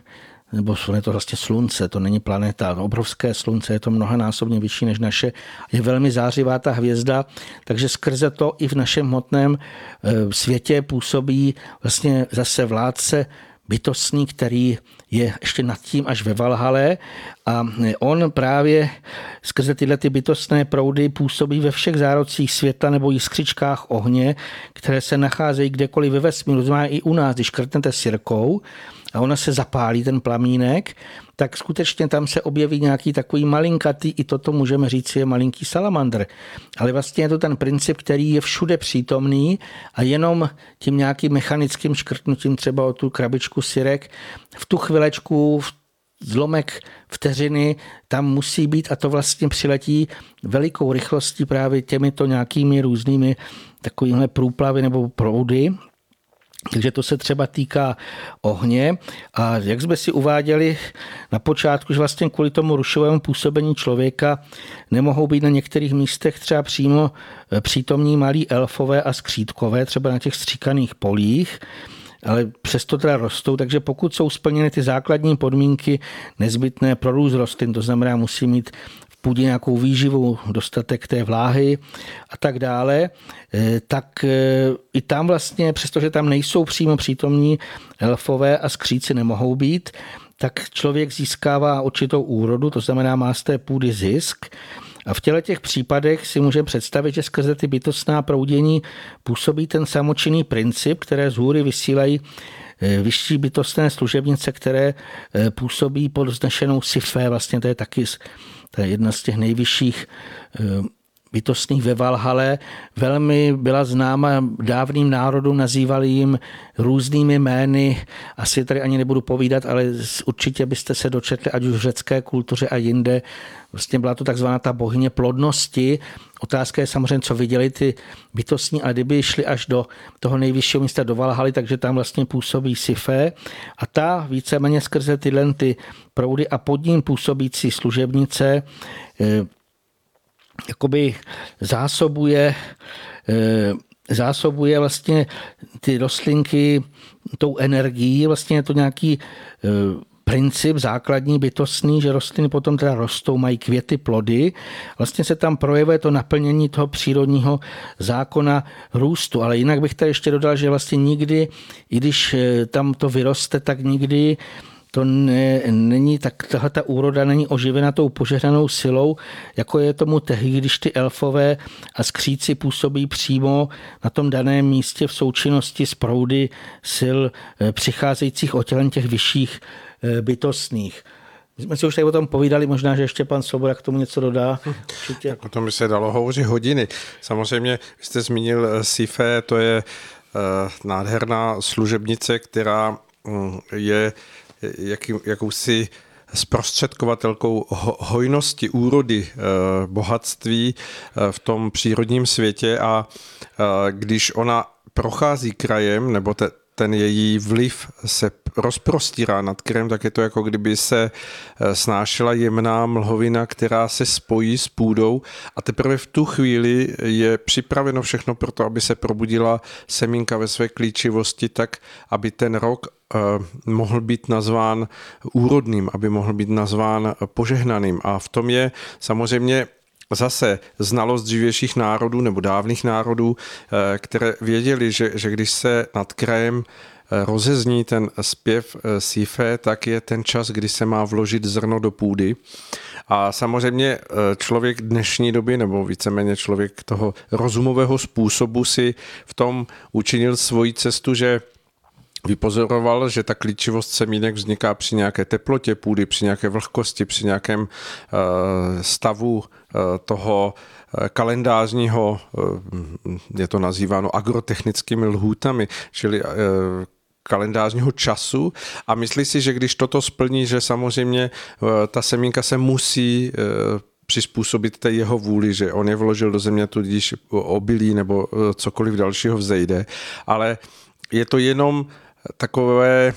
nebo je to vlastně slunce, to není planeta, obrovské slunce, je to mnohanásobně vyšší než naše, je velmi zářivá ta hvězda, takže skrze to i v našem hmotném eh, světě působí vlastně zase vládce bytostný, který je ještě nad tím až ve Valhale. A on právě skrze tyhle ty bytostné proudy působí ve všech zárodcích světa nebo jiskřičkách ohně, které se nacházejí kdekoliv ve vesmíru, znamená i u nás, když krtnete sirkou, a ona se zapálí, ten plamínek, tak skutečně tam se objeví nějaký takový malinkatý, i toto můžeme říct, je malinký salamandr. Ale vlastně je to ten princip, který je všude přítomný a jenom tím nějakým mechanickým škrtnutím třeba o tu krabičku syrek v tu chvilečku, v zlomek vteřiny tam musí být a to vlastně přiletí velikou rychlostí právě těmito nějakými různými takovými průplavy nebo proudy, takže to se třeba týká ohně. A jak jsme si uváděli na počátku, že vlastně kvůli tomu rušovému působení člověka nemohou být na některých místech třeba přímo eh, přítomní malí elfové a skřítkové, třeba na těch stříkaných polích, ale přesto teda rostou, takže pokud jsou splněny ty základní podmínky nezbytné pro růst rostlin, to znamená, musí mít půdě nějakou výživu, dostatek té vláhy a tak dále, eh, tak eh, i tam vlastně, přestože tam nejsou přímo přítomní elfové a skříci nemohou být, tak člověk získává určitou úrodu, to znamená má z té půdy zisk, a v těle těch případech si můžeme představit, že skrze ty bytostná proudění působí ten samočinný princip, které z hůry vysílají eh, vyšší bytostné služebnice, které působí pod vznešenou sifé, vlastně to je taky to je jedna z těch nejvyšších eh, bytostných ve Valhale, velmi byla známa dávným národům, nazývali jim různými jmény, asi tady ani nebudu povídat, ale určitě byste se dočetli, ať už v řecké kultuře a jinde, vlastně byla to takzvaná ta bohyně plodnosti. Otázka je samozřejmě, co viděli ty bytostní, ale kdyby šli až do toho nejvyššího místa do Valhaly, takže tam vlastně působí Sifé a ta víceméně skrze tyhle ty proudy a pod ním působící služebnice eh, jakoby zásobuje eh, zásobuje vlastně ty rostlinky tou energií, vlastně je to nějaký eh, princip základní bytostný, že rostliny potom teda rostou, mají květy, plody. Vlastně se tam projevuje to naplnění toho přírodního zákona růstu. Ale jinak bych tady ještě dodal, že vlastně nikdy, i když eh, tam to vyroste, tak nikdy to ne, není tak, tahle ta úroda není oživena tou požehnanou silou, jako je tomu tehdy, když ty elfové a skříci působí přímo na tom daném místě v součinnosti s proudy sil eh, přicházejících otělen těch vyšších eh, bytostných. My jsme si už tady o tom povídali, možná, že ještě pan Svoboda k tomu něco dodá. [laughs] Určitě. Tak o tom by se dalo hovořit hodiny. Samozřejmě, vy jste zmínil eh, Sife, to je nádherná služebnice, která mm, je jaký, jakousi zprostředkovatelkou hojnosti, úrody, bohatství v tom přírodním světě. A když ona prochází krajem, nebo te, ten její vliv se rozprostírá nad krajem, tak je to jako kdyby se eh, snášela jemná mlhovina, která se spojí s půdou. A teprve v tu chvíli je připraveno všechno pro to, aby se probudila semínka ve své klíčivosti tak, aby ten rok eh, mohl být nazván úrodným, aby mohl být nazván požehnaným. A v tom je samozřejmě zase znalost dřívějších národů nebo dávných národů, eh, které věděli, že, že když se nad krajem eh, rozezní ten zpěv eh, Sife, tak je ten čas, kdy se má vložit zrno do půdy. A samozřejmě člověk dnešní doby, nebo víceméně člověk toho rozumového způsobu si v tom učinil svoji cestu, že vypozoroval, že ta klíčivost semínek vzniká při nějaké teplotě půdy, při nějaké vlhkosti, při nějakém stavu Eh, toho eh, kalendářního, eh, je to nazýváno agrotechnickými lhůtami, čili kalendářního času. A myslí si, že když toto splní, že samozřejmě ta semínka se musí přizpůsobit té jeho vůli, že on je vložil do země, tudíž obilí nebo cokoliv dalšího vzejde, ale je to jenom takové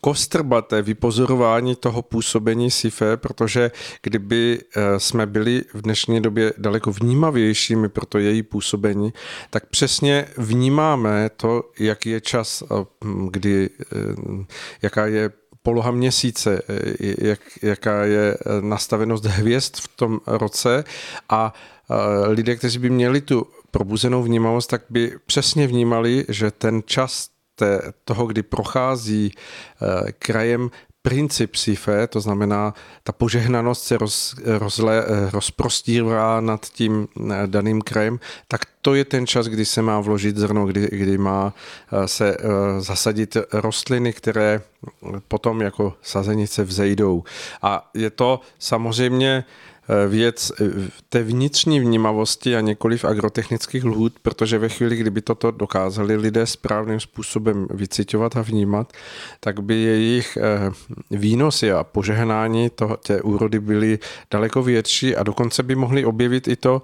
kostrbaté vypozorování toho působení SIFE, protože kdyby eh, jsme byli v dnešní době daleko vnímavějšími pro to její působení, tak přesně vnímáme to, jaký je čas, eh, kdy, eh, jaká je poloha měsíce, jak, jaká je nastavenost hvězd v tom roce a lidé, kteří by měli tu probuzenou vnímavost, tak by přesně vnímali, že ten čas té, toho, kdy prochází eh, krajem princip sife, to znamená, ta požehnanost se roz, rozle, eh, rozprostírá nad tím eh, daným krajem, tak to je ten čas, kdy se má vložit zrno, kdy, kdy má se zasadit rostliny, které potom jako sazenice vzejdou. A je to samozřejmě věc eh, té vnitřní vnímavosti a několik agrotechnických lhůt, protože ve chvíli, kdyby toto dokázali lidé správným způsobem vycitovat a vnímat, tak by jejich eh, výnosy a požehnání toho, té úrody byly daleko větší a dokonce by mohli objevit i to,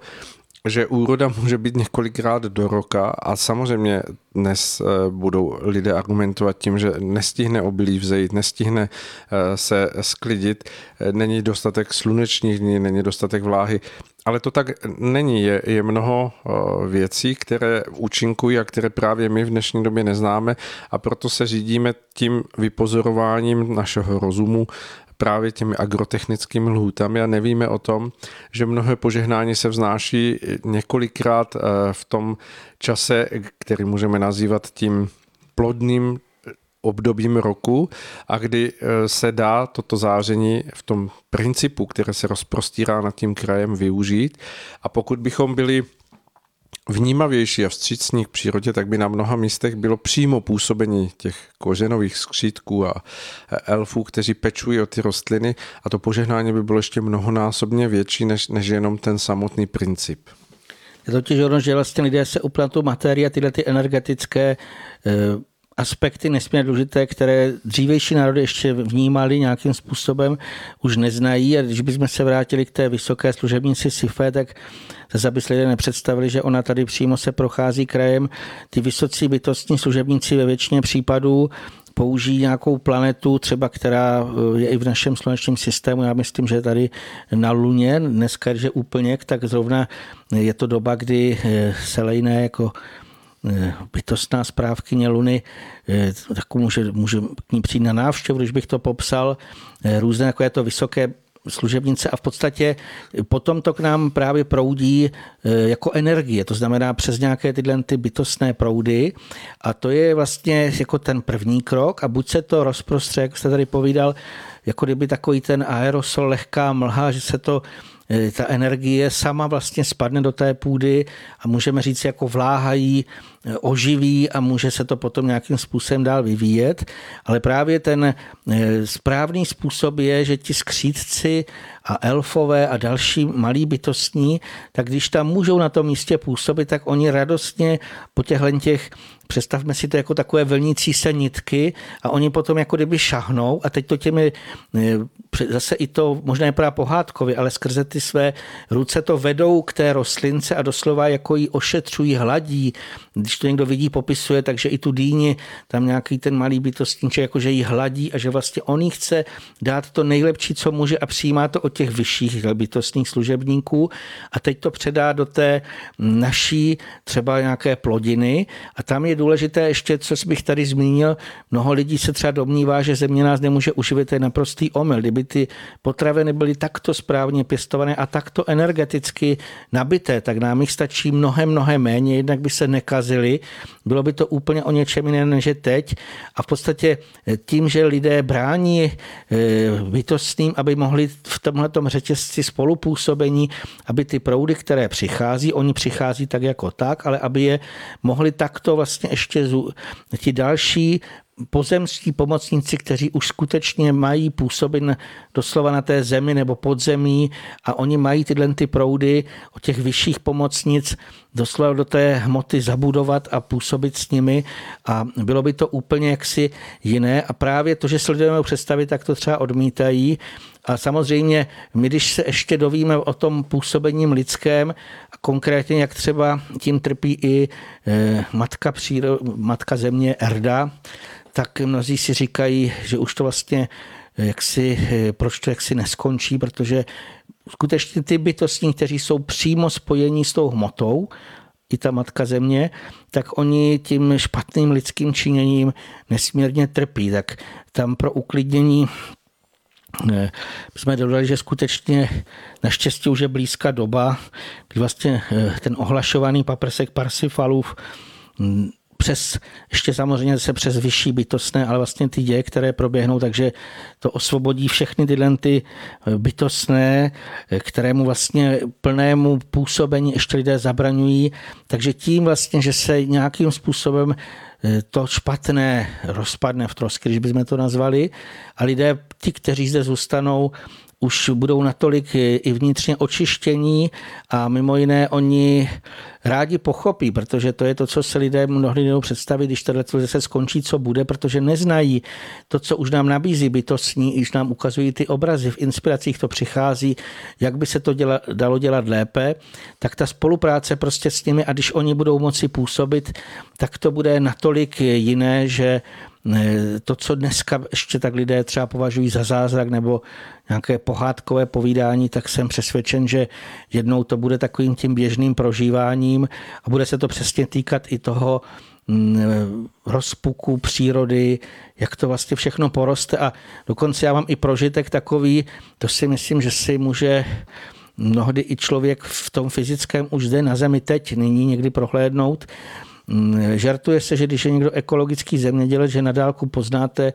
že úroda může být několikrát do roka a samozřejmě dnes eh, budou lidé argumentovat tím, že nestihne obilí vzejít, nestihne eh, se sklidit, eh, není dostatek slunečních dní, není dostatek vláhy, ale to tak není. Je, je mnoho věcí, které účinkují a které právě my v dnešní době neznáme. A proto se řídíme tím vypozorováním našeho rozumu právě těmi agrotechnickými lhůtami a nevíme o tom, že mnohé požehnání se vznáší několikrát eh, v tom čase, který můžeme nazývat tím plodným obdobím roku a kdy eh, se dá toto záření v tom principu, které se rozprostírá nad tím krajem, využít. A pokud bychom byli vnímavější a vstřícní k přírodě, tak by na mnoha místech bylo přímo působení těch koženových skřítků a elfů, kteří pečují o ty rostliny a to požehnání by bylo ještě mnohonásobně větší než, než jenom ten samotný princip. Je totiž ono, že vlastně lidé se uplatnou materie a tyhle ty energetické eh, aspekty nesmírně důležité, které dřívejší národy ještě vnímali nějakým způsobem, už neznají. A když bychom se vrátili k té vysoké služebnici Sife, tak zase by lidé nepředstavili, že ona tady přímo se prochází krajem. Ty vysocí bytostní služebníci ve většině případů použijí nějakou planetu, třeba která eh, je i v našem slunečním systému. Já myslím, že tady na Luně, dneska, když je úplně, tak zrovna je to doba, kdy eh, Selejné jako bytostná správkyně Luny, eh, tak může, může k ní přijít na návštěvu, když bych to popsal, eh, různé jako je to vysoké služebnice a v podstatě potom to k nám právě proudí jako energie, to znamená přes nějaké tyhle ty bytostné proudy a to je vlastně jako ten první krok a buď se to rozprostře, jak jste tady povídal, jako kdyby takový ten aerosol, lehká mlha, že se to Eh, ta energie sama vlastně spadne do té půdy a můžeme říct, jako vláhají, eh, oživí a může se to potom nějakým způsobem dál vyvíjet. Ale právě ten eh, správný způsob je, že ti skřídci a elfové a další malí bytostní, tak když tam můžou na tom místě působit, tak oni radostně po těchto těch představme si to jako takové vlnící se nitky a oni potom jako kdyby šahnou a teď to těmi, eh, zase i to možná je právě pohádkově, ale skrze ty své ruce to vedou k té rostlince a doslova jako ji ošetřují, hladí. Když to někdo vidí, popisuje, takže i tu dýni, tam nějaký ten malý bytostníček, jako že ji hladí a že vlastně on jí chce dát to nejlepší, co může a přijímá to od těch vyšších bytostných služebníků a teď to předá do té naší třeba nějaké plodiny a tam je důležité ještě, co bych tady zmínil, mnoho lidí se třeba domnívá, že země nás nemůže uživit, to je naprostý omyl. Kdyby ty potraviny byly takto správně pěstované a takto energeticky nabité, tak nám jich stačí mnohem, mnohem méně, jednak by se nekazily, bylo by to úplně o něčem jiném než teď. A v podstatě tím, že lidé brání eh, bytostným, aby mohli v tomhle řetězci spolupůsobení, aby ty proudy, které přichází, oni přichází tak jako tak, ale aby je mohli takto vlastně ještě ti další pozemští pomocníci, kteří už skutečně mají působit doslova na té zemi nebo podzemí a oni mají tyhle ty proudy od těch vyšších pomocnic doslova do té hmoty zabudovat a působit s nimi a bylo by to úplně jaksi jiné. A právě to, že se lidé představit, tak to třeba odmítají a samozřejmě my, když se ještě dovíme o tom působením lidském, konkrétně jak třeba tím trpí i eh, matka, příro, matka země Erda, tak mnozí si říkají, že už to vlastně eh, jak si, eh, proč to jaksi neskončí, protože skutečně ty bytostní, kteří jsou přímo spojení s tou hmotou, i ta matka země, tak oni tím špatným lidským činěním nesmírně trpí. Tak tam pro uklidnění jsme dodali, že skutečně naštěstí už je blízká doba, kdy vlastně ten ohlašovaný paprsek Parsifalův hm, přes, ještě samozřejmě se přes vyšší bytostné, ale vlastně ty děje, které proběhnou, takže to osvobodí všechny tyhle ty eh, bytostné, eh, kterému vlastně plnému působení ještě lidé zabraňují. Takže tím vlastně, že se nějakým způsobem eh, to špatné rozpadne v trosky, když bychom to nazvali, a lidé, ti, kteří zde zůstanou, už budou natolik i vnitřně očištění a mimo jiné oni rádi pochopí, protože to je to, co se lidé mnohdy nejdou představit, když tohle se skončí, co bude, protože neznají to, co už nám nabízí bytostní, když nám ukazují ty obrazy, v inspiracích to přichází, jak by se to děla, dalo dělat lépe, tak ta spolupráce prostě s nimi a když oni budou moci působit, tak to bude natolik jiné, že to, co dneska ještě tak lidé třeba považují za zázrak nebo nějaké pohádkové povídání, tak jsem přesvědčen, že jednou to bude takovým tím běžným prožíváním a bude se to přesně týkat i toho mm, rozpuku přírody, jak to vlastně všechno poroste. A dokonce já mám i prožitek takový, to si myslím, že si může mnohdy i člověk v tom fyzickém už zde na zemi teď nyní někdy prohlédnout, žartuje se, že když je někdo ekologický zemědělec, že na dálku poznáte,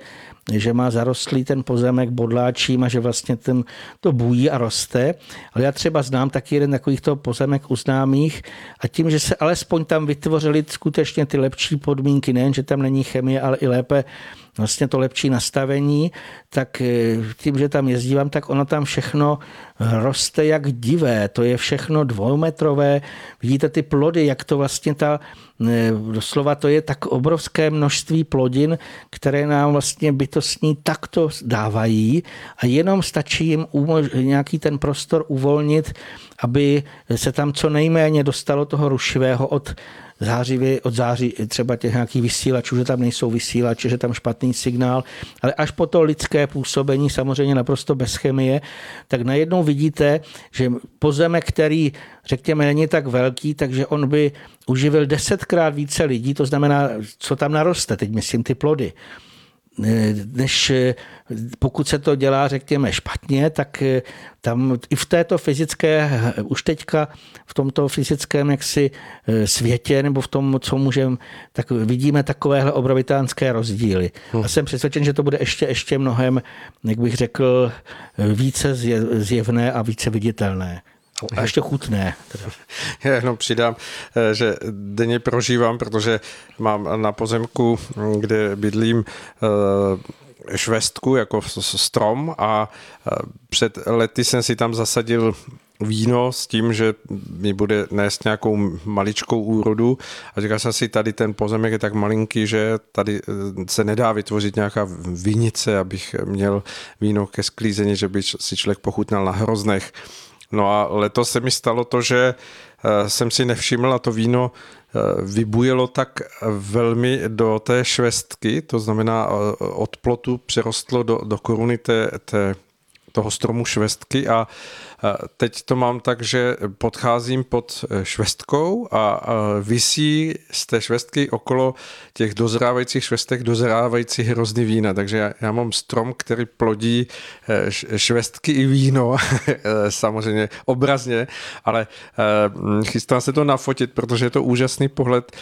že má zarostlý ten pozemek bodláčím a že vlastně ten, to bují a roste. Ale já třeba znám taky jeden takovýchto pozemek u známých a tím, že se alespoň tam vytvořily skutečně ty lepší podmínky, nejen, že tam není chemie, ale i lépe vlastně to lepší nastavení, tak eh, tím, že tam jezdívám, tak ono tam všechno roste jak divé. To je všechno dvoumetrové. Vidíte ty plody, jak to vlastně ta, eh, doslova to je tak obrovské množství plodin, které nám vlastně bytostní takto dávají a jenom stačí jim nějaký ten prostor uvolnit, aby se tam co nejméně dostalo toho rušivého od zářivě, od září třeba těch nějakých vysílačů, že tam nejsou vysílače, že tam špatný signál, ale až po to lidské působení, samozřejmě naprosto bez chemie, tak najednou vidíte, že pozemek, který řekněme není tak velký, takže on by uživil desetkrát více lidí, to znamená, co tam naroste, teď myslím ty plody než pokud se to dělá, řekněme, špatně, tak tam i v této fyzické, už teďka v tomto fyzickém jaksi světě, nebo v tom, co můžeme, tak vidíme takovéhle obrovitánské rozdíly. Hmm. A jsem přesvědčen, že to bude ještě, ještě mnohem, jak bych řekl, více zjevné a více viditelné. A ještě chutné. Teda. [laughs] Já jenom přidám, eh, že denně prožívám, protože mám na pozemku, kde bydlím, eh, švestku jako strom a před lety jsem si tam zasadil víno s tím, že mi bude nést nějakou maličkou úrodu a říkal jsem si, tady ten pozemek je tak malinký, že tady eh, se nedá vytvořit nějaká vinice, abych měl víno ke sklízení, že by si člověk pochutnal na hroznech. No a letos se mi stalo to, že eh, jsem si nevšiml a to víno eh, vybujelo tak velmi do té švestky, to znamená od plotu přerostlo do, do koruny té, té, toho stromu švestky a Teď to mám tak, že podcházím pod eh, švestkou a visí z té švestky okolo těch dozrávajících švestek dozrávající hrozný vína. Takže já, já mám strom, který plodí eh, švestky i víno, [laughs] eh, samozřejmě obrazně, ale chystám se to nafotit, protože je to úžasný pohled,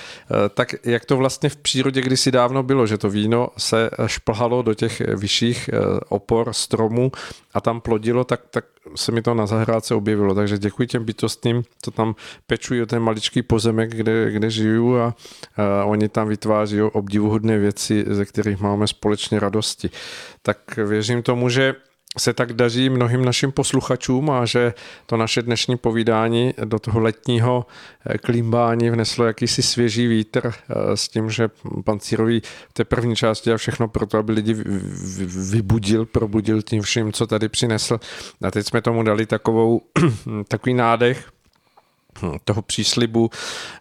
tak jak to vlastně v přírodě kdysi dávno bylo, že to víno se šplhalo do těch vyšších opor stromu a tam plodilo, tak, tak se mi to na zahrádce objevilo, takže děkuji těm bytostným, co tam pečují o ten maličký pozemek, kde, kde žiju a, a oni tam vytváří obdivuhodné věci, ze kterých máme společně radosti. Tak věřím tomu, že se tak daří mnohým našim posluchačům a že to naše dnešní povídání do toho letního eh, klimbání vneslo jakýsi svěží vítr eh, s tím, že pan Círový v té první části dělal všechno pro to, aby lidi vybudil, probudil tím vším, co tady přinesl. A teď jsme tomu dali takovou, [clears throat] takový nádech, hm, toho příslibu,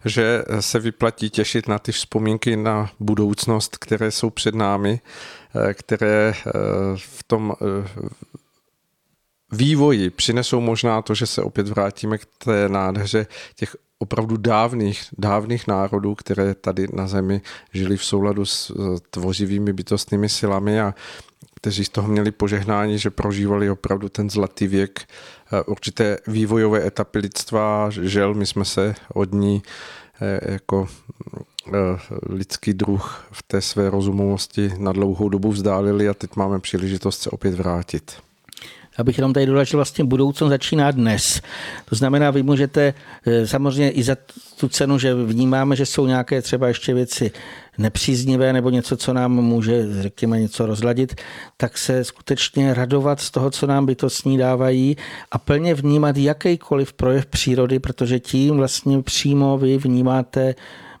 že se vyplatí těšit na ty vzpomínky na budoucnost, které jsou před námi které eh, v tom eh, vývoji přinesou možná to, že se opět vrátíme k té nádheře těch opravdu dávných, dávných národů, které tady na zemi žili v souladu s tvořivými bytostnými silami a kteří z toho měli požehnání, že prožívali opravdu ten zlatý věk určité vývojové etapy lidstva. Žel, my jsme se od ní jako Eh, lidský druh v té své rozumovosti na dlouhou dobu vzdálili a teď máme příležitost se opět vrátit. Abych jenom tady dodal, že vlastně budoucnost začíná dnes. To znamená, vy můžete eh, samozřejmě i za tu cenu, že vnímáme, že jsou nějaké třeba ještě věci nepříznivé nebo něco, co nám může, řekněme, něco rozladit, tak se skutečně radovat z toho, co nám bytostní dávají a plně vnímat jakýkoliv projev přírody, protože tím vlastně přímo vy vnímáte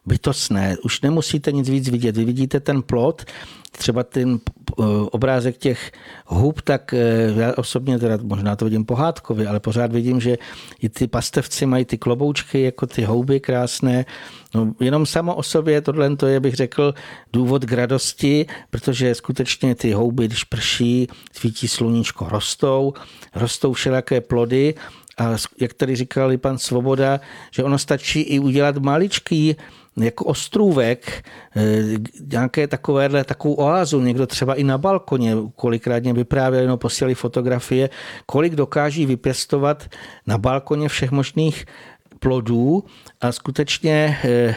bytostné. Už nemusíte nic víc vidět. Vy vidíte ten plot, třeba ten eh, obrázek těch hub, tak eh, já osobně teda možná to vidím pohádkově, ale pořád vidím, že i ty pastevci mají ty kloboučky, jako ty houby krásné. No, jenom samo o sobě tohle to je, bych řekl, důvod k radosti, protože skutečně ty houby, když prší, svítí sluníčko, rostou, rostou všelaké plody a jak tady říkal i pan Svoboda, že ono stačí i udělat maličký jako ostrůvek, eh, nějaké takovéhle, takovou oázu, někdo třeba i na balkoně, kolikrát mě vyprávěli, no posílali fotografie, kolik dokáží vypěstovat na balkoně všech možných plodů a skutečně eh,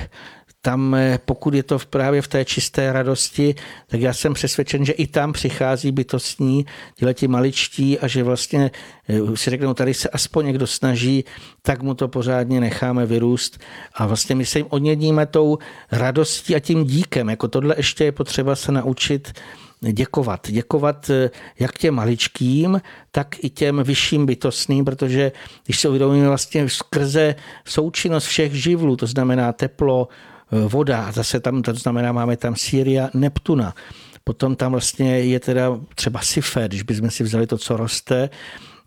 tam, eh, pokud je to právě v té čisté radosti, tak já jsem přesvědčen, že i tam přichází bytostní ti maličtí a že vlastně eh, si řeknou, tady se aspoň někdo snaží, tak mu to pořádně necháme vyrůst a vlastně my se jim odnědíme tou radostí a tím díkem. Jako tohle ještě je potřeba se naučit děkovat. Děkovat eh, jak těm maličkým, tak i těm vyšším bytostným, protože když se uvědomíme vlastně skrze součinnost všech živlů, to znamená teplo, Eh, voda, zase tam, to znamená, máme tam Syria, Neptuna. Potom tam vlastně je teda třeba Sifer, když bychom si vzali to, co roste,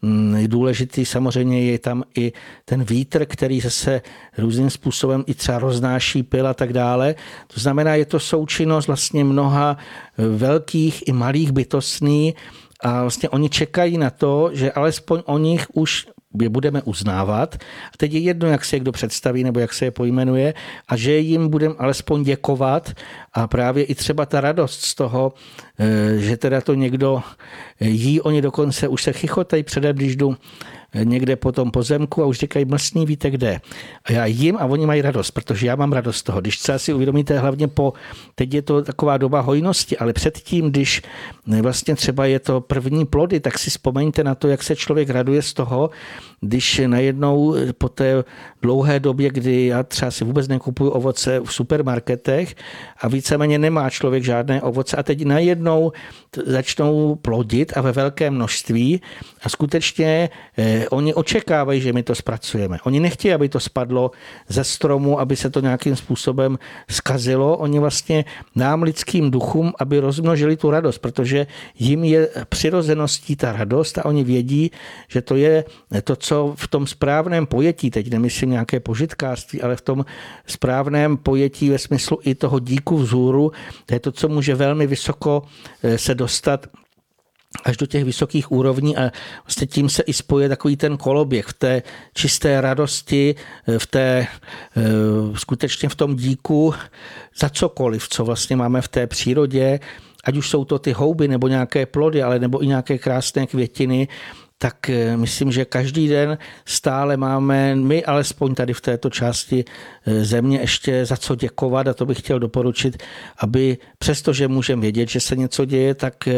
mm, důležitý samozřejmě je tam i ten vítr, který zase různým způsobem i třeba roznáší pil a tak dále. To znamená, je to součinnost vlastně mnoha eh, velkých i malých bytostný a vlastně oni čekají na to, že alespoň o nich už je budeme uznávat. A teď je jedno, jak se je kdo představí nebo jak se je pojmenuje a že jim budeme alespoň děkovat a právě i třeba ta radost z toho, eh, že teda to někdo jí, oni dokonce už se chychotají předem, když jdu někde po tom pozemku a už říkají, mlsný víte kde. A já jim a oni mají radost, protože já mám radost z toho. Když se si uvědomíte, hlavně po, teď je to taková doba hojnosti, ale předtím, když vlastně třeba je to první plody, tak si vzpomeňte na to, jak se člověk raduje z toho, když najednou po té dlouhé době, kdy já třeba si vůbec nekupuju ovoce v supermarketech a víceméně nemá člověk žádné ovoce a teď najednou začnou plodit a ve velkém množství a skutečně eh, oni očekávají, že my to zpracujeme. Oni nechtějí, aby to spadlo ze stromu, aby se to nějakým způsobem skazilo. Oni vlastně nám lidským duchům, aby rozmnožili tu radost, protože jim je přirozeností ta radost a oni vědí, že to je to, co v tom správném pojetí, teď nemyslím nějaké požitkářství, ale v tom správném pojetí ve smyslu i toho díku vzhůru, to je to, co může velmi vysoko eh, se dostat až do těch vysokých úrovní a vlastně tím se i spoje takový ten koloběh v té čisté radosti, v té eh, skutečně v tom díku za cokoliv, co vlastně máme v té přírodě, ať už jsou to ty houby nebo nějaké plody, ale nebo i nějaké krásné květiny, tak eh, myslím, že každý den stále máme, my alespoň tady v této části eh, země ještě za co děkovat. A to bych chtěl doporučit, aby přestože můžeme vědět, že se něco děje, tak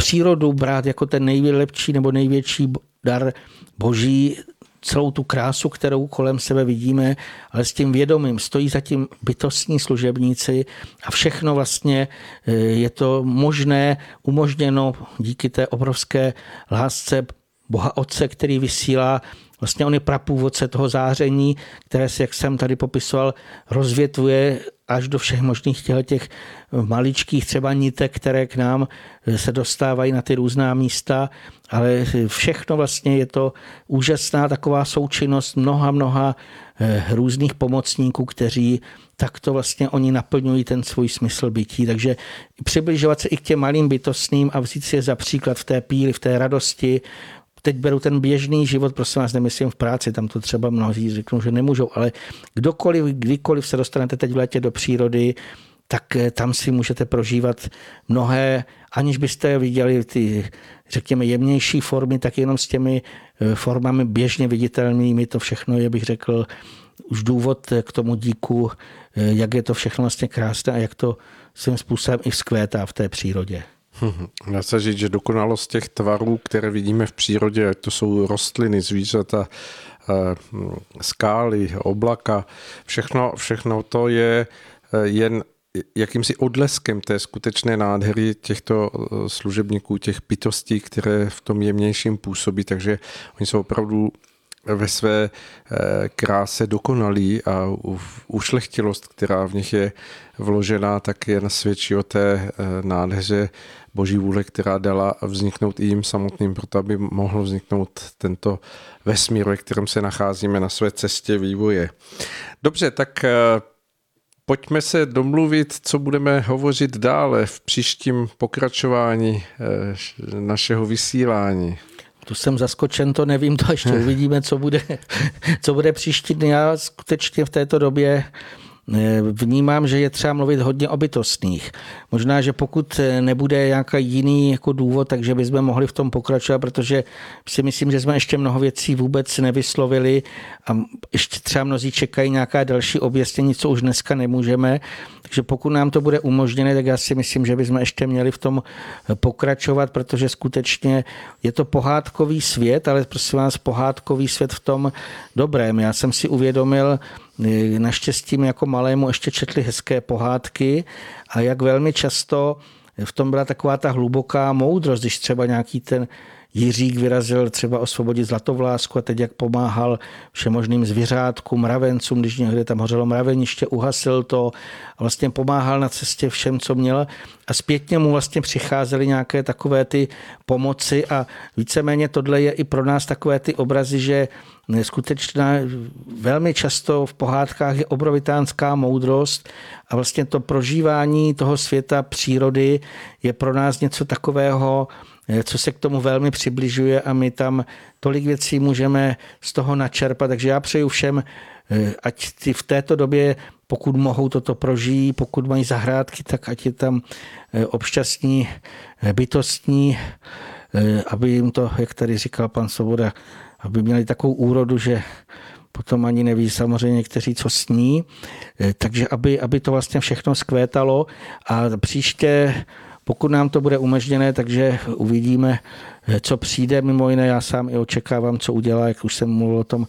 přírodu brát jako ten nejlepší nebo největší dar boží, celou tu krásu, kterou kolem sebe vidíme, ale s tím vědomím stojí zatím bytostní služebníci a všechno vlastně eh, je to možné, umožněno díky té obrovské lásce Boha Otce, který vysílá. Vlastně on je prapůvodce toho záření, které se, jak jsem tady popisoval, rozvětvuje až do všech možných těch maličkých třeba nitek, které k nám se dostávají na ty různá místa, ale všechno vlastně je to úžasná taková součinnost mnoha, mnoha eh, různých pomocníků, kteří takto vlastně oni naplňují ten svůj smysl bytí. Takže přibližovat se i k těm malým bytostným a vzít si je za příklad v té píli, v té radosti, teď beru ten běžný život, prosím vás, nemyslím v práci, tam to třeba mnozí řeknou, že nemůžou, ale kdokoliv, kdykoliv se dostanete teď v létě do přírody, tak eh, tam si můžete prožívat mnohé, aniž byste viděli ty, řekněme, jemnější formy, tak jenom s těmi eh, formami běžně viditelnými, to všechno je, bych řekl, už důvod k tomu díku, eh, jak je to všechno vlastně krásné a jak to svým způsobem i vzkvétá v té přírodě. [laughs] Dá se říct, že dokonalost těch tvarů, které vidíme v přírodě, to jsou rostliny, zvířata, eh, skály, oblaka, všechno, všechno to je eh, jen jakýmsi odleskem té skutečné nádhery těchto eh, služebníků, těch bytostí, které v tom jemnějším působí, takže oni jsou opravdu ve své kráse dokonalí a ušlechtilost, která v nich je vložená, tak jen svědčí o té nádheře boží vůle, která dala vzniknout i jim samotným, proto aby mohl vzniknout tento vesmír, ve kterém se nacházíme na své cestě vývoje. Dobře, tak eh, pojďme se domluvit, co budeme hovořit dále v příštím pokračování eh, našeho vysílání. Tu jsem zaskočen, to nevím, to ještě [laughs] uvidíme, co bude, co bude příští dny. Já skutečně v této době vnímám, že je třeba mluvit hodně o bytostných. Možná, že pokud eh, nebude nějaký jiný jako důvod, takže bychom mohli v tom pokračovat, protože si myslím, že jsme ještě mnoho věcí vůbec nevyslovili a ještě třeba mnozí čekají nějaká další objasnění, co už dneska nemůžeme. Takže pokud nám to bude umožněné, tak já si myslím, že bychom ještě měli v tom pokračovat, protože skutečně je to pohádkový svět, ale prosím vás, pohádkový svět v tom dobrém. Já jsem si uvědomil, naštěstí jako malému ještě četli hezké pohádky a jak velmi často v tom byla taková ta hluboká moudrost, když třeba nějaký ten Jiřík vyrazil třeba osvobodit Zlatovlásku a teď jak pomáhal všemožným zvířátkům, mravencům, když někde tam hořelo mraveniště, uhasil to a vlastně pomáhal na cestě všem, co měl. A zpětně mu vlastně přicházely nějaké takové ty pomoci a víceméně tohle je i pro nás takové ty obrazy, že skutečná, velmi často v pohádkách je obrovitánská moudrost a vlastně to prožívání toho světa přírody je pro nás něco takového, co se k tomu velmi přibližuje a my tam tolik věcí můžeme z toho načerpat. Takže já přeju všem, eh, ať ty v této době, pokud mohou toto prožijí, pokud mají zahrádky, tak ať je tam eh, obšťastní, bytostní, aby jim to, jak tady říkal pan Svoboda, aby měli takovou úrodu, že potom ani neví samozřejmě někteří, co sní. Eh, takže aby, aby to vlastně všechno skvétalo a příště pokud nám to bude umožněné, takže uvidíme, co přijde. Mimo jiné, já sám i očekávám, co udělá, jak už jsem mluvil o tom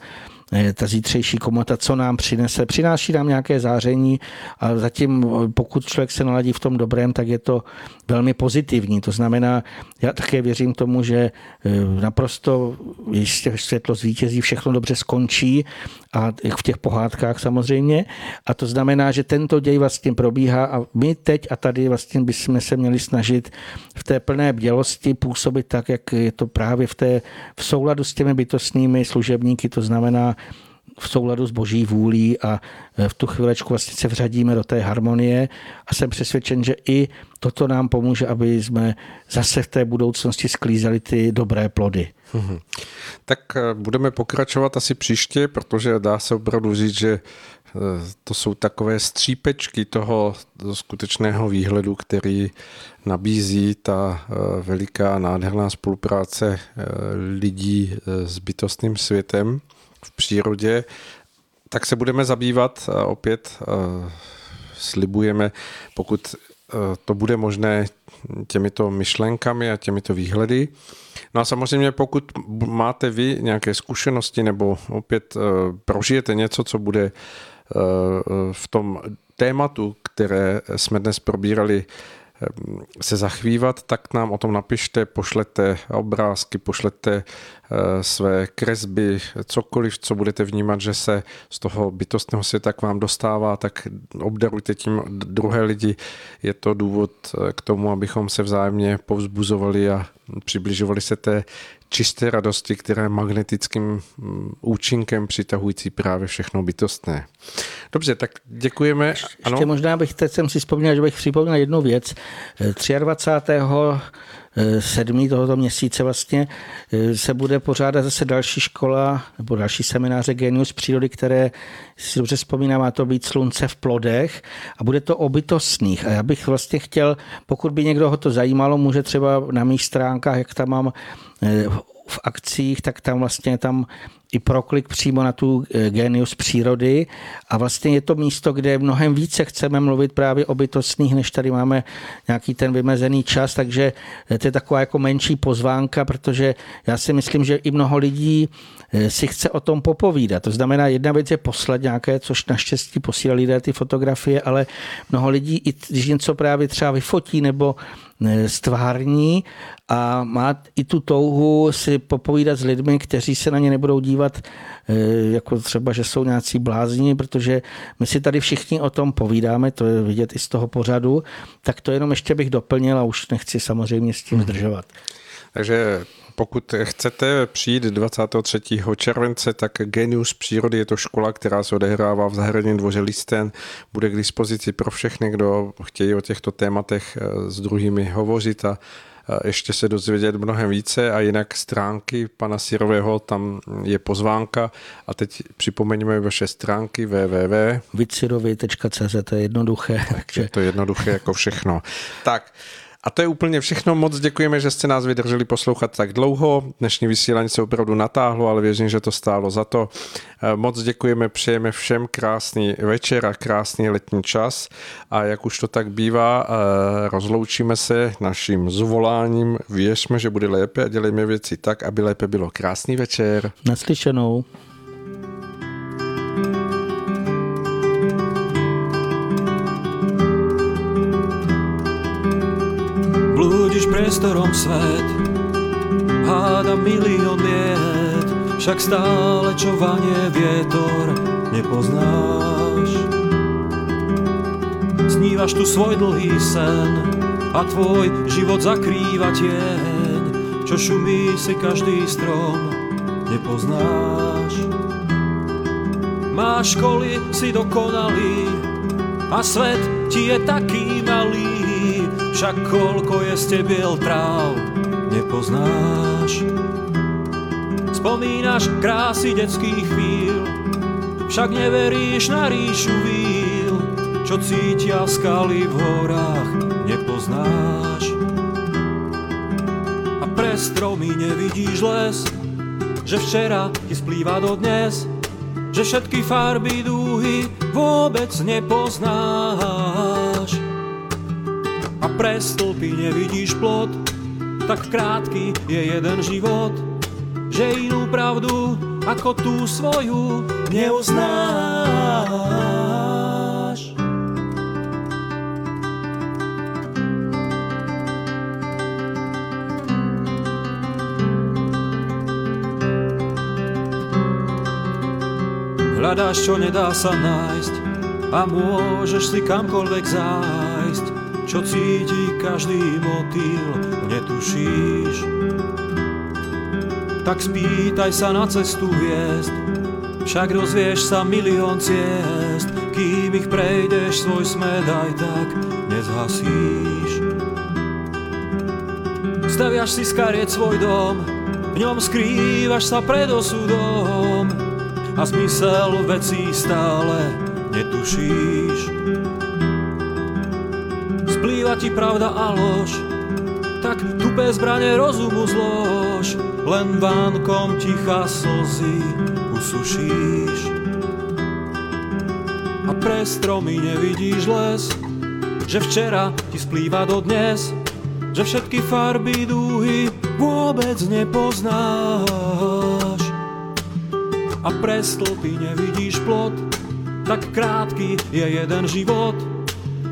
ta zítřejší komota, co nám přinese. Přináší nám nějaké záření a zatím, pokud člověk se naladí v tom dobrém, tak je to velmi pozitivní. To znamená, já také věřím tomu, že eh, naprosto jistě světlo zvítězí, všechno dobře skončí a v těch pohádkách samozřejmě. A to znamená, že tento děj vlastně probíhá a my teď a tady vlastně bychom se měli snažit v té plné bdělosti působit tak, jak je to právě v, té, v souladu s těmi bytostnými služebníky, to znamená v souladu s boží vůlí a e, v tu chvilečku vlastně se vřadíme do té harmonie a jsem přesvědčen, že i toto nám pomůže, aby jsme zase v té budoucnosti sklízeli ty dobré plody. Hmm. Tak e, budeme pokračovat asi příště, protože dá se opravdu říct, že e, to jsou takové střípečky toho skutečného výhledu, který nabízí ta veliká nádherná spolupráce lidí s bytostným světem v přírodě, tak se budeme zabývat opět, slibujeme, pokud to bude možné těmito myšlenkami a těmito výhledy. No a samozřejmě pokud máte vy nějaké zkušenosti nebo opět prožijete něco, co bude v tom tématu, které jsme dnes probírali, se zachvívat, tak nám o tom napište, pošlete obrázky, pošlete eh, své kresby, cokoliv, co budete vnímat, že se z toho bytostného světa k vám dostává, tak obdarujte tím druhé lidi. Je to důvod eh, k tomu, abychom se vzájemně povzbuzovali a přibližovali se té čisté radosti, která je magnetickým mm, účinkem přitahující právě všechno bytostné. Dobře, tak děkujeme. Ještě ano? možná bych, teď jsem si vzpomněl, že bych připomněl jednu věc. 23. 7. tohoto měsíce vlastně eh, se bude pořádat zase další škola nebo další semináře Genius přírody, které si dobře vzpomínám, má to být slunce v plodech a bude to o bytostných. A já bych vlastně chtěl, pokud by někdo ho to zajímalo, může třeba na mých stránkách, jak tam mám eh, v akcích, tak tam vlastně tam i proklik přímo na tu eh, genius přírody a vlastně je to místo, kde mnohem více chceme mluvit právě o bytostných, než tady máme nějaký ten vymezený čas, takže eh, to je taková jako menší pozvánka, protože já si myslím, že i mnoho lidí eh, si chce o tom popovídat. To znamená, jedna věc je poslat nějaké, což naštěstí posílají lidé ty fotografie, ale mnoho lidí, i když něco právě třeba vyfotí nebo stvární a má i tu touhu si popovídat s lidmi, kteří se na ně nebudou dívat eh, jako třeba, že jsou nějací blázni, protože my si tady všichni o tom povídáme, to je vidět i z toho pořadu, tak to jenom ještě bych doplnil a už nechci samozřejmě s tím mhm. zdržovat. Takže pokud chcete přijít 23. července, tak Genius přírody je to škola, která se odehrává v zahradním dvoře Listen. Bude k dispozici pro všechny, kdo chtějí o těchto tématech eh, s druhými hovořit a ještě se dozvědět mnohem více a jinak stránky pana Sirového, tam je pozvánka a teď připomeňme vaše stránky www. Vitsirovi.cz, to je jednoduché. Takže... Je to jednoduché jako všechno. Tak, a to je úplně všechno. Moc děkujeme, že jste nás vydrželi poslouchat tak dlouho. Dnešní vysílání se opravdu natáhlo, ale věřím, že to stálo za to. Eh, moc děkujeme, přejeme všem krásný večer a krásný letní čas. A jak už to tak bývá, eh, rozloučíme se naším zvoláním. Věřme, že bude lépe a dělejme věci tak, aby lépe bylo. Krásný večer. Naslyšenou. Priestorom svet, háda milión vied, však stále čo vanie vietor nepoznáš. Snívaš tu svoj dlhý sen a tvoj život zakrýva tieň, čo šumí si každý strom nepoznáš. Máš školy, si dokonalý a svet ti je taký malý, však koľko je stebiel tráv, nepoznáš. Spomínaš krásy detských chvíľ, však neveríš na ríšu víl, čo cítia skaly v horách, nepoznáš. A pre stromy nevidíš les, že včera ti splýva do dnes, že všetky farby dúhy vôbec nepoznáš. A pre stĺpy nevidíš plot, tak krátky je jeden život, že inú pravdu ako tú svoju neuznáš. Hľadáš, čo nedá sa nájsť a môžeš si kamkoľvek zájsť, čo cíti každý motýl, netušíš. Tak spýtaj sa na cestu hviezd, však rozvieš sa milión ciest, kým ich prejdeš, svoj smed aj tak nezhasíš. Staviaš si z kariet svoj dom, v ňom skrývaš sa pred osudom a zmysel vecí stále netušíš. Splýva ti pravda a lož, tak tupé zbranie rozumu zlož, len vánkom ticha slzy usušíš. A pre stromy nevidíš les, že včera ti splýva do dnes, že všetky farby dúhy vôbec nepoznáš. A pre stĺpy nevidíš plot, tak krátky je jeden život,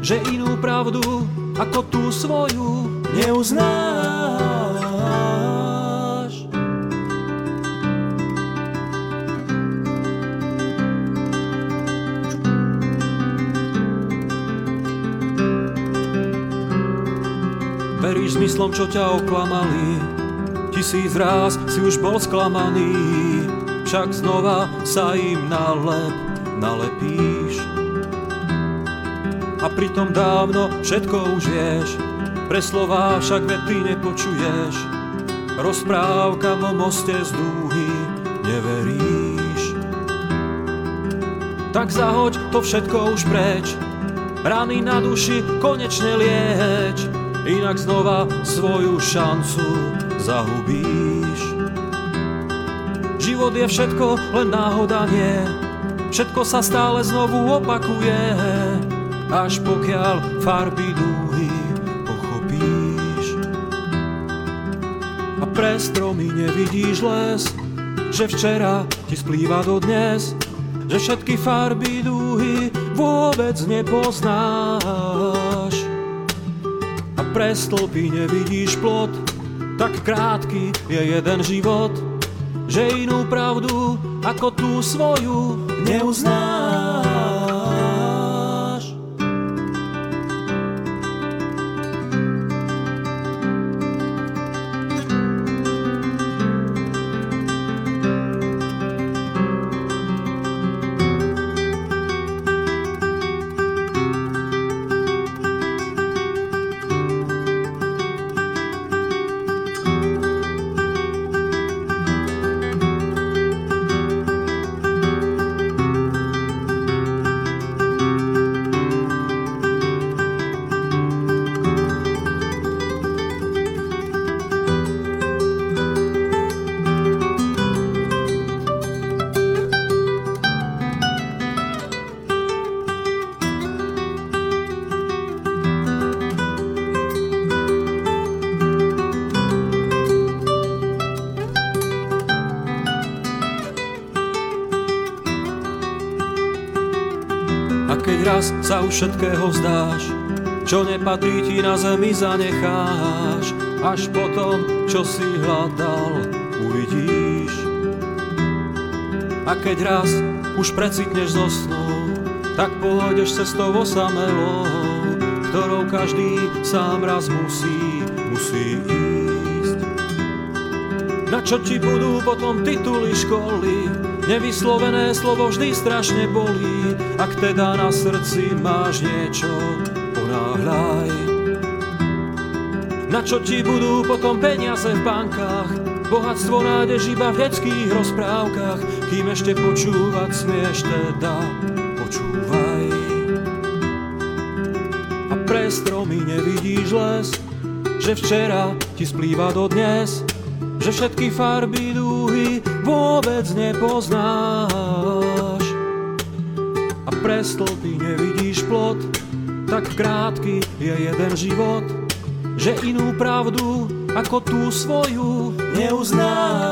že inú pravdu ako tú svoju neuznáš. Veríš zmyslom, čo ťa oklamali, tisíc ráz si už bol sklamaný, však znova sa im na lep nalepíš. A pritom dávno všetko už vieš, pre slová však vety nepočuješ. Rozprávka o moste z dúhy neveríš. Tak zahoď to všetko už preč, rany na duši konečne lieč, inak znova svoju šancu zahubíš. Život je všetko, len náhoda nie, všetko sa stále znovu opakuje, až pokiaľ farby dúhy pochopíš. A pre stromy nevidíš les, že včera ti splýva do dnes, že všetky farby dúhy vôbec nepoznáš. A pre stĺpy nevidíš plot, tak krátky je jeden život, že inú pravdu ako tú svoju neuznáš. Všetkého vzdáš, čo nepatrí ti na zemi zanecháš, až potom, čo si hľadal, uvidíš. A keď raz už precitneš zo snou, tak pôjdeš cestou osamelou, ktorou každý sám raz musí, musí ísť. Na čo ti budú potom tituly školy, nevyslovené slovo vždy strašne bolí, ak teda na srdci máš niečo, ponáhľaj. Na čo ti budú potom peniaze v bankách, bohatstvo nájdeš iba v detských rozprávkach, kým ešte počúvať smieš teda, počúvaj. A pre stromy nevidíš les, že včera ti splýva do dnes, že všetky farby vôbec nepoznáš a pre stĺpy nevidíš plot, tak krátky je jeden život, že inú pravdu ako tú svoju neuznáš.